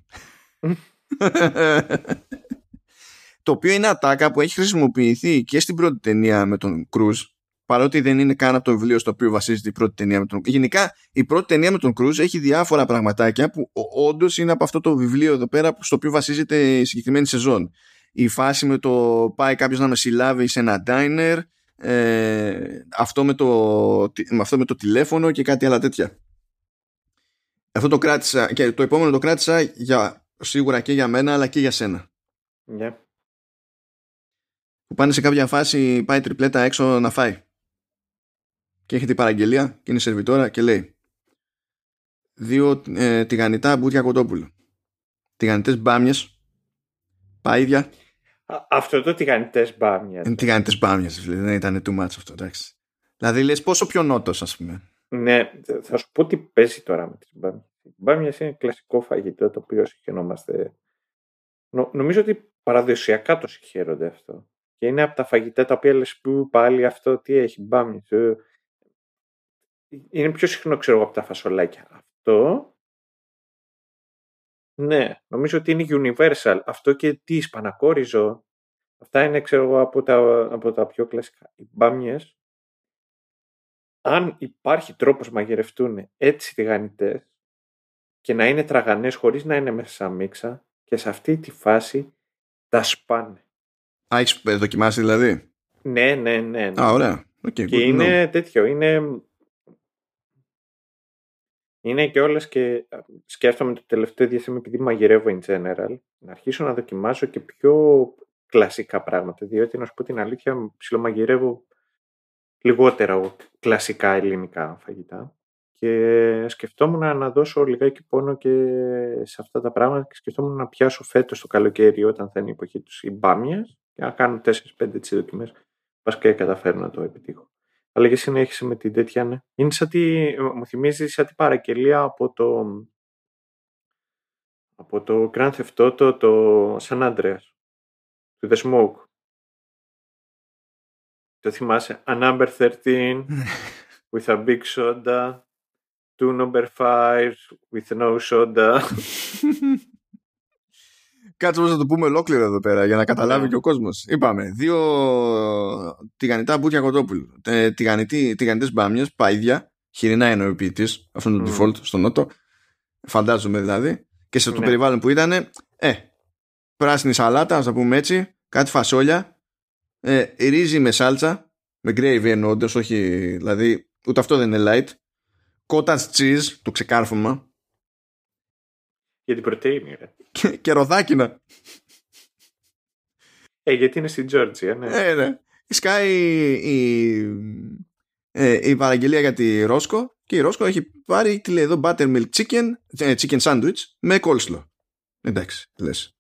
το οποίο είναι ατάκα που έχει χρησιμοποιηθεί και στην πρώτη ταινία με τον Κρούζ παρότι δεν είναι καν από το βιβλίο στο οποίο βασίζεται η πρώτη ταινία με τον Γενικά, η πρώτη ταινία με τον Κρούζ έχει διάφορα πραγματάκια που όντως είναι από αυτό το βιβλίο εδώ πέρα στο οποίο βασίζεται η συγκεκριμένη σεζόν. Η φάση με το πάει κάποιος να με συλλάβει σε ένα diner, ε, αυτό, με το, με αυτό με το τηλέφωνο και κάτι άλλα τέτοια. Αυτό το κράτησα και το επόμενο το κράτησα για, σίγουρα και για μένα αλλά και για σένα. Yeah. Που πάνε σε κάποια φάση πάει τριπλέτα έξω να φάει. Και έχει την παραγγελία και είναι σερβιτόρα και λέει δύο ε, τηγανιτά μπουτια κοτόπουλο τηγανιτές μπάμιες παΐδια αυτό το τηγανιτές μπάμιες. Είναι τηγανιτές μπάμιες δεν ήταν too much αυτό εντάξει. Δηλαδή λες πόσο πιο νότος ας πούμε ναι θα σου πω τι παίζει τώρα με τις μπάμιες οι μπάμιες είναι κλασικό φαγητό το οποίο συγχαινόμαστε Νο, νομίζω ότι παραδοσιακά το συγχαίρονται αυτό και είναι από τα φαγητά τα οποία λες που πάλι αυτό τι έχει μπάμιες ε, είναι πιο συχνό ξέρω από τα φασολάκια. Αυτό ναι, νομίζω ότι είναι universal. Αυτό και τι σπανακόριζο. Αυτά είναι ξέρω εγώ από τα, από τα πιο κλασικά. Οι μπάμιες αν υπάρχει τρόπος μαγειρευτούν έτσι τηγανιτές και να είναι τραγανές χωρίς να είναι μέσα σαν μίξα και σε αυτή τη φάση τα σπάνε. Α, έχεις δοκιμάσει δηλαδή; Ναι, ναι, ναι. ναι. Α, ωραία. Okay, και είναι τέτοιο, είναι είναι και όλες και σκέφτομαι το τελευταίο διάστημα επειδή μαγειρεύω in general, να αρχίσω να δοκιμάζω και πιο κλασικά πράγματα. Διότι να σου πω την αλήθεια, ψιλομαγειρεύω λιγότερα κλασικά ελληνικά φαγητά. Και σκεφτόμουν να δώσω λιγάκι πόνο και σε αυτά τα πράγματα και σκεφτόμουν να πιάσω φέτος το καλοκαίρι όταν θα είναι η εποχή του οι μπάμιες και να κάνω 4-5 δοκιμές. Πα και καταφέρω να το επιτύχω. Αλλά και συνέχισε με την τέτοια, ναι. Είναι σαν τη, μου θυμίζει σαν την παραγγελία από το, από το Grand Theft Auto, το San Andreas, του The Smoke. Το θυμάσαι, a number 13 with a big soda, two number 5 with no soda. Κάτσε όμως να το πούμε ολόκληρο εδώ πέρα για να καταλάβει ναι. και ο κόσμος. Είπαμε, δύο τηγανιτά μπουτια κοτόπουλου, ε, τηγανιτές μπάμιες, παΐδια, χοιρινά εννοεί ο ποιητής, αυτό είναι το mm. default στο νότο, φαντάζομαι δηλαδή, και σε το ναι. περιβάλλον που ήταν, ε, πράσινη σαλάτα, ας το πούμε έτσι, κάτι φασόλια, ε, ρύζι με σάλτσα, με gravy εννοώντας, όχι, δηλαδή, ούτε αυτό δεν είναι light, cottage cheese, το ξεκάρφωμα, για την πρωτεΐνη, ρε. Και, και ροδάκινα. Ε, γιατί είναι στην Τζόρτζια, ναι. Ε, ναι. Σκάει η, ε, η παραγγελία για τη Ρόσκο και η Ρόσκο έχει πάρει τι λέει εδώ buttermilk chicken, ε, chicken sandwich με coleslaw. Εντάξει, λες.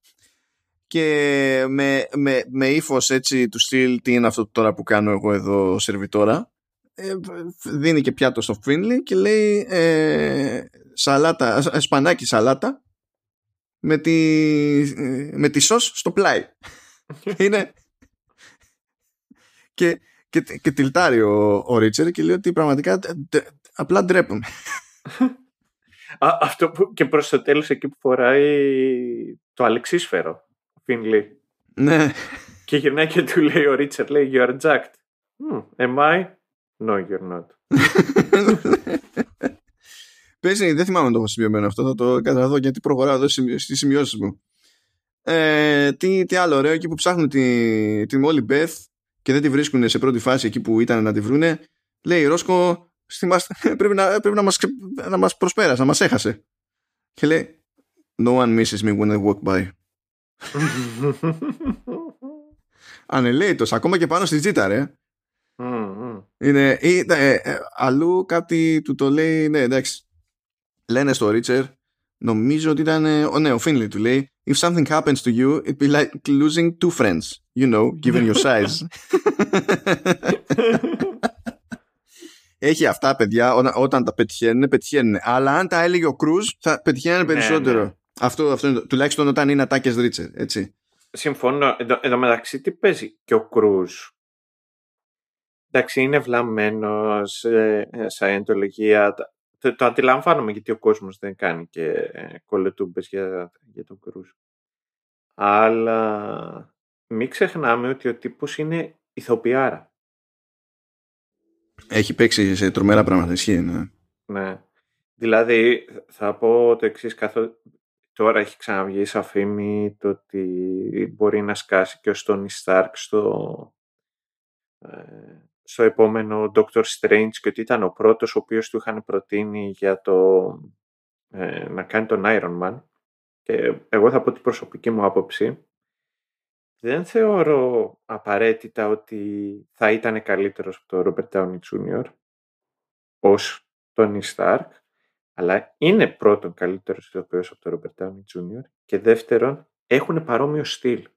Και με, με, με ύφος έτσι του στυλ τι είναι αυτό τώρα που κάνω εγώ εδώ σερβιτόρα ε, δίνει και πιάτο στο Φίνλι και λέει ε, σαλάτα, σπανάκι σαλάτα με τη, με τη σως στο πλάι. Είναι... και, και, και τυλτάρει ο, ο Ρίτσερ και λέει ότι πραγματικά απλά ντρέπουμε. Α, αυτό που και προς το τέλος εκεί που φοράει το αλεξίσφαιρο, ο Φινλί. Ναι. Και γυρνάει και του λέει ο Ρίτσερ, λέει, you are jacked. Hmm, am I? No, you're not. Παίζει, δεν θυμάμαι να το έχω σημειωμένο αυτό, θα το καταλαβαίνω γιατί προχωράω εδώ στις σημειώσεις μου. Ε, τι, τι άλλο ωραίο, εκεί που ψάχνουν τη, τη Μόλι Μπεθ και δεν τη βρίσκουν σε πρώτη φάση εκεί που ήταν να τη βρούνε, λέει Ρόσκο, πρέπει, να, πρέπει να, μας, να μας προσπέρασε, να μας έχασε. Και λέει, No one misses me when I walk by. Ανελέητος, ακόμα και πάνω στη τζίτα, ρε. Είναι, ε, ε, αλλού κάτι του το λέει, ναι, εντάξει, λένε στο Ρίτσερ νομίζω ότι ήταν ο, ναι, ο Finley του λέει If something happens to you, it'd be like losing two friends. You know, given your size. Έχει αυτά παιδιά, όταν τα πετυχαίνουν, πετυχαίνουν. Αλλά αν τα έλεγε ο Κρούζ, θα πετυχαίνουν ναι, περισσότερο. Ναι. Αυτό, αυτό είναι, τουλάχιστον όταν είναι ατάκες Ρίτσερ, έτσι. Συμφωνώ. Εδώ, εδώ μεταξύ τι παίζει και ο Κρούζ. Εντάξει, είναι βλαμμένος ε, σε εντολογία. Το, το αντιλαμβάνομαι γιατί ο κόσμος δεν κάνει και ε, κολετούμπε για, για τον Κρούζ. Αλλά μην ξεχνάμε ότι ο τύπος είναι ηθοποιάρα. Έχει παίξει σε τρομερά πράγματα, ισχύει, ναι. Ναι. Δηλαδή, θα πω το εξής καθώς τώρα έχει ξαναβγεί σαν φήμη το ότι μπορεί να σκάσει και ο Στόνι Στάρκ στο, ε, στο επόμενο Doctor Strange και ότι ήταν ο πρώτος ο οποίος του είχαν προτείνει για το ε, να κάνει τον Iron Man και εγώ θα πω την προσωπική μου άποψη δεν θεωρώ απαραίτητα ότι θα ήταν καλύτερος από το Robert Downey Jr. ως Tony Stark, αλλά είναι πρώτον καλύτερος ηθοποιός από το Robert Downey Jr. και δεύτερον έχουν παρόμοιο στυλ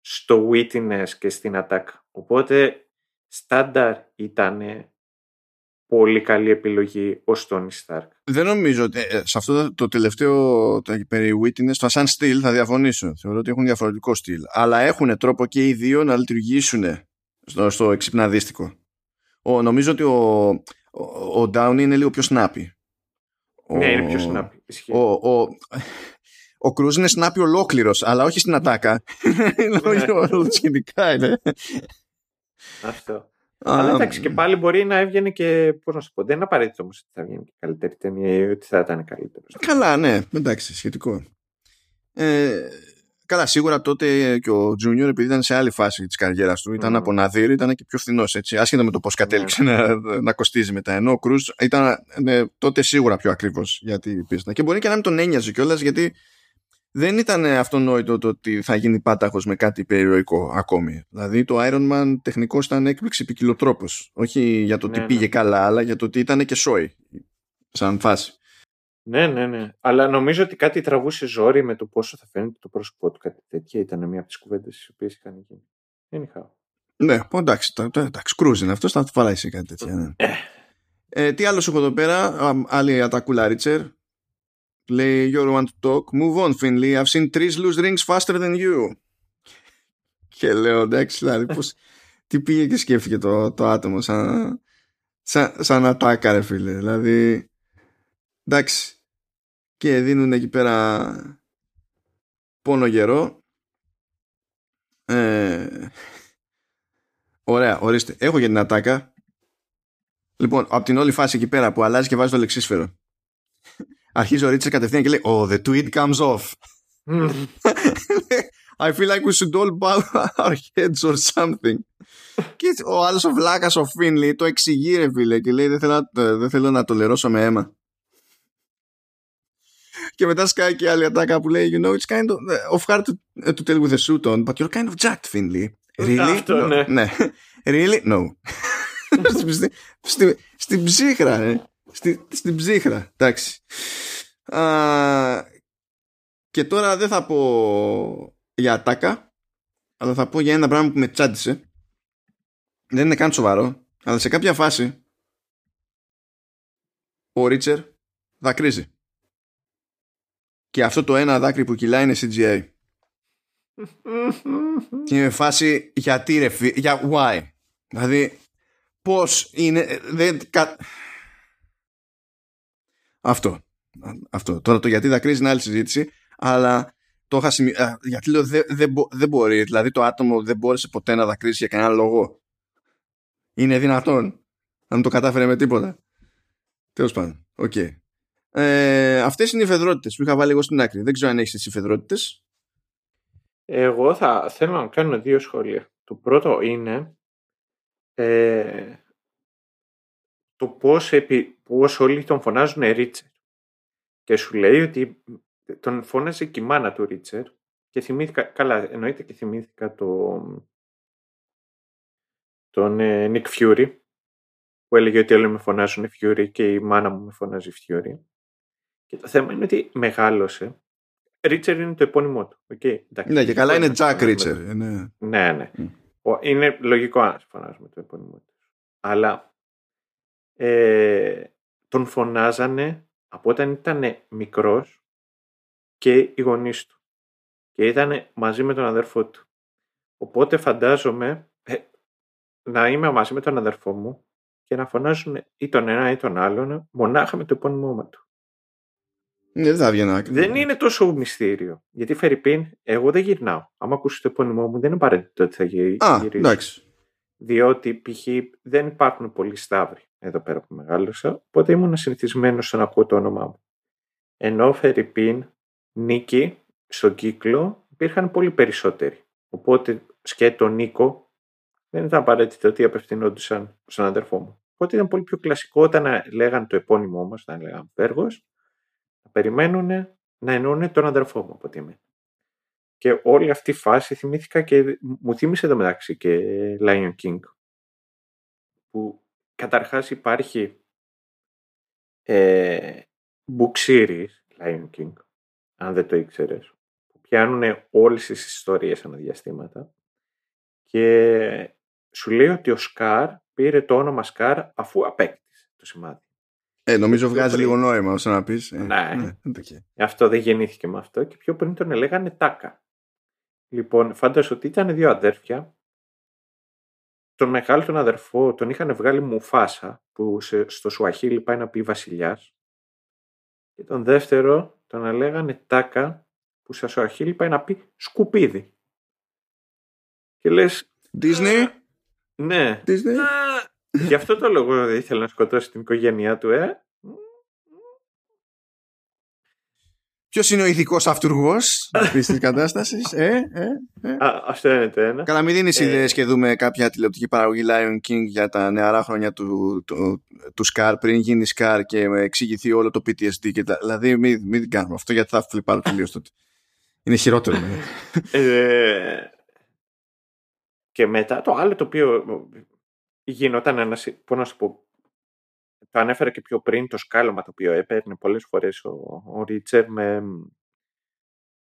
στο wittiness και στην attack. Οπότε στάνταρ ήταν πολύ καλή επιλογή ο Tony Stark. Δεν νομίζω ότι ε, σε αυτό το τελευταίο το, περί Witness, το σαν στυλ θα διαφωνήσω. Θεωρώ ότι έχουν διαφορετικό στυλ. Αλλά έχουν τρόπο και οι δύο να λειτουργήσουν στο, στο εξυπναδίστικο. Ο, νομίζω ότι ο, ο, ο Downey είναι λίγο πιο snappy. Ναι, είναι πιο snappy. Ο, ο, ο Κρούζ είναι snappy ολόκληρος, αλλά όχι στην ατάκα. Είναι σχετικά είναι. Αυτό. Αλλά εντάξει, και πάλι μπορεί να έβγαινε και. Πώς να σου πω, δεν είναι απαραίτητο όμως ότι θα βγαίνει και καλύτερη ταινία ή ότι θα ήταν καλύτερος. Καλά, ναι, εντάξει, σχετικό. Ε, καλά, σίγουρα τότε και ο Τζούνιορ, επειδή ήταν σε άλλη φάση της καριέρας του, ήταν mm. από Ναδύρ, ήταν και πιο φθηνός έτσι. Άσχετα με το πώς κατέληξε ναι. να, να κοστίζει μετά. Ενώ ο Κρούζ ήταν ναι, τότε σίγουρα πιο ακριβώ για την πίστα. Και μπορεί και να μην τον ένοιαζε κιόλας γιατί δεν ήταν αυτονόητο το ότι θα γίνει πάταχος με κάτι περιοριστικό ακόμη. Δηλαδή το Iron Man τεχνικώς ήταν έκπληξη ποικιλοτρόπος. Όχι για το ότι ναι, πήγε ναι. καλά, αλλά για το ότι ήταν και σόι. Σαν φάση. Ναι, ναι, ναι. Αλλά νομίζω ότι κάτι τραβούσε ζόρι με το πόσο θα φαίνεται το πρόσωπό του. Κάτι τέτοια ήταν μια από τις κουβέντες τις οποίες είχαν γίνει. Δεν είχα. Ναι, εντάξει, εντάξει, κρούζ είναι αυτό, θα το φαλάει κάτι τέτοια. Ναι. Ε. ε, τι άλλο σου έχω εδώ πέρα, άλλη ατακούλα Ρίτσερ, Λέει, you want to talk. Move on, Finley. I've seen trees lose rings faster than you. Και λέω, εντάξει, δηλαδή, πώς, τι πήγε και σκέφτηκε το, το άτομο σαν, σαν, σαν ατάκα, ρε φίλε. Δηλαδή, εντάξει. Και δίνουν εκεί πέρα πόνο γερό. Ε, ωραία, ορίστε. Έχω για την ατάκα. Λοιπόν, από την όλη φάση εκεί πέρα που αλλάζει και βάζει το λεξίσφαιρο αρχίζει ο Ρίτσερ κατευθείαν και λέει Oh, the tweet comes off. I feel like we should all bow our heads or something. και ο άλλος ο βλάκας ο Φίνλι το εξηγεί ρε φίλε και λέει δεν θέλω, να, δεν θέλω να το λερώσω με αίμα. Και μετά σκάει και άλλη ατάκα που λέει You know it's kind of, of hard to, to tell with a suit on but you're kind of jacked Finley. Really? Αυτό, no. ναι. ναι. Really? No. στην ψύχρα, ναι. Στη, στην ψύχρα, εντάξει. Α, και τώρα δεν θα πω για ατάκα, αλλά θα πω για ένα πράγμα που με τσάντισε. Δεν είναι καν σοβαρό, αλλά σε κάποια φάση ο Ρίτσερ δακρύζει. Και αυτό το ένα δάκρυ που κυλάει είναι CGI. και είναι φάση γιατί ρε για why; Δηλαδή πώς είναι, δεν, αυτό. Αυτό. Τώρα το γιατί δακρύζει είναι άλλη συζήτηση, αλλά το είχα σημει... Γιατί λέω δεν δε, δε μπορεί. Δηλαδή το άτομο δεν μπόρεσε ποτέ να δακρύσει για κανένα λόγο. Είναι δυνατόν να μην το κατάφερε με τίποτα. Τέλος πάντων. OK. Okay. Ε, Αυτές είναι οι φαιδρότητες που είχα βάλει εγώ στην άκρη. Δεν ξέρω αν έχεις τις φαιδρότητες. Εγώ θα θέλω να κάνω δύο σχόλια. Το πρώτο είναι ε, το πώς, επί, πώς όλοι τον φωνάζουν Ρίτσερ. Και σου λέει ότι τον φώναζε και η μάνα του Ρίτσερ και θυμήθηκα, καλά εννοείται και θυμήθηκα το, τον ε, Νικ Fury που έλεγε ότι όλοι με φωνάζουν Fury και η μάνα μου με φωνάζει Fury. Και το θέμα είναι ότι μεγάλωσε. Ρίτσερ είναι το επώνυμό του. Okay, ναι, και καλά είναι Jack Ρίτσερ. Ναι, ναι. ναι. Είναι λογικό να φωνάζουμε το επώνυμό του. Αλλά ε, τον φωνάζανε από όταν ήταν μικρός και οι γονείς του. Και ήταν μαζί με τον αδερφό του. Οπότε φαντάζομαι ε, να είμαι μαζί με τον αδερφό μου και να φωνάζουν ή τον ένα ή τον άλλον μονάχα με το επώνυμό του. Ναι, δεν Δεν είναι τόσο μυστήριο. Γιατί Φερρυπίν, εγώ δεν γυρνάω. Αν ακούσει το επώνυμό μου, δεν είναι απαραίτητο ότι θα γυρίσω. Α, εντάξει. Διότι π.χ. δεν υπάρχουν πολλοί σταύροι εδώ πέρα που μεγάλωσα, οπότε ήμουν συνηθισμένος στο να ακούω το όνομά μου. Ενώ Φερρυπίν, Νίκη, στον κύκλο υπήρχαν πολύ περισσότεροι. Οπότε σκέτο Νίκο δεν ήταν απαραίτητο ότι απευθυνόντουσαν στον αδερφό μου. Οπότε ήταν πολύ πιο κλασικό όταν λέγαν το επώνυμό μας, όταν λέγαν Πέργος, να περιμένουν να εννοούν τον αδερφό μου από τη μία. Και όλη αυτή η φάση θυμήθηκα και μου θύμισε εδώ μεταξύ και Lion King. Που καταρχάς υπάρχει ε, book series Lion King, αν δεν το ήξερες, που πιάνουν όλες τις ιστορίες αναδιαστήματα και σου λέει ότι ο Σκάρ πήρε το όνομα Σκάρ αφού απέκτησε το σημάδι. Ε, νομίζω βγάζει λίγο νόημα όσο να πεις. Ε, ναι, ναι αυτό δεν γεννήθηκε με αυτό και πιο πριν τον έλεγανε Τάκα. Λοιπόν, φάντασε ότι ήταν δύο αδέρφια. Τον μεγάλο τον αδερφό τον είχαν βγάλει Μουφάσα, που στο Σουαχίλι πάει να πει βασιλιάς. Και τον δεύτερο τον έλεγανε Τάκα, που στο Σουαχίλι πάει να πει σκουπίδι. Και λες... Disney; Ναι. Disney; Γι' αυτό το λόγο ήθελε να σκοτώσει την οικογένειά του, ε. Ποιος είναι ο ηθικός αυτούργος αυτής της κατάστασης, ε, ε, ε. αυτό είναι το ένα. Καλά, μην δίνεις ε, ιδέες και δούμε κάποια τηλεοπτική παραγωγή Lion King για τα νεαρά χρόνια του, του, του Scar πριν γίνει Scar και εξηγηθεί όλο το PTSD. Και τα, δηλαδή, μην, μην κάνουμε αυτό γιατί θα φλιπάρω τελείως τότε. Είναι χειρότερο. Ναι. ε, και μετά το άλλο το οποίο γινόταν ένα. Πώς να σου πω. Το ανέφερα και πιο πριν το σκάλωμα το οποίο έπαιρνε πολλές φορές ο, ο Ρίτσερ με,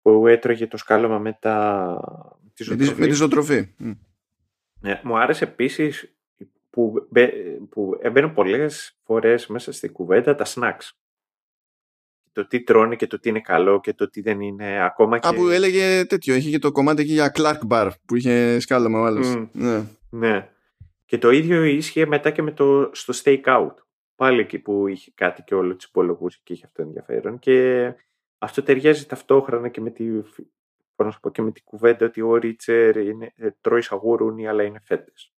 που έτρωγε το σκάλωμα με, τα, τη ζωοτροφή. Με τη ζωοτροφή. Ναι, μου άρεσε επίσης που, που έμπαινε πολλές φορές μέσα στη κουβέντα τα snacks. Το τι τρώνε και το τι είναι καλό και το τι δεν είναι ακόμα και... Α, που έλεγε τέτοιο, είχε και το κομμάτι εκεί για Clark Bar που είχε σκάλωμα ο άλλος. Mm. Ναι. ναι. Και το ίδιο ίσχυε μετά και με το, στο Stakeout. Πάλι εκεί που είχε κάτι και όλο του υπολογούσε και είχε αυτό ενδιαφέρον. Και αυτό ταιριάζει ταυτόχρονα και με τη, να πω, και με τη κουβέντα ότι ο Ρίτσερ είναι, ε, τρώει σαγουρούνι αλλά είναι φέτες.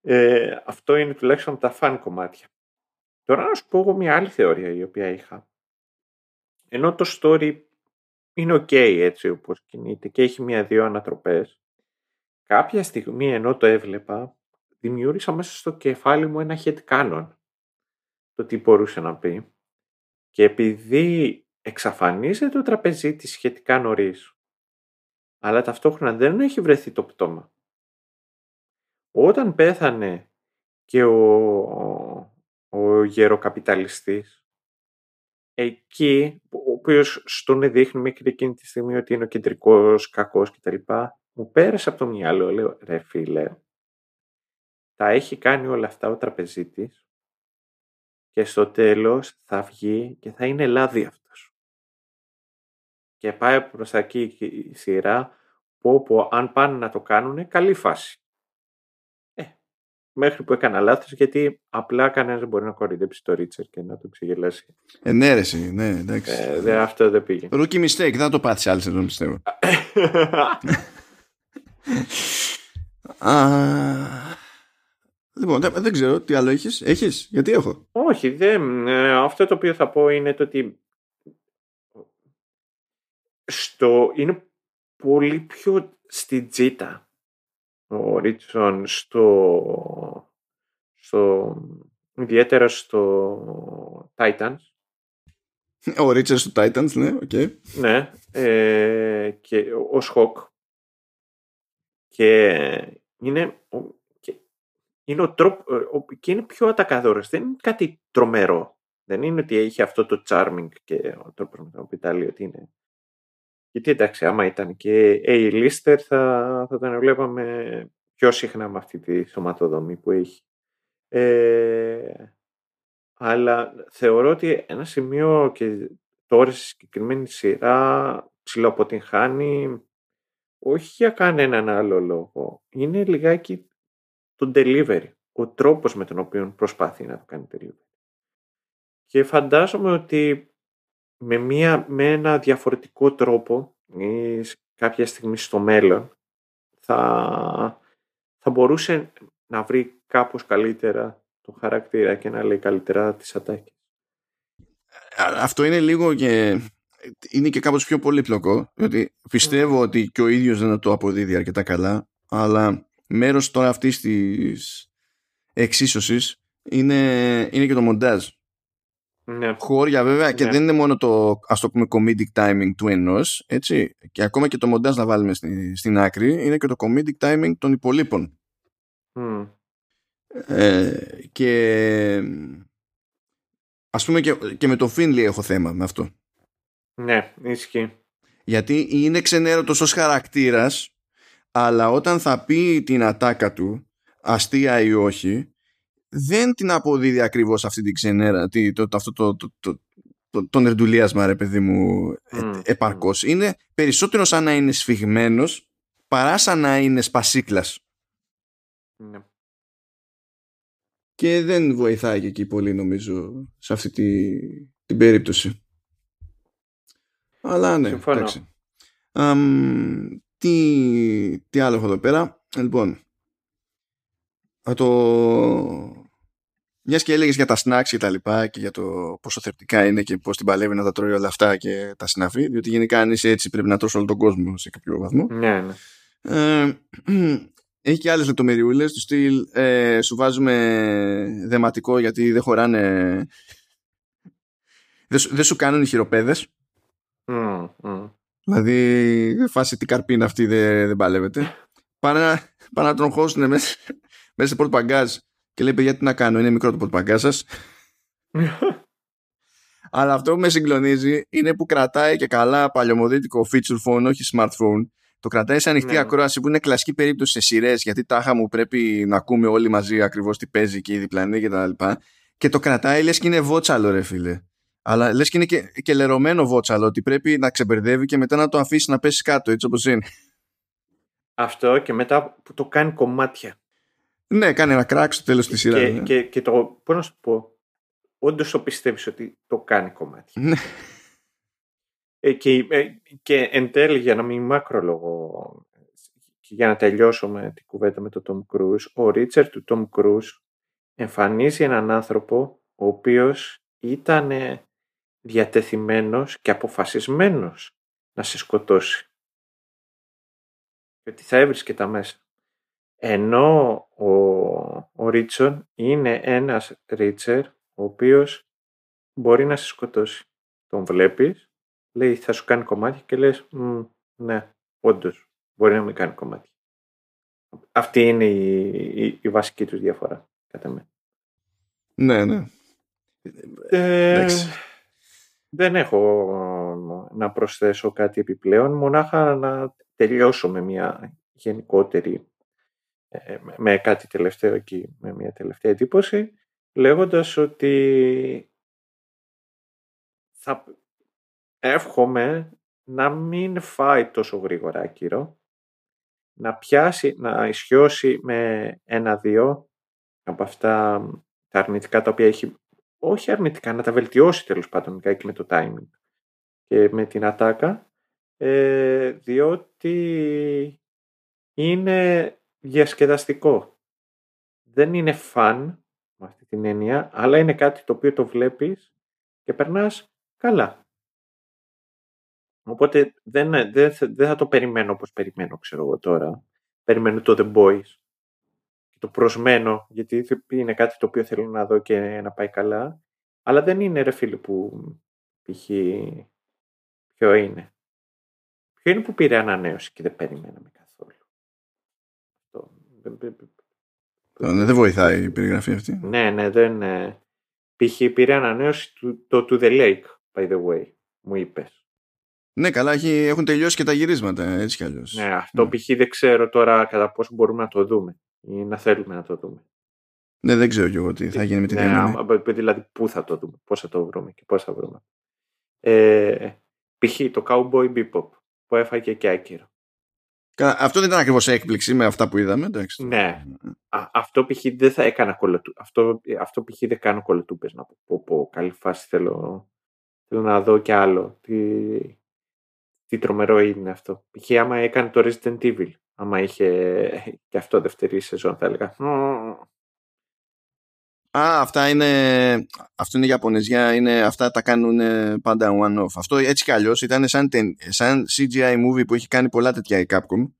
Ε, αυτό είναι τουλάχιστον τα φαν κομμάτια. Τώρα να σου πω εγώ μια άλλη θεωρία η οποία είχα. Ενώ το story είναι ok έτσι όπως κινείται και έχει μια-δύο ανατροπές, κάποια στιγμή ενώ το έβλεπα, δημιούργησα μέσα στο κεφάλι μου ένα head canon. Το τι μπορούσε να πει. Και επειδή εξαφανίζεται το τραπεζίτη σχετικά νωρί, αλλά ταυτόχρονα δεν έχει βρεθεί το πτώμα. Όταν πέθανε και ο, ο γεροκαπιταλιστής, εκεί, ο οποίος στον δείχνει μέχρι εκείνη τη στιγμή ότι είναι ο κεντρικός κακός κτλ μου πέρασε από το μυαλό, λέω, ρε φίλε, τα έχει κάνει όλα αυτά ο τραπεζίτης και στο τέλος θα βγει και θα είναι λάδι αυτός. Και πάει προς τα εκεί η σειρά που όπου αν πάνε να το κάνουν, καλή φάση. Ε, μέχρι που έκανα λάθος γιατί απλά κανένας δεν μπορεί να κορυδέψει το Ρίτσερ και να το ξεγελάσει. Ενέρεση, ναι, εντάξει. Ε, αυτό δεν πήγε. Rookie mistake, δεν θα το πάθεις άλλη σεζόν πιστεύω. λοιπόν, δεν ξέρω τι άλλο έχεις. Έχεις, γιατί έχω. Όχι, δεν. Ε, αυτό το οποίο θα πω είναι το ότι στο, είναι πολύ πιο στη τζίτα ο Ρίτσον στο, στο ιδιαίτερα στο Titans. Ο Ρίτσον στο Titans, ναι, OK. Okay. Ναι, ε, και ως Hawk και είναι, και είναι ο τρόπος, και είναι πιο ατακαδόρος. Δεν είναι κάτι τρομερό. Δεν είναι ότι έχει αυτό το charming και ο τρόπος με τον οποίο τα λέει ότι είναι. Γιατί εντάξει, άμα ήταν και A-lister θα, θα τον βλέπαμε πιο συχνά με αυτή τη σωματοδομή που έχει. Ε, αλλά θεωρώ ότι ένα σημείο και τώρα στη συγκεκριμένη σειρά ψηλοαποτυγχάνει όχι για κανέναν άλλο λόγο. Είναι λιγάκι το delivery, ο τρόπος με τον οποίο προσπαθεί να το κάνει delivery. Και φαντάζομαι ότι με, μια, με ένα διαφορετικό τρόπο ή κάποια στιγμή στο μέλλον θα, θα μπορούσε να βρει κάπως καλύτερα το χαρακτήρα και να λέει καλύτερα τις ατάκες. Αυτό είναι λίγο και είναι και κάπως πιο πολύπλοκο ότι πιστεύω ότι και ο ίδιος δεν το αποδίδει αρκετά καλά αλλά μέρος τώρα αυτής της εξίσωσης είναι, είναι και το μοντάζ ναι. χώρια βέβαια και ναι. δεν είναι μόνο το ας το πούμε comedic timing του ενός έτσι και ακόμα και το μοντάζ να βάλουμε στην, στην άκρη είναι και το comedic timing των υπολείπων mm. ε, και ας πούμε και, και με το Finley έχω θέμα με αυτό ναι, ισχύει. Γιατί είναι ξενέρωτος ως χαρακτήρας, αλλά όταν θα πει την ατάκα του, αστεία ή όχι, δεν την αποδίδει ακριβώς αυτή την ξενέρα, το, το, αυτό το, το, το, το, το νερντουλίασμα ρε παιδί μου mm. επαρκώς. Είναι περισσότερος σαν να είναι σφιγμένος παρά σαν να είναι σπασίκλας. Ναι. Και δεν βοηθάει και εκεί πολύ νομίζω σε αυτή τη, την περίπτωση. Αλλά ναι, Συμφωνώ. εντάξει. τι, τι άλλο έχω εδώ πέρα. Λοιπόν, το... Μιας και έλεγες για τα snacks και τα λοιπά και για το πόσο θερπτικά είναι και πώς την παλεύει να τα τρώει όλα αυτά και τα συναφή, διότι γενικά αν είσαι έτσι πρέπει να τρώσει όλο τον κόσμο σε κάποιο βαθμό. Ναι, ναι. Ε, έχει και άλλες λεπτομεριούλες του στυλ ε, σου βάζουμε δεματικό γιατί δεν χωράνε. Δεν σου, δεν σου κάνουν οι χειροπέδες Mm, mm. Δηλαδή, φάση τι καρπίνα αυτή δεν, δεν παλεύεται. Πάνε, πάνε να τον χώσουν μέσα, μέσα σε πορτπαγκάζ και λέει: Παιδιά, τι να κάνω, είναι μικρό το πορτπαγκάζ σας. Αλλά αυτό που με συγκλονίζει είναι που κρατάει και καλά παλιωμοδίτικο feature phone, όχι smartphone. Το κρατάει σε ανοιχτή ναι. ακρόαση που είναι κλασική περίπτωση σε σειρές, γιατί τάχα μου πρέπει να ακούμε όλοι μαζί ακριβώς τι παίζει και η διπλανή και τα λοιπά. Και το κρατάει λες και είναι βότσαλο, ρε φίλε. Αλλά λες και είναι και, και λερωμένο βότσαλο ότι πρέπει να ξεμπερδεύει και μετά να το αφήσει να πέσει κάτω, έτσι όπως είναι. Αυτό και μετά που το κάνει κομμάτια. Ναι, κάνει ένα κράκ στο τέλος της σειράς. Και, ναι. και, και το. Πώς να σου πω. Όντως το πιστεύεις ότι το κάνει κομμάτια. Ναι. Ε, και, ε, και εν τέλει, για να μην μάκρολογο και για να τελειώσω με την κουβέντα με τον Tom Cruise, ο Ρίτσερ του Tom Cruise εμφανίζει έναν άνθρωπο ο οποίος ήταν διατεθειμένος και αποφασισμένος να σε σκοτώσει. Γιατί θα έβρισκε τα μέσα. Ενώ ο, ο Ρίτσον είναι ένας Ρίτσερ ο οποίος μπορεί να σε σκοτώσει. Τον βλέπεις, λέει θα σου κάνει κομμάτι και λες ναι, όντως μπορεί να μην κάνει κομμάτι. Αυτή είναι η, η, η βασική τους διαφορά, κατά με. Ναι, ναι. Ε, δεν έχω να προσθέσω κάτι επιπλέον, μονάχα να τελειώσω με μια γενικότερη, ε, με κάτι τελευταίο εκεί, με μια τελευταία εντύπωση, λέγοντας ότι θα εύχομαι να μην φάει τόσο γρήγορα άκυρο, να πιάσει, να ισιώσει με ένα-δύο από αυτά τα αρνητικά τα οποία έχει όχι αρνητικά, να τα βελτιώσει τέλος πάντων και με το timing και με την ατάκα, ε, διότι είναι διασκεδαστικό. Δεν είναι φαν με αυτή την έννοια, αλλά είναι κάτι το οποίο το βλέπεις και περνάς καλά. Οπότε δεν, δεν, δεν θα το περιμένω όπως περιμένω, ξέρω εγώ τώρα. Περιμένω το The Boys το προσμένω, γιατί είναι κάτι το οποίο θέλω να δω και να πάει καλά. Αλλά δεν είναι ρε φίλε που π.χ. ποιο είναι. Ποιο είναι που πήρε ανανέωση και δεν περιμέναμε καθόλου. Ναι, δεν βοηθάει η περιγραφή αυτή. Ναι, ναι, δεν, π.χ. πήρε ανανέωση του, το To The Lake, by the way, μου είπες. Ναι, καλά, έχουν τελειώσει και τα γυρίσματα, έτσι κι αλλιώς. Ναι, αυτό mm. π.χ. δεν ξέρω τώρα κατά πόσο μπορούμε να το δούμε ή να θέλουμε να το δούμε. Ναι, δεν ξέρω κι εγώ τι θα γίνει με τη ναι, διαμονή. Δηλαδή, πού θα το δούμε, πώς θα το βρούμε και πώς θα βρούμε. Ε, π.χ. το Cowboy Bebop που έφαγε και άκυρο. Αυτό δεν ήταν ακριβώς έκπληξη με αυτά που είδαμε, εντάξει. Ναι. Α, αυτό π.χ. δεν θα έκανα κολοτού. Αυτό, αυτό π.χ. δεν κάνω κολοτούπες να πω, πω, πω. Καλή φάση θέλω, θέλω να δω κι άλλο. Τι, τι τρομερό είναι αυτό. Π.χ. άμα έκανε το Resident Evil, άμα είχε και αυτό δεύτερη σεζόν θα έλεγα. Α, αυτά είναι, αυτό είναι Ιαπωνεζιά, είναι, αυτά τα κάνουν πάντα one-off. Αυτό έτσι κι αλλιώς ήταν σαν, σαν CGI movie που έχει κάνει πολλά τέτοια η Capcom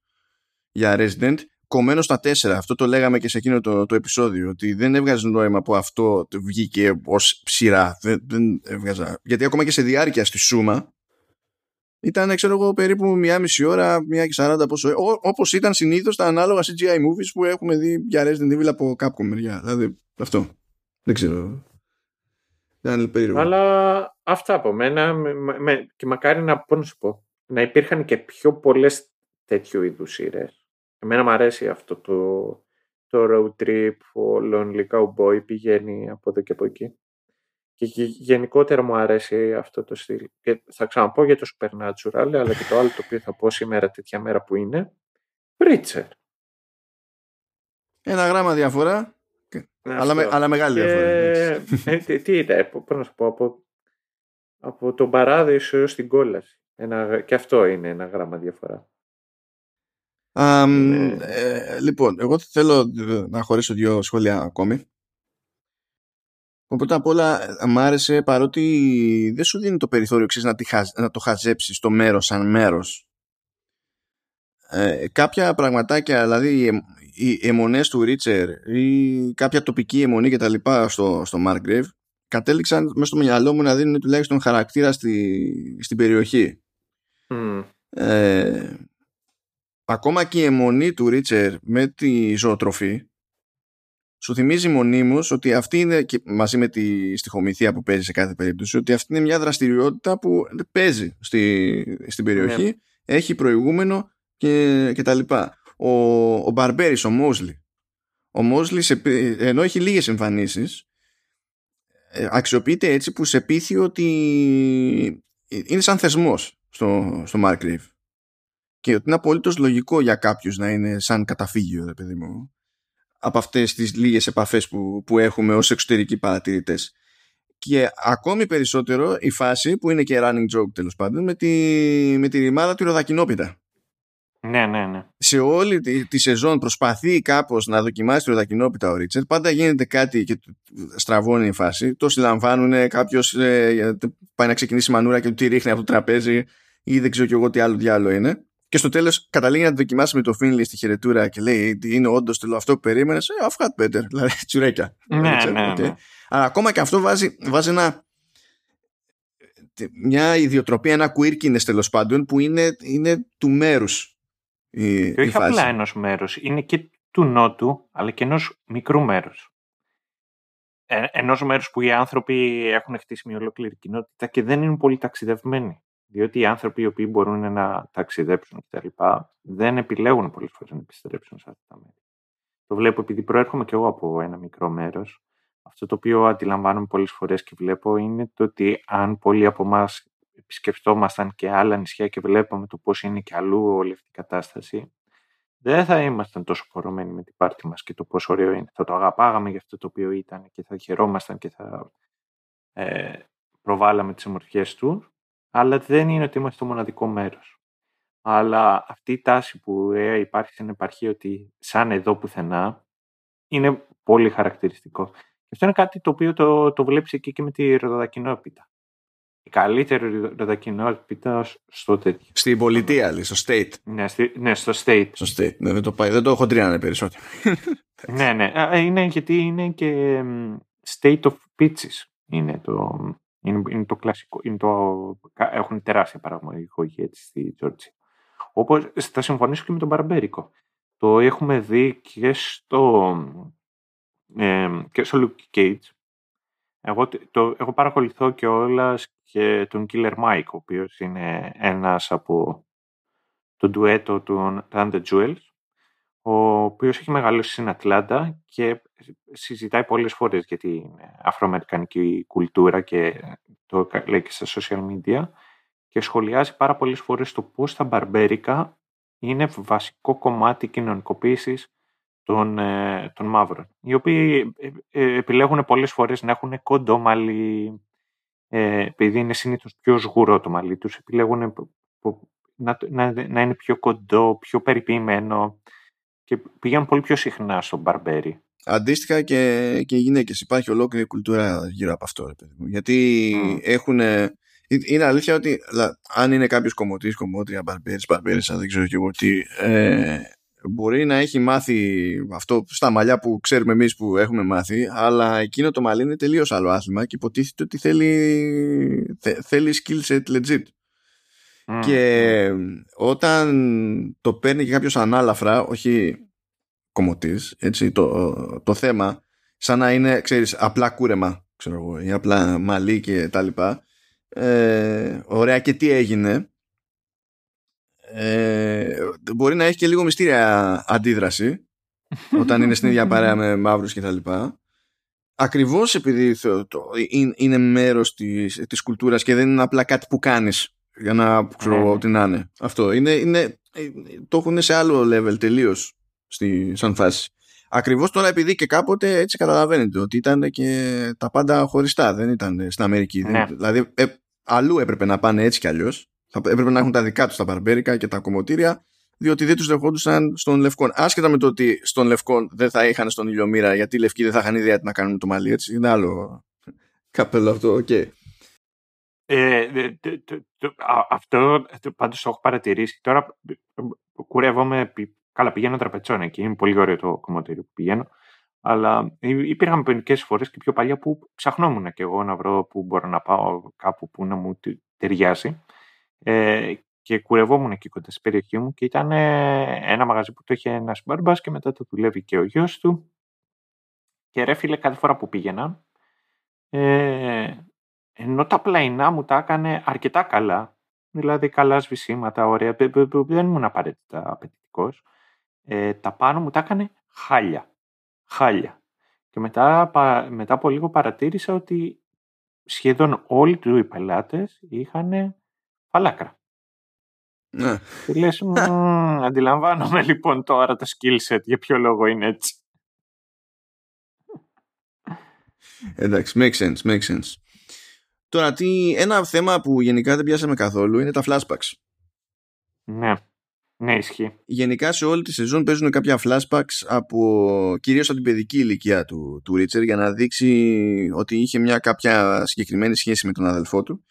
για Resident, κομμένος στα τέσσερα. Αυτό το λέγαμε και σε εκείνο το, το επεισόδιο, ότι δεν έβγαζε νόημα που αυτό βγήκε ως σειρά. Δεν, δεν έβγαζα. Γιατί ακόμα και σε διάρκεια στη Σούμα, ήταν, ξέρω εγώ, περίπου μία μισή ώρα, μία και σαράντα πόσο. Όπως ήταν συνήθως τα ανάλογα CGI movies που έχουμε δει για Resident Evil από Capcom μεριά. Δηλαδή, αυτό. Δεν ξέρω. Ήταν περίεργο. Αλλά αυτά από μένα. Με, και μακάρι να, πω, να σου πω, να υπήρχαν και πιο πολλές τέτοιου είδους σειρές. Εμένα μου αρέσει αυτό το, το road trip, ο Lonely Cowboy πηγαίνει από εδώ και από εκεί. Και γενικότερα μου αρέσει αυτό το στυλ. Και θα ξαναπώ για το Supernatural, αλλά και το άλλο το οποίο θα πω σήμερα, τέτοια μέρα που είναι, Preacher. Ένα γράμμα διαφορά, αλλά, με, αλλά μεγάλη διαφορά. Ε, τι, τι ήταν, πώς να σου πω, από, από τον παράδεισο έως την κόλαση. Ένα, και αυτό είναι ένα γράμμα διαφορά. Um, ε, λοιπόν, εγώ θέλω να χωρίσω δύο σχόλια ακόμη. Πρώτα απ' όλα μ' άρεσε παρότι δεν σου δίνει το περιθώριο ξέρεις, να, να το χαζέψεις το μέρος σαν μέρος. Ε, κάποια πραγματάκια, δηλαδή οι αιμονές του Ρίτσερ ή κάποια τοπική αιμονή και τα λοιπά στο, στο Margrave κατέληξαν μέσα στο μυαλό μου να δίνουν τουλάχιστον χαρακτήρα στη, στην περιοχή. Ε, ακόμα και η αιμονή του Ρίτσερ με τη ζωοτροφή σου θυμίζει μονίμως ότι αυτή είναι, και μαζί με τη στοιχομηθεία που παίζει σε κάθε περίπτωση, ότι αυτή είναι μια δραστηριότητα που παίζει στη, στην περιοχή, ναι. έχει προηγούμενο και, και τα λοιπά. Ο, ο Μπαρμπέρης, ο Μόσλι, ο Μόσλι ενώ έχει λίγες εμφανίσεις, ε, αξιοποιείται έτσι που σε πείθει ότι είναι σαν θεσμός στο, στο Mark Και ότι είναι απολύτως λογικό για κάποιους να είναι σαν καταφύγιο, ρε παιδί μου από αυτές τις λίγες επαφές που, που έχουμε ως εξωτερικοί παρατηρητές. Και ακόμη περισσότερο η φάση που είναι και running joke τέλος πάντων με τη, με τη ρημάδα του Ροδακινόπιτα. Ναι, ναι, ναι. Σε όλη τη, τη σεζόν προσπαθεί κάπως να δοκιμάσει το Ροδακινόπιτα ο Ρίτσερ. Πάντα γίνεται κάτι και στραβώνει η φάση. Το συλλαμβάνουν, κάποιος ε, πάει να ξεκινήσει μανούρα και του τη ρίχνει από το τραπέζι ή δεν ξέρω κι εγώ τι άλλο διάλογο είναι. Και στο τέλος καταλήγει να το δοκιμάσει με το Φίνλι στη χαιρετούρα και λέει είναι όντως αυτό που περίμενες; Ε, I've got better. Δηλαδή τσουρέκια. Ναι, ναι, ναι. Αλλά ακόμα και αυτό βάζει, βάζει ένα, μια ιδιοτροπία, ένα quirkiness τέλος πάντων που είναι, είναι του μέρους. Και όχι απλά ενός μέρους. Είναι και του νότου, αλλά και ενός μικρού μέρους. Ε, ενός μέρους που οι άνθρωποι έχουν χτίσει μια ολόκληρη κοινότητα και δεν είναι πολύ ταξιδευμένοι. Διότι οι άνθρωποι οι οποίοι μπορούν να ταξιδέψουν κτλ. δεν επιλέγουν πολλές φορές να επιστρέψουν σε αυτά τα μέρη. Το βλέπω επειδή προέρχομαι και εγώ από ένα μικρό μέρος. Αυτό το οποίο αντιλαμβάνομαι πολλές φορές και βλέπω είναι το ότι αν πολλοί από εμάς επισκεφτόμασταν και άλλα νησιά και βλέπαμε το πώς είναι και αλλού όλη αυτή η κατάσταση, δεν θα ήμασταν τόσο πορωμένοι με την πάρτη μας και το πόσο ωραίο είναι. Θα το αγαπάγαμε για αυτό το οποίο ήταν και θα χαιρόμασταν και θα ε, προβάλαμε τις ομορφιές του αλλά δεν είναι ότι είμαστε το μοναδικό μέρος. Αλλά αυτή η τάση που ε, υπάρχει στην επαρχία ότι σαν εδώ πουθενά είναι πολύ χαρακτηριστικό. Και αυτό είναι κάτι το οποίο το, το βλέπεις εκεί και με τη ροδακινόπιτα. Η καλύτερη ροδακινόπιτα στο τέτοιο. Στην πολιτεία, λέει, στο state. Ναι, στη, ναι στο state. Στο state. Ναι, δεν το, πάει, δεν το έχω τριάνε περισσότερο. ναι, ναι. Είναι γιατί είναι και state of pitches. Είναι το, είναι, είναι το κλασικό. Είναι το, έχουν τεράστια παραγωγή έτσι στη Τζόρτζια. Όπως θα συμφωνήσω και με το μπαρμπέρικο. Το έχουμε δει και στο, ε, και στο Luke Cage. Εγώ το, έχω παρακολουθώ και όλα και τον Killer Mike, ο οποίος είναι ένας από το ντουέτο του Run the Jewels, ο οποίος έχει μεγαλώσει στην Ατλάντα και συζητάει πολλές φορές για την αφροαμερικανική κουλτούρα και το λέει και στα social media και σχολιάζει πάρα πολλές φορές το πώς τα μπαρμπέρικα είναι βασικό κομμάτι κοινωνικοποίησης των, ε, των μαύρων, οι οποίοι ε, ε, επιλέγουν πολλές φορές να έχουν κοντό μαλλί, ε, επειδή είναι συνήθως πιο σγουρό το μαλλί τους, επιλέγουν να, να, να είναι πιο κοντό, πιο περιποιημένο και πηγαίνουν πολύ πιο συχνά στο μπαρμπέρι. Αντίστοιχα και, και οι γυναίκες. Υπάρχει ολόκληρη κουλτούρα γύρω από αυτό. Γιατί mm. έχουν... Είναι αλήθεια ότι αν είναι κάποιος κομμωτής, κομμότρια, μπαρμπέρις, μπαρμπέρις, δεν ξέρω και εγώ τι, ε, μπορεί να έχει μάθει αυτό στα μαλλιά που ξέρουμε εμείς που έχουμε μάθει αλλά εκείνο το μαλλί είναι τελείως άλλο άθλημα και υποτίθεται ότι θέλει, θέλει skill set legit και όταν το παίρνει και κάποιος ανάλαφρα όχι κομμωτής έτσι, το, το θέμα σαν να είναι ξέρεις απλά κούρεμα ξέρω εγώ, ή απλά μαλλί και τα λοιπά ε, ωραία και τι έγινε ε, μπορεί να έχει και λίγο μυστήρια αντίδραση όταν είναι στην ίδια παρέα με μαύρους και τα λοιπά. Ακριβώς επειδή το, το, είναι μέρος της, της κουλτούρας και δεν είναι απλά κάτι που κάνεις για να ξέρω ναι, ναι. τι να είναι αυτό είναι, είναι, ε, το έχουν σε άλλο level τελείως σαν φάση Ακριβώς τώρα επειδή και κάποτε έτσι καταλαβαίνετε ότι ήταν και τα πάντα χωριστά, δεν ήταν στην Αμερική. Ναι. δηλαδή ε, αλλού έπρεπε να πάνε έτσι κι αλλιώς θα έπρεπε να έχουν τα δικά τους τα μπαρμπέρικα και τα κομμωτήρια, διότι δεν τους δεχόντουσαν στον Λευκό. Άσχετα με το ότι στον Λευκό δεν θα είχαν στον ηλιομήρα, γιατί οι Λευκοί δεν θα είχαν ιδέα τι να κάνουν το μαλλί, έτσι. Είναι άλλο καπέλο αυτό, OK. Okay. Ε, αυτό πάντως το έχω παρατηρήσει. Τώρα κουρεύομαι, καλά πηγαίνω τραπετσόν εκεί, είναι πολύ ωραίο το κομμωτήριο που πηγαίνω, αλλά υπήρχαν μερικές φορές και πιο παλιά που ψαχνόμουν και εγώ να βρω που μπορώ να πάω κάπου που να μου ταιριάσει. Ε, και κουρευόμουν εκεί κοντά στην περιοχή μου και ήταν ε, ένα μαγαζί που το είχε ένας μπαρμπάς και μετά το δουλεύει και ο γιος του. Και ρε φίλε, κάθε φορά που πήγαινα, ε, ενώ τα πλαϊνά μου τα έκανε αρκετά καλά, δηλαδή καλά σβησίματα, ωραία, δεν ήμουν απαραίτητα απαιτητικός. Ε, τα πάνω μου τα έκανε χάλια. Χάλια. Και μετά, μετά από λίγο παρατήρησα ότι σχεδόν όλοι του οι πελάτες είχαν Φαλάκρα. Ναι. Και λες, αντιλαμβάνομαι λοιπόν τώρα το skill set, για ποιο λόγο είναι έτσι. Εντάξει, make sense, make sense. Τώρα, τι, ένα θέμα που γενικά δεν πιάσαμε καθόλου είναι τα flashbacks. Ναι, ναι, ισχύει. Γενικά σε όλη τη σεζόν παίζουν κάποια flashbacks από κυρίως από την παιδική ηλικία του, του Ρίτσερ για να δείξει ότι είχε μια κάποια συγκεκριμένη σχέση με τον αδελφό του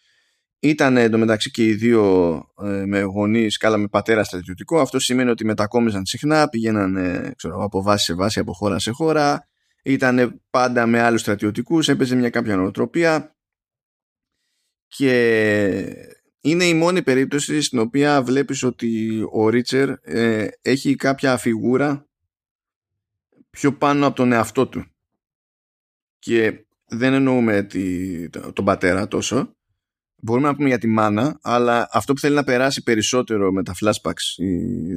ήταν εντωμεταξύ και οι δύο ε, με γονείς, καλά με πατέρα στρατιωτικό. Αυτό σημαίνει ότι μετακόμιζαν συχνά, πήγαιναν ε, ξέρω, από βάση σε βάση, από χώρα σε χώρα. Ήταν πάντα με άλλους στρατιωτικούς, έπαιζε μια κάποια νοοτροπία. Και είναι η μόνη περίπτωση στην οποία βλέπεις ότι ο Ρίτσερ ε, έχει κάποια φιγούρα πιο πάνω από τον εαυτό του. Και δεν εννοούμε τη, τον πατέρα τόσο, μπορούμε να πούμε για τη μάνα, αλλά αυτό που θέλει να περάσει περισσότερο με τα flashbacks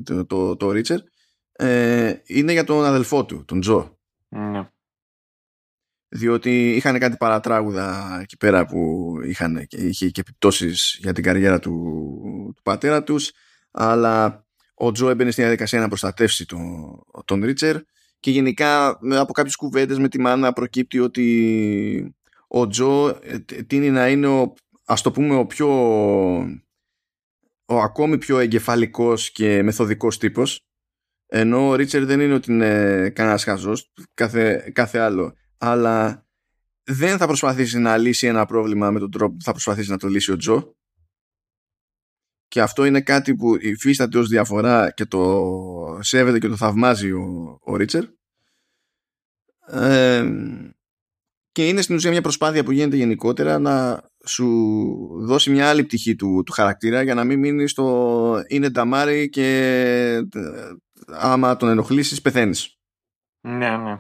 το, το, το Richard ε, είναι για τον αδελφό του, τον Τζο. Ναι. Διότι είχαν κάτι παρατράγουδα εκεί πέρα που είχαν, είχε και επιπτώσεις για την καριέρα του, του πατέρα τους, αλλά ο Τζο έμπαινε στην διαδικασία να προστατεύσει τον, τον Ρίτσερ και γενικά από κάποιες κουβέντες με τη μάνα προκύπτει ότι ο Τζο ε, τίνει να είναι ο ας το πούμε ο πιο ο ακόμη πιο εγκεφαλικός και μεθοδικός τύπος. Ενώ ο Ρίτσερ δεν είναι ότι είναι κανένας χαζός κάθε, κάθε άλλο αλλά δεν θα προσπαθήσει να λύσει ένα πρόβλημα με τον τρόπο που θα προσπαθήσει να το λύσει ο Τζο και αυτό είναι κάτι που υφίσταται ως διαφορά και το σέβεται και το θαυμάζει ο, ο Ρίτσερ ε, και είναι στην ουσία μια προσπάθεια που γίνεται γενικότερα να σου δώσει μια άλλη πτυχή του, του χαρακτήρα για να μην μείνει στο είναι νταμάρι και ε, άμα τον ενοχλήσεις πεθαίνεις. Ναι, ναι.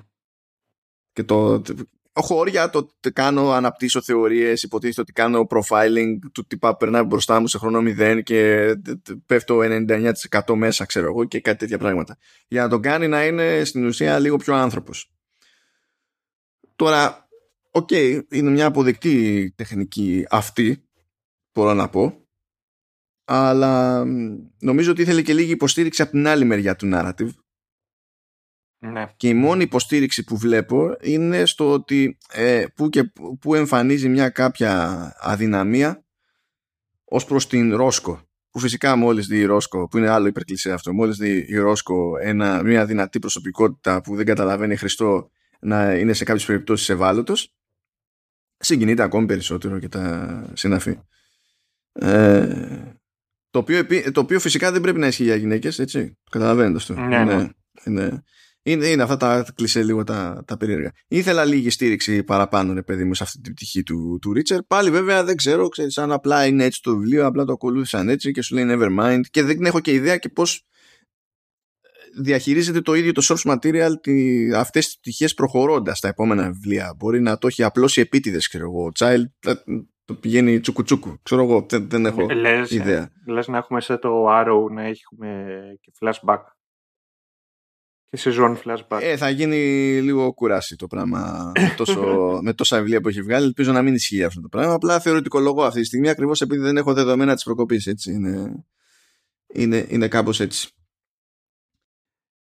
Και το, χώρια το ότι κάνω, αναπτύσσω θεωρίες, υποτίθεται ότι κάνω profiling του τύπα περνάει μπροστά μου σε χρόνο 0 και πέφτω 99% μέσα, ξέρω εγώ, και κάτι τέτοια πράγματα. Για να τον κάνει να είναι στην ουσία λίγο πιο άνθρωπος. Τώρα, OK, okay, είναι μια αποδεκτή τεχνική αυτή, μπορώ να πω, αλλά νομίζω ότι ήθελε και λίγη υποστήριξη από την άλλη μεριά του narrative ναι. Και η μόνη υποστήριξη που βλέπω είναι στο ότι ε, που, και, που εμφανίζει μια κάποια αδυναμία ως προς την Ρόσκο. Που φυσικά μόλις δει η Ρόσκο, που είναι άλλο υπερκλισέ αυτό, μόλις δει η Ρόσκο ένα, μια δυνατή προσωπικότητα που δεν καταλαβαίνει Χριστό να είναι σε κάποιες περιπτώσεις ευάλωτος, συγκινείται ακόμη περισσότερο και τα συναφή. Ε, το, οποίο, το οποίο φυσικά δεν πρέπει να ισχύει για γυναίκες, έτσι. Καταλαβαίνετε αυτό. Ναι, ναι. είναι, είναι, είναι αυτά τα κλεισέ λίγο τα, τα περίεργα. Ήθελα λίγη στήριξη παραπάνω, ρε παιδί μου, σε αυτή την πτυχή του, του Ρίτσερ. Πάλι βέβαια δεν ξέρω, ξέρεις, αν απλά είναι έτσι το βιβλίο, απλά το ακολούθησαν έτσι και σου λέει never mind. Και δεν έχω και ιδέα και πώς διαχειρίζεται το ίδιο το source material τη, αυτές τις πτυχές προχωρώντας στα επόμενα βιβλία. Μπορεί να το έχει απλώσει επίτηδες, ξέρω εγώ. Ο Child το πηγαίνει τσουκουτσούκου. Ξέρω εγώ, δεν, δεν έχω λες, ιδέα. Λες να έχουμε σε το Arrow να έχουμε και flashback και σεζόν flashback. Ε, θα γίνει λίγο κουράση το πράγμα με, τόσο, με τόσα βιβλία που έχει βγάλει. Ελπίζω να μην ισχύει αυτό το πράγμα. Απλά θεωρητικολογώ αυτή τη στιγμή ακριβώς επειδή δεν έχω δεδομένα της προκοπής. Έτσι είναι, είναι, είναι κάπως έτσι.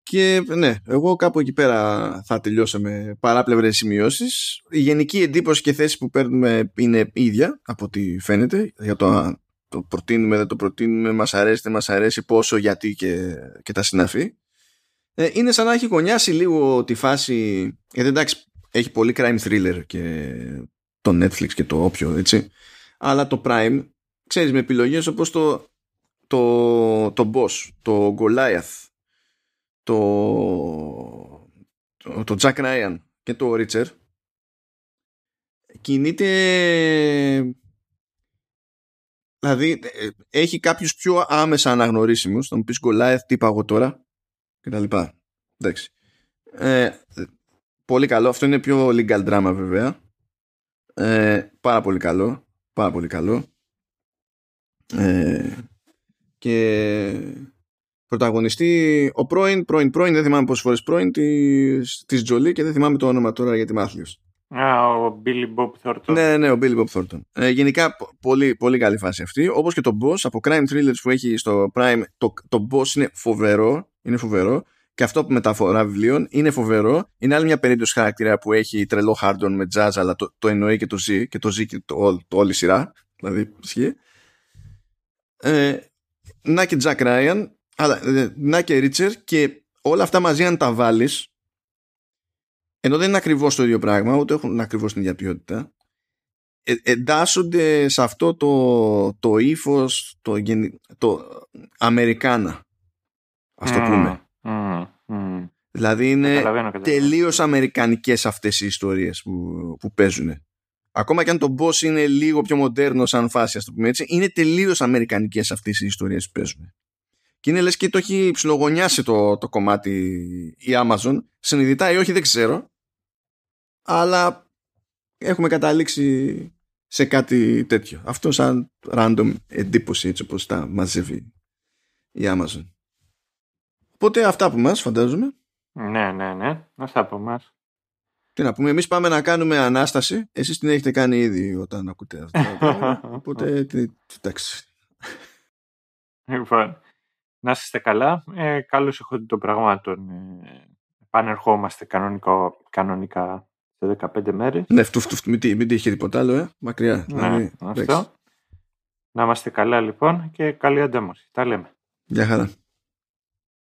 Και ναι, εγώ κάπου εκεί πέρα θα τελειώσω με παράπλευρες σημειώσεις. Η γενική εντύπωση και θέση που παίρνουμε είναι ίδια από ό,τι φαίνεται για το το προτείνουμε, δεν το προτείνουμε, μας αρέσει, δεν μας αρέσει, πόσο, γιατί και, και τα συναφή. Ε, είναι σαν να έχει γωνιάσει λίγο τη φάση. Γιατί εντάξει, έχει πολύ crime thriller και το Netflix και το όποιο, έτσι. Αλλά το Prime, ξέρεις, με επιλογές όπως το, το, το Boss, το Goliath, το, το, το Jack Ryan και το Richard κινείται δηλαδή ε, έχει κάποιους πιο άμεσα αναγνωρίσιμους θα μου πεις Goliath τι είπα εγώ τώρα και τα λοιπά. Εντάξει. Ε, πολύ καλό. Αυτό είναι πιο legal drama βέβαια. Ε, πάρα πολύ καλό. Πάρα πολύ καλό. Ε, και πρωταγωνιστή ο πρώην, πρώην, πρώην, δεν θυμάμαι πόσες φορές πρώην της, της Τζολί και δεν θυμάμαι το όνομα τώρα γιατί μάθλιος. Α, ο Billy Bob Thornton. Ναι, ναι, ο Billy Bob Thornton. Ε, γενικά, πολύ, πολύ καλή φάση αυτή. Όπως και το boss, από crime thrillers που έχει στο Prime, το, το boss είναι φοβερό είναι φοβερό. Και αυτό που μεταφορά βιβλίων είναι φοβερό. Είναι άλλη μια περίπτωση χαρακτήρα που έχει τρελό χάρντον με jazz, αλλά το, το εννοεί και το ζει και το ζει και το, το όλη σειρά. Δηλαδή, ισχύει. Ε, να και Jack Ryan, αλλά ε, να και Richard και όλα αυτά μαζί αν τα βάλεις. Ενώ δεν είναι ακριβώς το ίδιο πράγμα, ούτε έχουν ακριβώς την ίδια ποιότητα. Ε, εντάσσονται σε αυτό το, το ύφος, το, το Αμερικάνα ας το πούμε. Δηλαδή είναι τελείως αμερικανικές αυτές οι ιστορίες που, που παίζουν. Ακόμα και αν το boss είναι λίγο πιο μοντέρνο σαν φάση, ας το πούμε έτσι, είναι τελείως αμερικανικές αυτές οι ιστορίες που παίζουν. Και είναι λες και το έχει ψιλογωνιάσει το, το κομμάτι η Amazon, συνειδητά ή όχι δεν ξέρω, αλλά έχουμε καταλήξει σε κάτι τέτοιο. Αυτό σαν random εντύπωση έτσι όπως τα μαζεύει η Amazon. Οπότε αυτά από μας φαντάζομαι. Ναι, ναι, ναι. Αυτά από μας. Τι να πούμε, εμείς πάμε να κάνουμε Ανάσταση. Εσείς την έχετε κάνει ήδη όταν ακούτε αυτό. Οπότε, εντάξει. Λοιπόν, να είστε καλά. Ε, καλώς έχω των πραγμάτων. Ε, πανερχόμαστε κανονικά, κανονικά σε 15 μέρες. Ναι, φτου, φτου, μην, μην τύχει τίποτα άλλο, ε. Μακριά. Ναι, δηλαδή, αυτό. Να είμαστε καλά λοιπόν και καλή αντέμωση. Τα λέμε. Γεια χαρά.